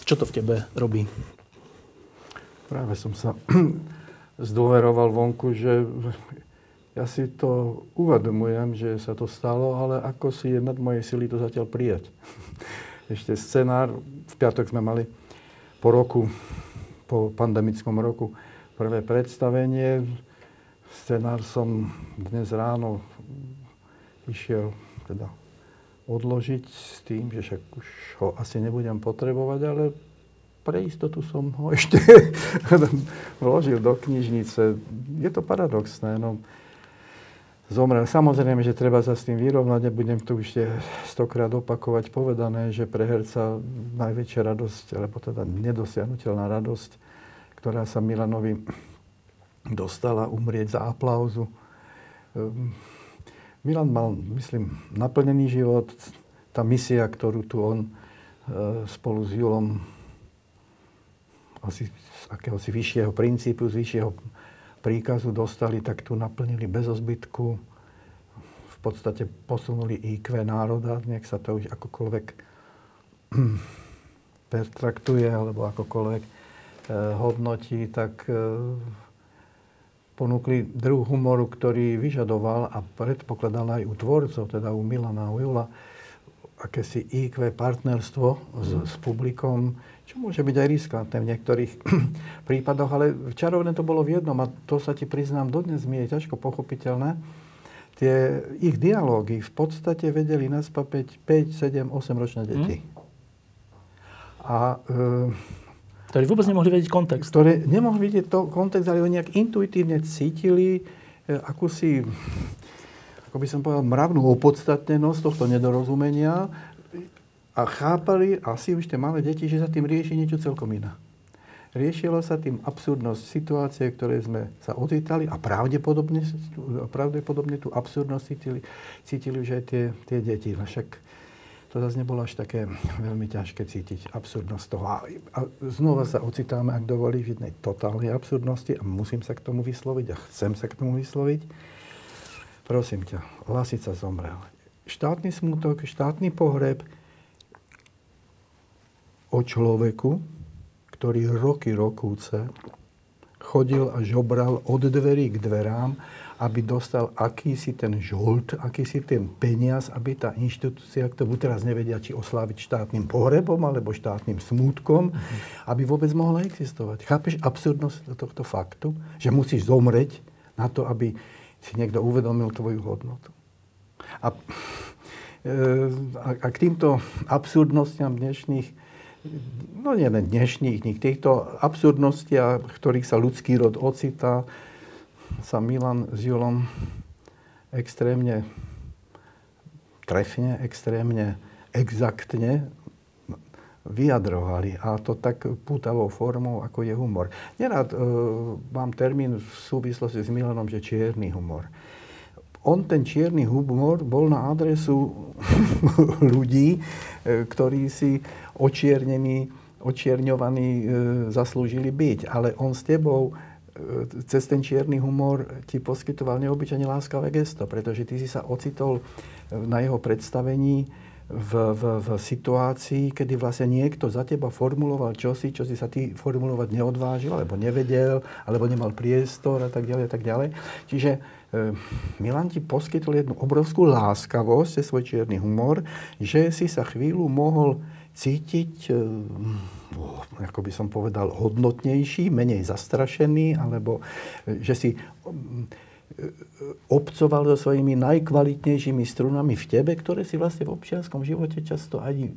Čo to v tebe robí? Práve som sa zdôveroval vonku, že ja si to uvedomujem, že sa to stalo, ale ako si je nad mojej sily to zatiaľ prijať. Ešte scenár, v piatok sme mali po roku, po pandemickom roku, prvé predstavenie Scenár som dnes ráno išiel teda odložiť s tým, že však už ho asi nebudem potrebovať, ale pre istotu som ho ešte vložil do knižnice. Je to paradoxné. No. Zomrel. Samozrejme, že treba sa s tým vyrovnať. Nebudem tu ešte stokrát opakovať povedané, že pre herca najväčšia radosť, alebo teda nedosiahnutelná radosť, ktorá sa Milanovi dostala umrieť za aplauzu. Ehm, Milan mal, myslím, naplnený život. Tá misia, ktorú tu on e, spolu s Julom asi z akéhosi vyššieho princípu, z vyššieho príkazu dostali, tak tu naplnili bez ozbytku. V podstate posunuli IQ národa, nech sa to už akokoľvek pertraktuje alebo akokoľvek e, hodnotí, tak e, ponúkli druh humoru, ktorý vyžadoval a predpokladal aj u tvorcov, teda u Milana a u Jula, akési IQ partnerstvo s, s publikom, čo môže byť aj riskantné v niektorých prípadoch, ale čarovné to bolo v jednom a to sa ti priznám, dodnes mi je ťažko pochopiteľné. Tie ich dialógy v podstate vedeli 5, 5, 7, 8 ročné deti. Mm. A e, ktorí vôbec nemohli vedieť kontext. Ktoré nemohli vidieť to kontext, ale oni nejak intuitívne cítili e, akúsi, ako by som povedal, mravnú opodstatnenosť tohto nedorozumenia a chápali asi už tie malé deti, že sa tým rieši niečo celkom iné. Riešilo sa tým absurdnosť situácie, ktoré sme sa ocitali a pravdepodobne, pravdepodobne tú absurdnosť cítili, cítili už aj tie, tie deti. No však to zase nebolo až také veľmi ťažké cítiť absurdnosť toho. A, a znova sa ocitáme, ak dovolí, v jednej totálnej absurdnosti a musím sa k tomu vysloviť a chcem sa k tomu vysloviť. Prosím ťa, Lasica zomrel. Štátny smutok, štátny pohreb, o človeku, ktorý roky rokúce chodil a žobral od dverí k dverám, aby dostal akýsi ten žolt, akýsi ten peniaz, aby tá inštitúcia, ktorú teraz nevedia, či osláviť štátnym pohrebom alebo štátnym smútkom, aby vôbec mohla existovať. Chápeš absurdnosť tohto faktu? Že musíš zomreť na to, aby si niekto uvedomil tvoju hodnotu. A, e, a, a k týmto absurdnostiam dnešných no nie len dnešných, týchto absurdnostiach, ktorých sa ľudský rod ocitá, sa Milan s Julom extrémne trefne, extrémne exaktne vyjadrovali. A to tak pútavou formou, ako je humor. Nerad e, mám termín v súvislosti s Milanom, že čierny humor. On, ten čierny humor, bol na adresu ľudí, e, ktorí si očiernení, očierňovaní e, zaslúžili byť. Ale on s tebou cez ten čierny humor ti poskytoval neobyčajne láskavé gesto, pretože ty si sa ocitol na jeho predstavení v, v, v situácii, kedy vlastne niekto za teba formuloval čosi, čo si sa ty formulovať neodvážil, alebo nevedel, alebo nemal priestor a tak ďalej a tak ďalej. Čiže e, Milan ti poskytol jednu obrovskú láskavosť, svoj čierny humor, že si sa chvíľu mohol cítiť, eh, ako by som povedal, hodnotnejší, menej zastrašený, alebo eh, že si eh, obcoval so svojimi najkvalitnejšími strunami v tebe, ktoré si vlastne v občianskom živote často ani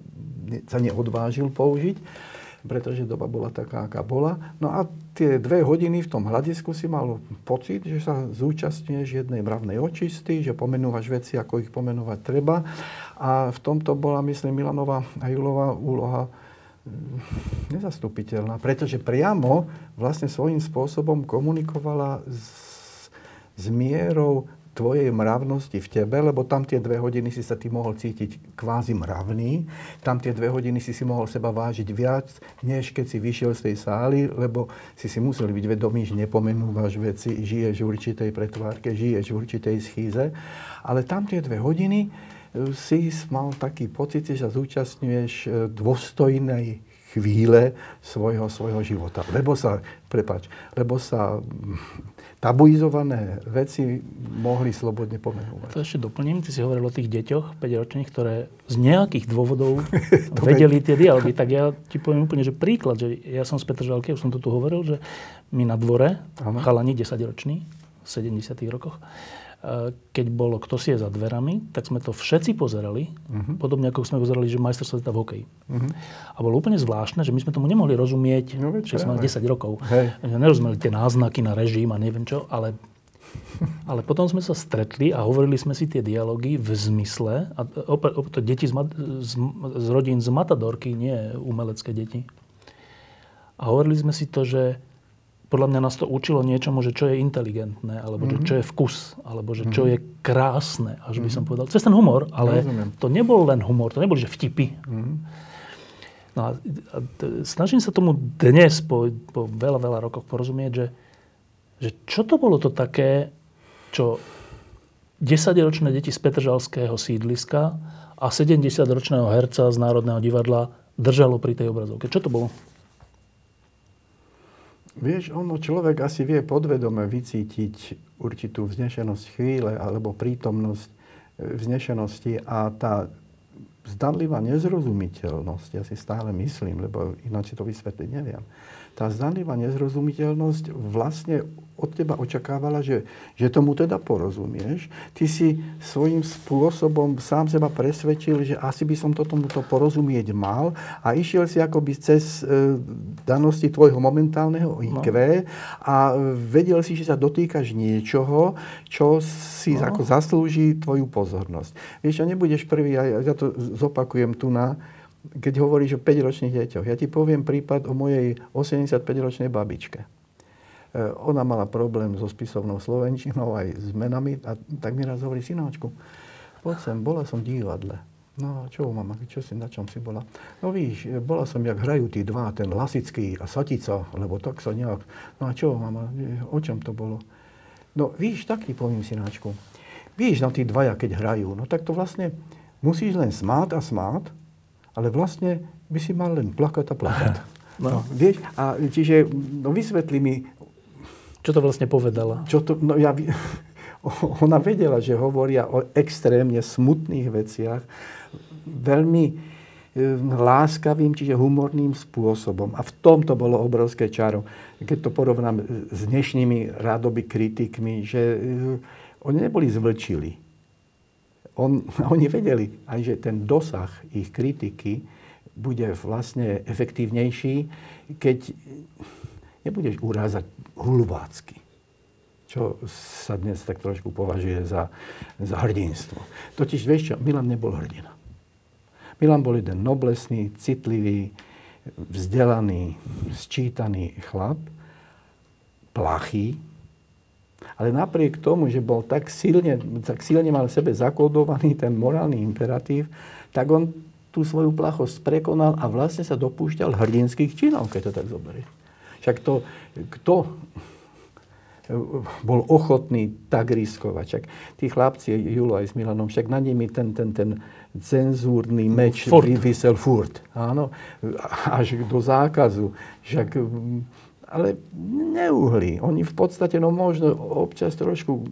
sa neodvážil použiť pretože doba bola taká, aká bola. No a tie dve hodiny v tom hľadisku si mal pocit, že sa zúčastňuješ jednej mravnej očisty, že pomenúvaš veci, ako ich pomenovať treba. A v tomto bola, myslím, Milanova a Julová úloha mm, nezastupiteľná, pretože priamo vlastne svojím spôsobom komunikovala s, s mierou tvojej mravnosti v tebe, lebo tam tie dve hodiny si sa ty mohol cítiť kvázi mravný, tam tie dve hodiny si si mohol seba vážiť viac, než keď si vyšiel z tej sály, lebo si si musel byť vedomý, že nepomenúvaš veci, žiješ v určitej pretvárke, žiješ v určitej schýze, ale tam tie dve hodiny si mal taký pocit, že sa zúčastňuješ e, dôstojnej chvíle svojho, svojho života. Lebo sa, prepač, lebo sa tabuizované veci mohli slobodne pomenovať. To ešte doplním. Ty si hovoril o tých deťoch 5-ročných, ktoré z nejakých dôvodov vedeli tie dialógy. Tak ja ti poviem úplne, že príklad, že ja som z Petržalky, už som to tu hovoril, že my na dvore, ano. chalani 10-roční, v 70 rokoch, keď bolo Kto si je za dverami, tak sme to všetci pozerali, uh-huh. podobne ako sme pozerali, že majster sveta v hokeji. Uh-huh. A bolo úplne zvláštne, že my sme tomu nemohli rozumieť, No, veď že sme mali práve. 10 rokov. Hej. Nerozumeli tie náznaky na režim a neviem čo, ale, ale potom sme sa stretli a hovorili sme si tie dialógy v zmysle, a opäť, opäť to deti z, z, z rodín z Matadorky, nie umelecké deti. A hovorili sme si to, že podľa mňa nás to učilo niečomu, že čo je inteligentné, alebo že čo je vkus, alebo že čo je krásne, až by som povedal. Cez ten humor, ale Rozumiem. to nebol len humor, to neboli že vtipy. No a, a t- snažím sa tomu dnes, po, po veľa, veľa rokoch porozumieť, že, že čo to bolo to také, čo 10-ročné deti z Petržalského sídliska a 70-ročného herca z Národného divadla držalo pri tej obrazovke. Čo to bolo? Vieš, ono človek asi vie podvedome vycítiť určitú vznešenosť chvíle alebo prítomnosť e, vznešenosti a tá zdanlivá nezrozumiteľnosť, ja si stále myslím, lebo ináč si to vysvetliť neviem, tá zdanlivá nezrozumiteľnosť vlastne od teba očakávala, že, že tomu teda porozumieš. Ty si svojím spôsobom sám seba presvedčil, že asi by som to tomuto porozumieť mal a išiel si akoby cez e, danosti tvojho momentálneho IQ a vedel si, že sa dotýkaš niečoho, čo si No. ako zaslúži tvoju pozornosť. Vieš, a nebudeš prvý, ja, ja to zopakujem tu na, keď hovoríš o 5-ročných deťoch. Ja ti poviem prípad o mojej 85-ročnej babičke. E, Ona mala problém so spisovnou slovenčinou aj s menami a tak mi raz hovorí, synáčku, poď sem, bola som v divadle. No, čo mama, čo si, na čom si bola? No víš, e, bola som, jak hrajú tí dva, ten Lasický a Satica, lebo tak sa nejak... No a čo, mama, e, o čom to bolo? No víš, taký poviem synáčku. Víš, no tí dvaja, keď hrajú, no tak to vlastne musíš len smáť a smáť, ale vlastne by si mal len plakať a plakať. No. vieš, a čiže, no vysvetli mi, Čo to vlastne povedala? čo to, no ja, ona vedela, že hovoria o extrémne smutných veciach, veľmi e, láskavým, čiže humorným spôsobom. A v tomto bolo obrovské čaro. Keď to porovnám s dnešnými rádoby kritikmi, že e, oni neboli zvlčili. On, oni vedeli aj, že ten dosah ich kritiky bude vlastne efektívnejší, keď nebudeš urázať hulvácky čo sa dnes tak trošku považuje za, za hrdinstvo. Totiž vieš čo, Milan nebol hrdina. Milan bol jeden noblesný, citlivý, vzdelaný, sčítaný chlap, plachý, ale napriek tomu, že bol tak silne, tak silne mal v sebe zakódovaný ten morálny imperatív, tak on tú svoju plachosť prekonal a vlastne sa dopúšťal hrdinských činov, keď to tak zoberie. Však to, kto bol ochotný tak riskovať. Však tí chlapci, Julo aj s Milanom, však na nimi ten, ten, ten cenzúrny meč Furt. vy- vysel furt. Áno, až do zákazu. Však, mm, ale neuhli. Oni v podstate, no možno občas trošku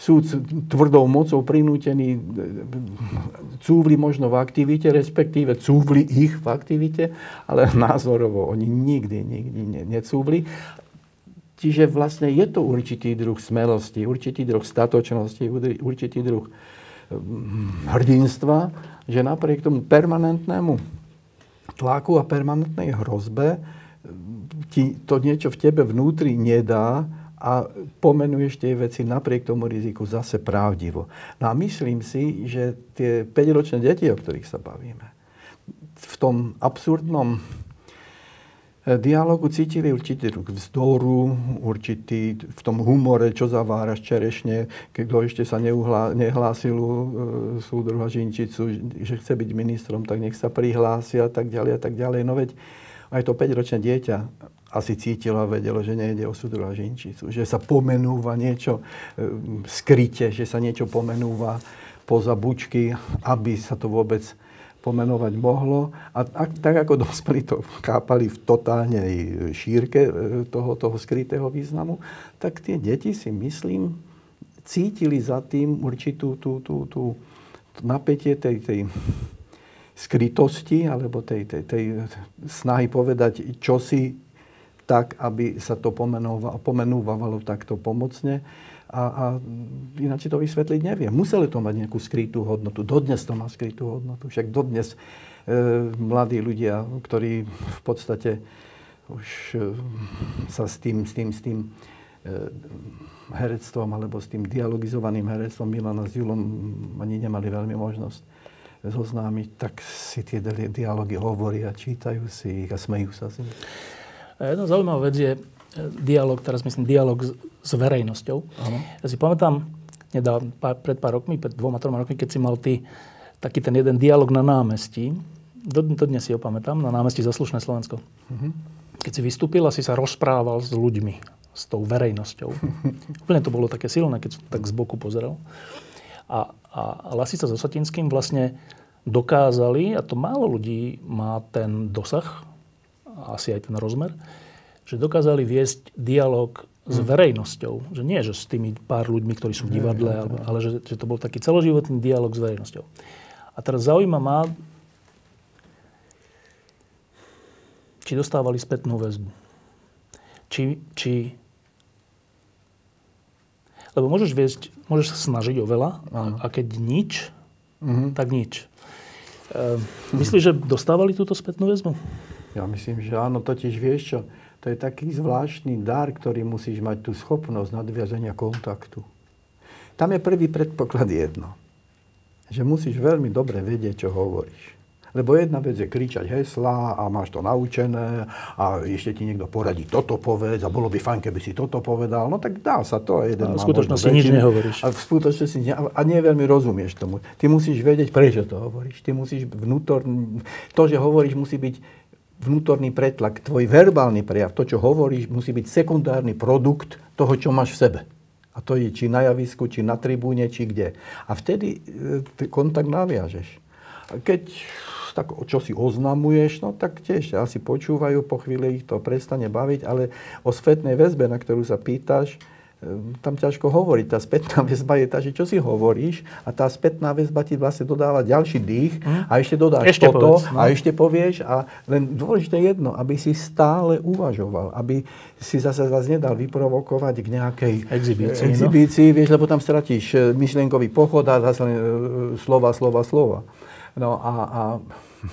sú tvrdou mocou prinútení, e, cúvli možno v aktivite, respektíve cúvli ich v aktivite, ale názorovo oni nikdy, nikdy ne, necúvli. Čiže vlastne je to určitý druh smelosti, určitý druh statočnosti, určitý druh mm, hrdinstva, že napriek tomu permanentnému tlaku a permanentnej hrozbe mm, ti to niečo v tebe vnútri nedá a pomenuješ tie veci napriek tomu riziku zase pravdivo. No a myslím si, že tie 5-ročné deti, o ktorých sa bavíme, v tom absurdnom E, dialogu cítili určitý druh vzdoru, určitý v tom humore, čo zaváraš čerešne, kto ešte sa nehlásil e, súdruha Žinčicu, že chce byť ministrom, tak nech sa prihlásia a tak ďalej a tak ďalej. No veď aj to 5-ročné dieťa asi cítilo a vedelo, že nejde o súdruha Žinčicu, že sa pomenúva niečo e, skryte, že sa niečo pomenúva poza bučky, aby sa to vôbec pomenovať mohlo. A, a tak ako dospelí to chápali v totálnej šírke e, toho, toho skrytého významu, tak tie deti si myslím cítili za tým určitú tú, tú, tú, tú napätie tej, tej skrytosti alebo tej, tej, tej snahy povedať čosi tak, aby sa to pomenúva, pomenúvalo takto pomocne. A, a ináč to vysvetliť neviem. Museli to mať nejakú skrytú hodnotu. Dodnes to má skrytú hodnotu. Však dodnes e, mladí ľudia, ktorí v podstate už e, sa s tým, s tým, s tým e, herectvom alebo s tým dialogizovaným herectvom Milana s Julom ani nemali veľmi možnosť zoznámiť, tak si tie dialógy hovoria, čítajú si ich a smejú sa si. Jedna zaujímavá vec je, dialog, teraz myslím dialog s, s verejnosťou. Ano. Ja si pamätám, nedá, pred pár rokmi, pred dvoma, troma rokmi, keď si mal ty taký ten jeden dialog na námestí, do, dnes si ho pamätám, na námestí Zaslušné Slovensko. Uh-huh. Keď si vystúpil a si sa rozprával s ľuďmi, s tou verejnosťou. Úplne to bolo také silné, keď tak z boku pozeral. A, a Lasica so Satinským vlastne dokázali, a to málo ľudí má ten dosah, asi aj ten rozmer, že dokázali viesť dialog s hm. verejnosťou. Že nie, že s tými pár ľuďmi, ktorí sú v divadle, ale, ale že, že to bol taký celoživotný dialog s verejnosťou. A teraz zaujíma ma, či dostávali spätnú väzbu. Či, či lebo môžeš viesť, môžeš sa snažiť o veľa a keď nič, uh-huh. tak nič. E, myslíš, že dostávali túto spätnú väzbu? Ja myslím, že áno, totiž vieš čo, to je taký zvláštny dar, ktorý musíš mať tú schopnosť nadviazania kontaktu. Tam je prvý predpoklad jedno. Že musíš veľmi dobre vedieť, čo hovoríš. Lebo jedna vec je kričať hesla a máš to naučené a ešte ti niekto poradí toto povedz a bolo by fajn, keby si toto povedal. No tak dá sa to. Jeden a v skutočnosti nič nehovoríš. A v skutočnosti ne, a nie veľmi rozumieš tomu. Ty musíš vedieť, prečo to hovoríš. Ty musíš vnútorný... To, že hovoríš, musí byť vnútorný pretlak, tvoj verbálny prejav, to, čo hovoríš, musí byť sekundárny produkt toho, čo máš v sebe. A to je či na javisku, či na tribúne, či kde. A vtedy e, kontakt naviažeš. Keď tak čo si oznamuješ, no tak tiež asi počúvajú, po chvíli ich to prestane baviť, ale o spätnej väzbe, na ktorú sa pýtaš, tam ťažko hovoriť. Tá spätná väzba je tá, že čo si hovoríš a tá spätná väzba ti vlastne dodáva ďalší dých mm. a ešte dodáš ešte toto povedz, no. a ešte povieš a len dôležité jedno, aby si stále uvažoval, aby si zase vás nedal vyprovokovať k nejakej exibícii, exibícii no? vieš, lebo tam stratíš e, myšlienkový pochod a zase len e, slova, slova, slova. No a, a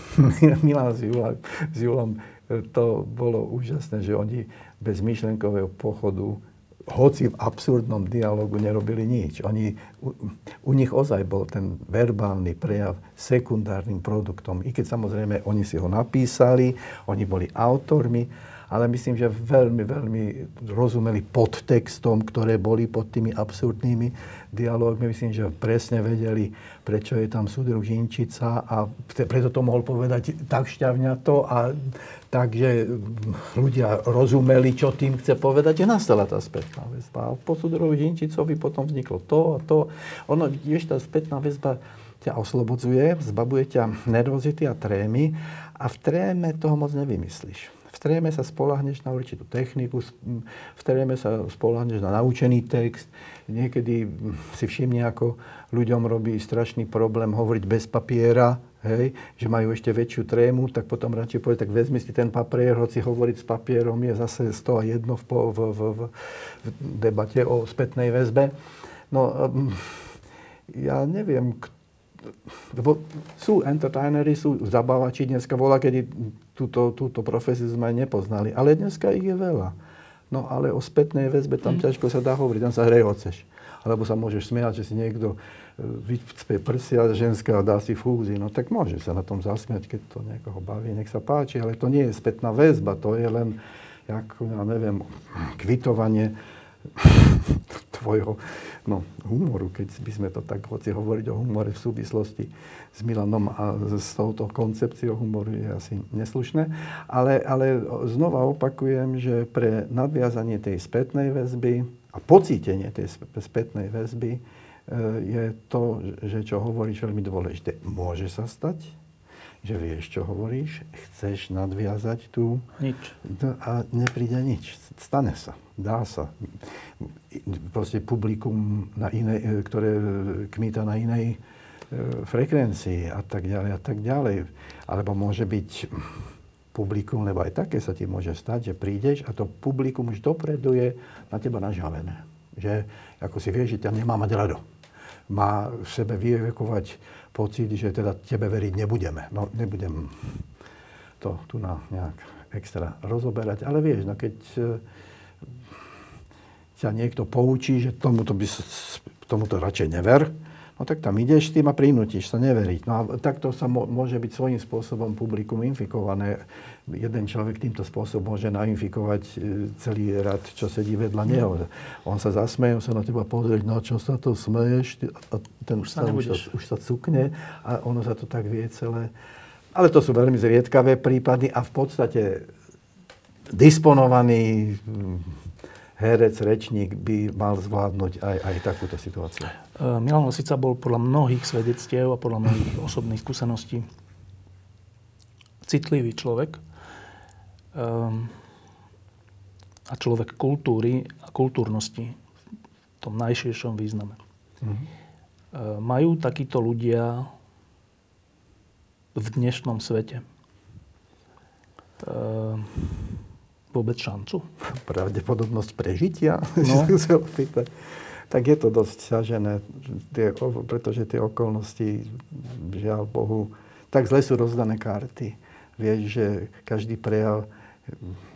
Milan s, Jula, s Julom, to bolo úžasné, že oni bez myšlienkového pochodu hoci v absurdnom dialogu nerobili nič. Oni, u, u nich ozaj bol ten verbálny prejav sekundárnym produktom. I keď samozrejme oni si ho napísali, oni boli autormi, ale myslím, že veľmi, veľmi rozumeli podtextom, ktoré boli pod tými absurdnými dialógmi. Myslím, že presne vedeli, prečo je tam súdruh Žinčica a preto to mohol povedať tak šťavňato a takže ľudia rozumeli, čo tým chce povedať, že nastala tá spätná väzba. A po súdruhu Žinčicovi potom vzniklo to a to. Ono, vieš, tá spätná väzba ťa oslobodzuje, zbavuje ťa nervozity a trémy a v tréme toho moc nevymyslíš. V tréme sa spolahneš na určitú techniku, v tréme sa spolahneš na naučený text. Niekedy si všimne, ako ľuďom robí strašný problém hovoriť bez papiera, hej, že majú ešte väčšiu trému, tak potom radšej povie, tak vezmi si ten papier, hoci hovoriť s papierom je zase 100 a jedno v, v, v, v, debate o spätnej väzbe. No, ja neviem, lebo sú entertainery, sú zabávači, dneska volá, kedy túto, túto profesiu sme nepoznali, ale dneska ich je veľa. No ale o spätnej väzbe tam mm. ťažko sa dá hovoriť, tam sa rehoceš. Alebo sa môžeš smiať, že si niekto e, vycpe prsia ženská a dá si fúzi. No tak môže sa na tom zasmiať, keď to niekoho baví, nech sa páči, ale to nie je spätná väzba, to je len, ako, ja neviem, kvitovanie tvojho no, humoru, keď by sme to tak hoci hovoriť o humore v súvislosti s Milanom a s touto koncepciou humoru je asi neslušné. Ale, ale znova opakujem, že pre nadviazanie tej spätnej väzby a pocítenie tej spätnej väzby e, je to, že čo hovoríš veľmi dôležité. Môže sa stať, že vieš, čo hovoríš, chceš nadviazať tú... Nič. A nepríde nič. Stane sa. Dá sa. Proste publikum, na inej, e, ktoré kmíta na inej e, frekvencii a tak ďalej a tak ďalej. Alebo môže byť publikum, lebo aj také sa ti môže stať, že prídeš a to publikum už dopredu je na teba nažavené. Že ako si vie, že ťa nemá mať rado. Má v sebe vyvekovať pocit, že teda tebe veriť nebudeme. No nebudem to tu na nejak extra rozoberať, ale vieš, no keď e, ťa niekto poučí, že tomuto, by, tomuto radšej never, no tak tam ideš tým a prinútiš sa neveriť. No a takto sa môže byť svojím spôsobom publikum infikované. Jeden človek týmto spôsobom môže nainfikovať e, celý rad, čo sedí vedľa neho. On sa zasmeje, on sa na teba pozrieť, no čo sa to smeješ? A ten Už sa už, sa, už sa cukne a ono sa to tak vie celé. Ale to sú veľmi zriedkavé prípady a v podstate disponovaný hm, herec, rečník by mal zvládnuť aj, aj takúto situáciu. E, Milan Lasica bol podľa mnohých svedectiev a podľa mnohých osobných skúseností citlivý človek um, a človek kultúry a kultúrnosti v tom najširšom význame. Mhm. Uh, majú takíto ľudia v dnešnom svete vôbec šancu? Pravdepodobnosť prežitia, No. Tak je to dosť ťažené, pretože tie okolnosti, žiaľ Bohu, tak zle sú rozdané karty. Vieš, že každý prejav,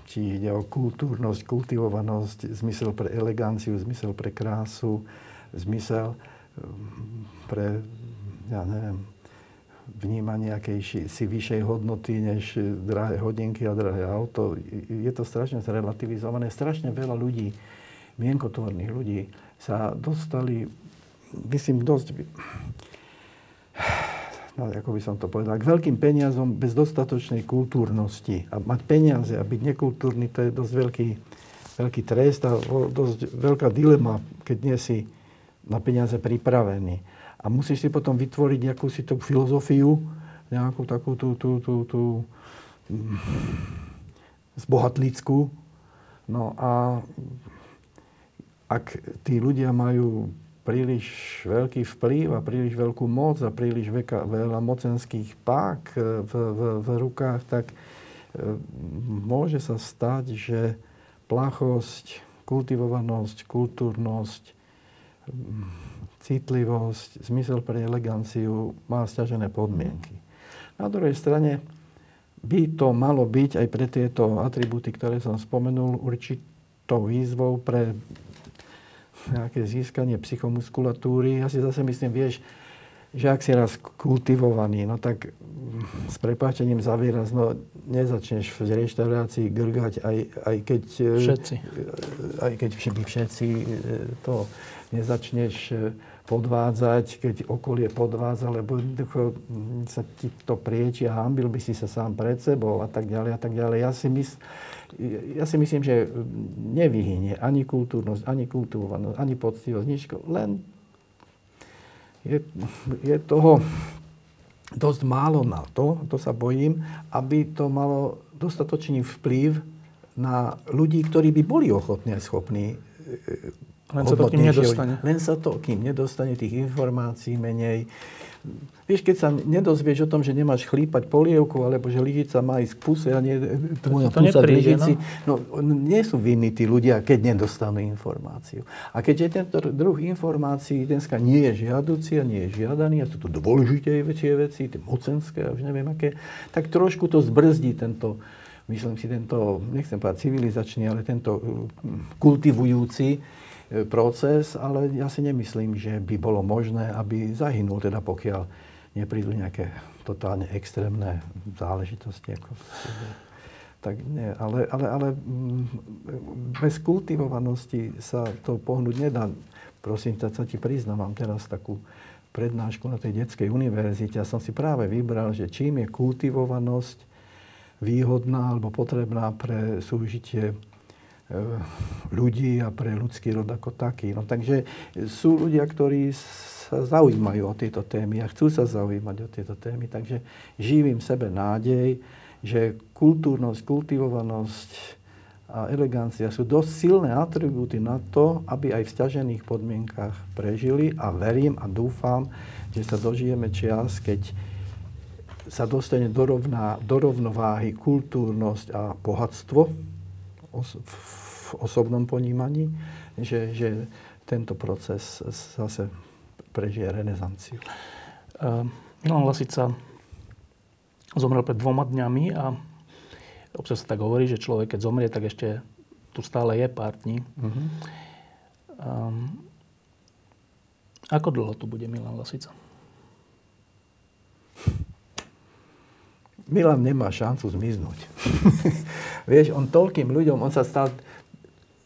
či ide o kultúrnosť, kultivovanosť, zmysel pre eleganciu, zmysel pre krásu, zmysel um, pre, ja neviem, vnímanie nejakej ši- si vyššej hodnoty než drahé hodinky a drahé auto. Je to strašne zrelativizované. Strašne veľa ľudí, mienkotvorných ľudí, sa dostali, myslím, dosť, no, ako by som to povedal, k veľkým peniazom bez dostatočnej kultúrnosti. A mať peniaze a byť nekultúrny, to je dosť veľký, veľký trest a dosť veľká dilema, keď nie si na peniaze pripravený. A musíš si potom vytvoriť nejakú si tú filozofiu, nejakú takú tú, tú, tú, tú mm, zbohatlickú. No a ak tí ľudia majú príliš veľký vplyv a príliš veľkú moc a príliš veka, veľa mocenských pák e, v, v, v rukách, tak e, môže sa stať, že plachosť, kultivovanosť, kultúrnosť, mm, citlivosť, zmysel pre eleganciu má stiažené podmienky. Na druhej strane by to malo byť aj pre tieto atribúty, ktoré som spomenul, určitou výzvou pre nejaké získanie psychomuskulatúry. Ja si zase myslím, vieš, že ak si raz kultivovaný, no tak s prepáčením za výraz, no nezačneš v reštaurácii grgať, aj, aj keď... e, Všetci. Aj keď všetci e, to nezačneš e, podvádzať, keď okolie podvádza, lebo mm, sa ti to prieči a hambil by si sa sám pred sebou a tak ďalej a tak ďalej. Ja si, mys- ja si myslím, že nevyhynie ani kultúrnosť, ani kultivovanosť, ani poctivosť, nič, len je, je toho dosť málo na to, to sa bojím, aby to malo dostatočný vplyv na ľudí, ktorí by boli ochotní a schopní e, Len sa to k ním nedostane. Len sa to kým nedostane tých informácií menej. Vieš, keď sa nedozvieš o tom, že nemáš chlípať polievku, alebo že lyžica má ísť k puse a nie tvoja To pusa k lyžici, no. nie sú vinní tí ľudia, keď nedostanú informáciu. A keďže tento druh informácií dneska nie je žiaduci a nie je žiadaný, a sú to dôležitejšie veci, tie mocenské a už neviem aké, tak trošku to zbrzdí tento, myslím si, tento, nechcem povedať civilizačný, ale tento uh, kultivujúci proces, ale ja si nemyslím, že by bolo možné, aby zahynul, teda pokiaľ neprídu nejaké totálne extrémne záležitosti. Ako tak nie, ale, ale, ale mm, bez kultivovanosti sa to pohnúť nedá. Prosím, tak sa ti priznám, teraz takú prednášku na tej detskej univerzite a som si práve vybral, že čím je kultivovanosť výhodná alebo potrebná pre súžitie ľudí a pre ľudský rod ako taký. No, takže sú ľudia, ktorí sa zaujímajú o tieto témy a chcú sa zaujímať o tieto témy, takže živím v sebe nádej, že kultúrnosť, kultivovanosť a elegancia sú dosť silné atribúty na to, aby aj v stiažených podmienkach prežili a verím a dúfam, že sa dožijeme čas, keď sa dostane do, do rovnováhy kultúrnosť a bohatstvo os, v osobnom ponímaní, že, že tento proces zase prežije renesanciu. Milan Lasica zomrel pred dvoma dňami a občas sa tak hovorí, že človek, keď zomrie, tak ešte tu stále je pár dní. Uh-huh. Um, ako dlho tu bude Milan Lasica? Milan nemá šancu zmiznúť. Vieš, on toľkým ľuďom, on sa stal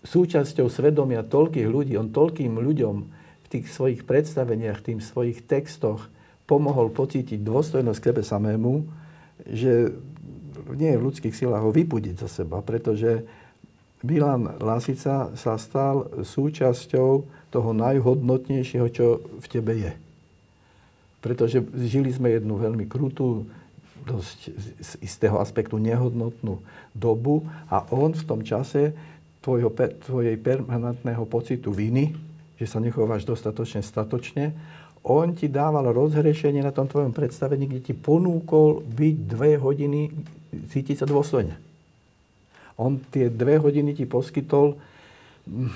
súčasťou svedomia toľkých ľudí, on toľkým ľuďom v tých svojich predstaveniach, v tých svojich textoch pomohol pocítiť dôstojnosť k sebe samému, že nie je v ľudských silách ho vypudiť zo seba, pretože Milan Lasica sa stal súčasťou toho najhodnotnejšieho, čo v tebe je. Pretože žili sme jednu veľmi krutú, dosť z istého aspektu nehodnotnú dobu a on v tom čase tvojho, tvojej permanentného pocitu viny, že sa nechováš dostatočne statočne, on ti dával rozhrešenie na tom tvojom predstavení, kde ti ponúkol byť dve hodiny, cítiť sa dôstojne. On tie dve hodiny ti poskytol mm,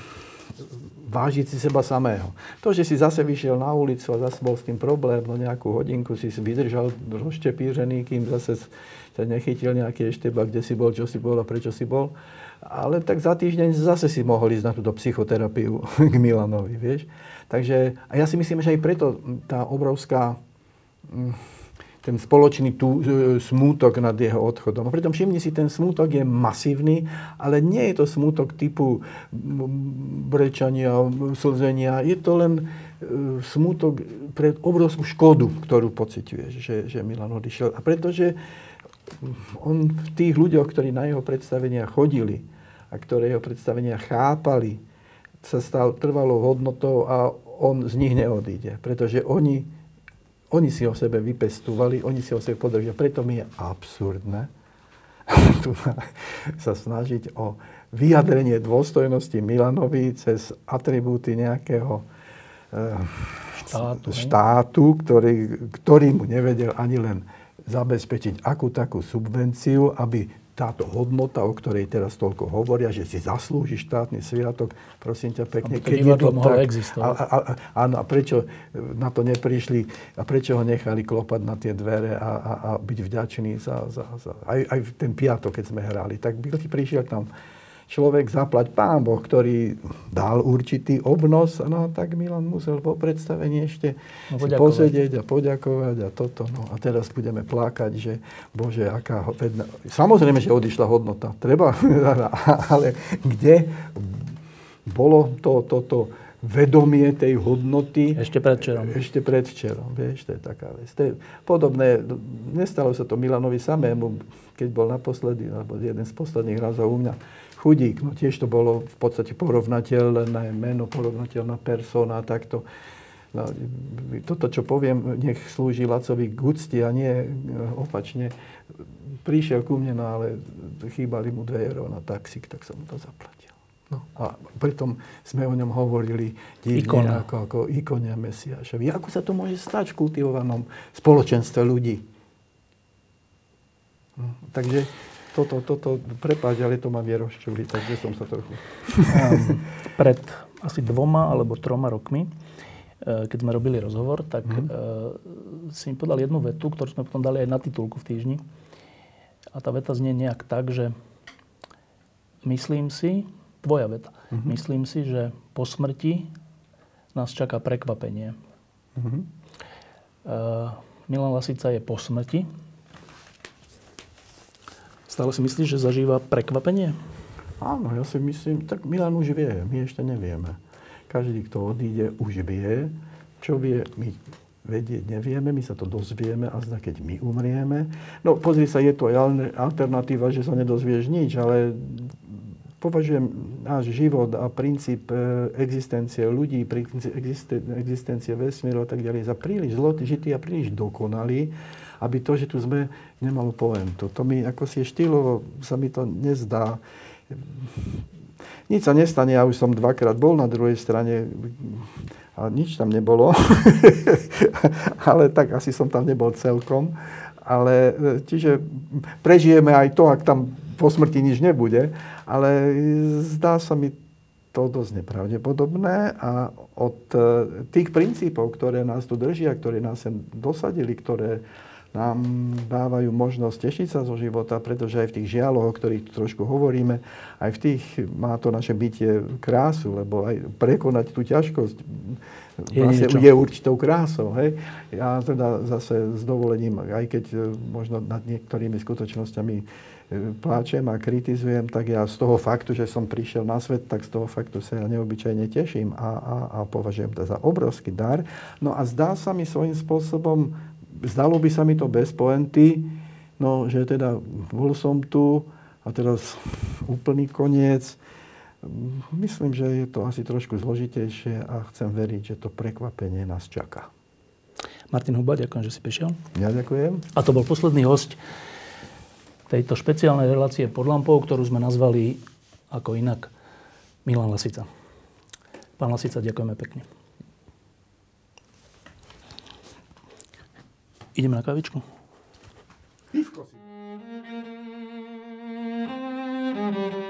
vážiť si seba samého. To, že si zase vyšiel na ulicu a zase bol s tým problém, no nejakú hodinku si vydržal rozštepířený, kým zase ťa nechytil nejaký ešteba, kde si bol, čo si bol a prečo si bol. Ale tak za týždeň zase si mohol ísť na túto psychoterapiu k Milanovi, vieš. Takže, a ja si myslím, že aj preto tá obrovská mm, ten spoločný tú, e, smútok nad jeho odchodom. A pritom všimni si, ten smútok je masívny, ale nie je to smútok typu brečania, slzenia. Je to len e, smútok pre obrovskú škodu, ktorú pociťuješ, že, že Milan odišiel. A pretože on v tých ľuďoch, ktorí na jeho predstavenia chodili a ktoré jeho predstavenia chápali, sa stal trvalou hodnotou a on z nich neodíde. Pretože oni oni si o sebe vypestovali, oni si o sebe podržia. Preto mi je absurdné tu sa snažiť o vyjadrenie dôstojnosti Milanovi cez atribúty nejakého eh, štátu, štátu ktorý, ktorý mu nevedel ani len zabezpečiť akú takú subvenciu, aby táto hodnota, o ktorej teraz toľko hovoria, že si zaslúži štátny sviatok, prosím ťa pekne, keď je to tak. A, a, a, a prečo na to neprišli a prečo ho nechali klopať na tie dvere a, a, a byť vďačný za, za, za aj, aj ten piatok, keď sme hrali, tak by prišiel tam človek zaplať pán Boh, ktorý dal určitý obnos, no tak Milan musel po predstavení ešte no, si posedieť a poďakovať a toto. No a teraz budeme plakať, že Bože, aká hodnota. Samozrejme, že odišla hodnota. Treba, ale kde bolo to, toto vedomie tej hodnoty. Ešte predvčerom. Ešte predvčerom, vieš, to je taká vec. To je podobné, nestalo sa to Milanovi samému, keď bol naposledy, alebo jeden z posledných razov u mňa chudík. No tiež to bolo v podstate porovnateľné meno, porovnateľná persona, takto. No, toto, čo poviem, nech slúži Lacovi k úcti a nie opačne. Prišiel ku mne, no ale chýbali mu 2 euro na taxík, tak som mu to zaplatil. No. A pritom sme o ňom hovorili divne ako, ako ikonia Mesiášovi. Ako sa to môže stať v kultivovanom spoločenstve ľudí? No, takže toto, toto, prepáč, ale to ma vie rozčuliť, takže som sa trochu... Pred asi dvoma alebo troma rokmi, e, keď sme robili rozhovor, tak mm. si mi podal jednu vetu, ktorú sme potom dali aj na titulku v týždni. A tá veta znie nejak tak, že myslím si, tvoja veta, mm-hmm. myslím si, že po smrti nás čaká prekvapenie. Mm-hmm. Milan Lasica je po smrti, Stále si myslíš, že zažíva prekvapenie? Áno, ja si myslím, tak Milan už vie, my ešte nevieme. Každý, kto odíde, už vie. Čo vie, my vedieť nevieme, my sa to dozvieme a zda, keď my umrieme. No pozri sa, je to alternatíva, že sa nedozvieš nič, ale považujem náš život a princíp e, existencie ľudí, princíp existencie vesmíru a tak ďalej za príliš zložitý a príliš dokonalý, aby to, že tu sme, nemalo poentu. To mi ako si štýlovo sa mi to nezdá. Nič sa nestane, ja už som dvakrát bol na druhej strane a nič tam nebolo. Ale tak asi som tam nebol celkom. Ale čiže prežijeme aj to, ak tam po smrti nič nebude. Ale zdá sa mi to to dosť nepravdepodobné a od e, tých princípov, ktoré nás tu držia, ktoré nás sem dosadili, ktoré nám dávajú možnosť tešiť sa zo života, pretože aj v tých žialoch, o ktorých trošku hovoríme, aj v tých má to naše bytie krásu, lebo aj prekonať tú ťažkosť Je vlastne niečo. je určitou krásou. Hej? Ja teda zase s dovolením, aj keď e, možno nad niektorými skutočnosťami e, pláčem a kritizujem, tak ja z toho faktu, že som prišiel na svet, tak z toho faktu sa ja neobyčajne teším a, a, a považujem to za obrovský dar. No a zdá sa mi svojím spôsobom, zdalo by sa mi to bez poenty, no že teda bol som tu a teraz úplný koniec. Myslím, že je to asi trošku zložitejšie a chcem veriť, že to prekvapenie nás čaká. Martin Huba, ďakujem, že si prišiel. Ja ďakujem. A to bol posledný host tejto špeciálnej relácie pod lampou, ktorú sme nazvali ako inak Milan Lasica. Pán Lasica, ďakujeme pekne. Ideme na kavičku? Thank you.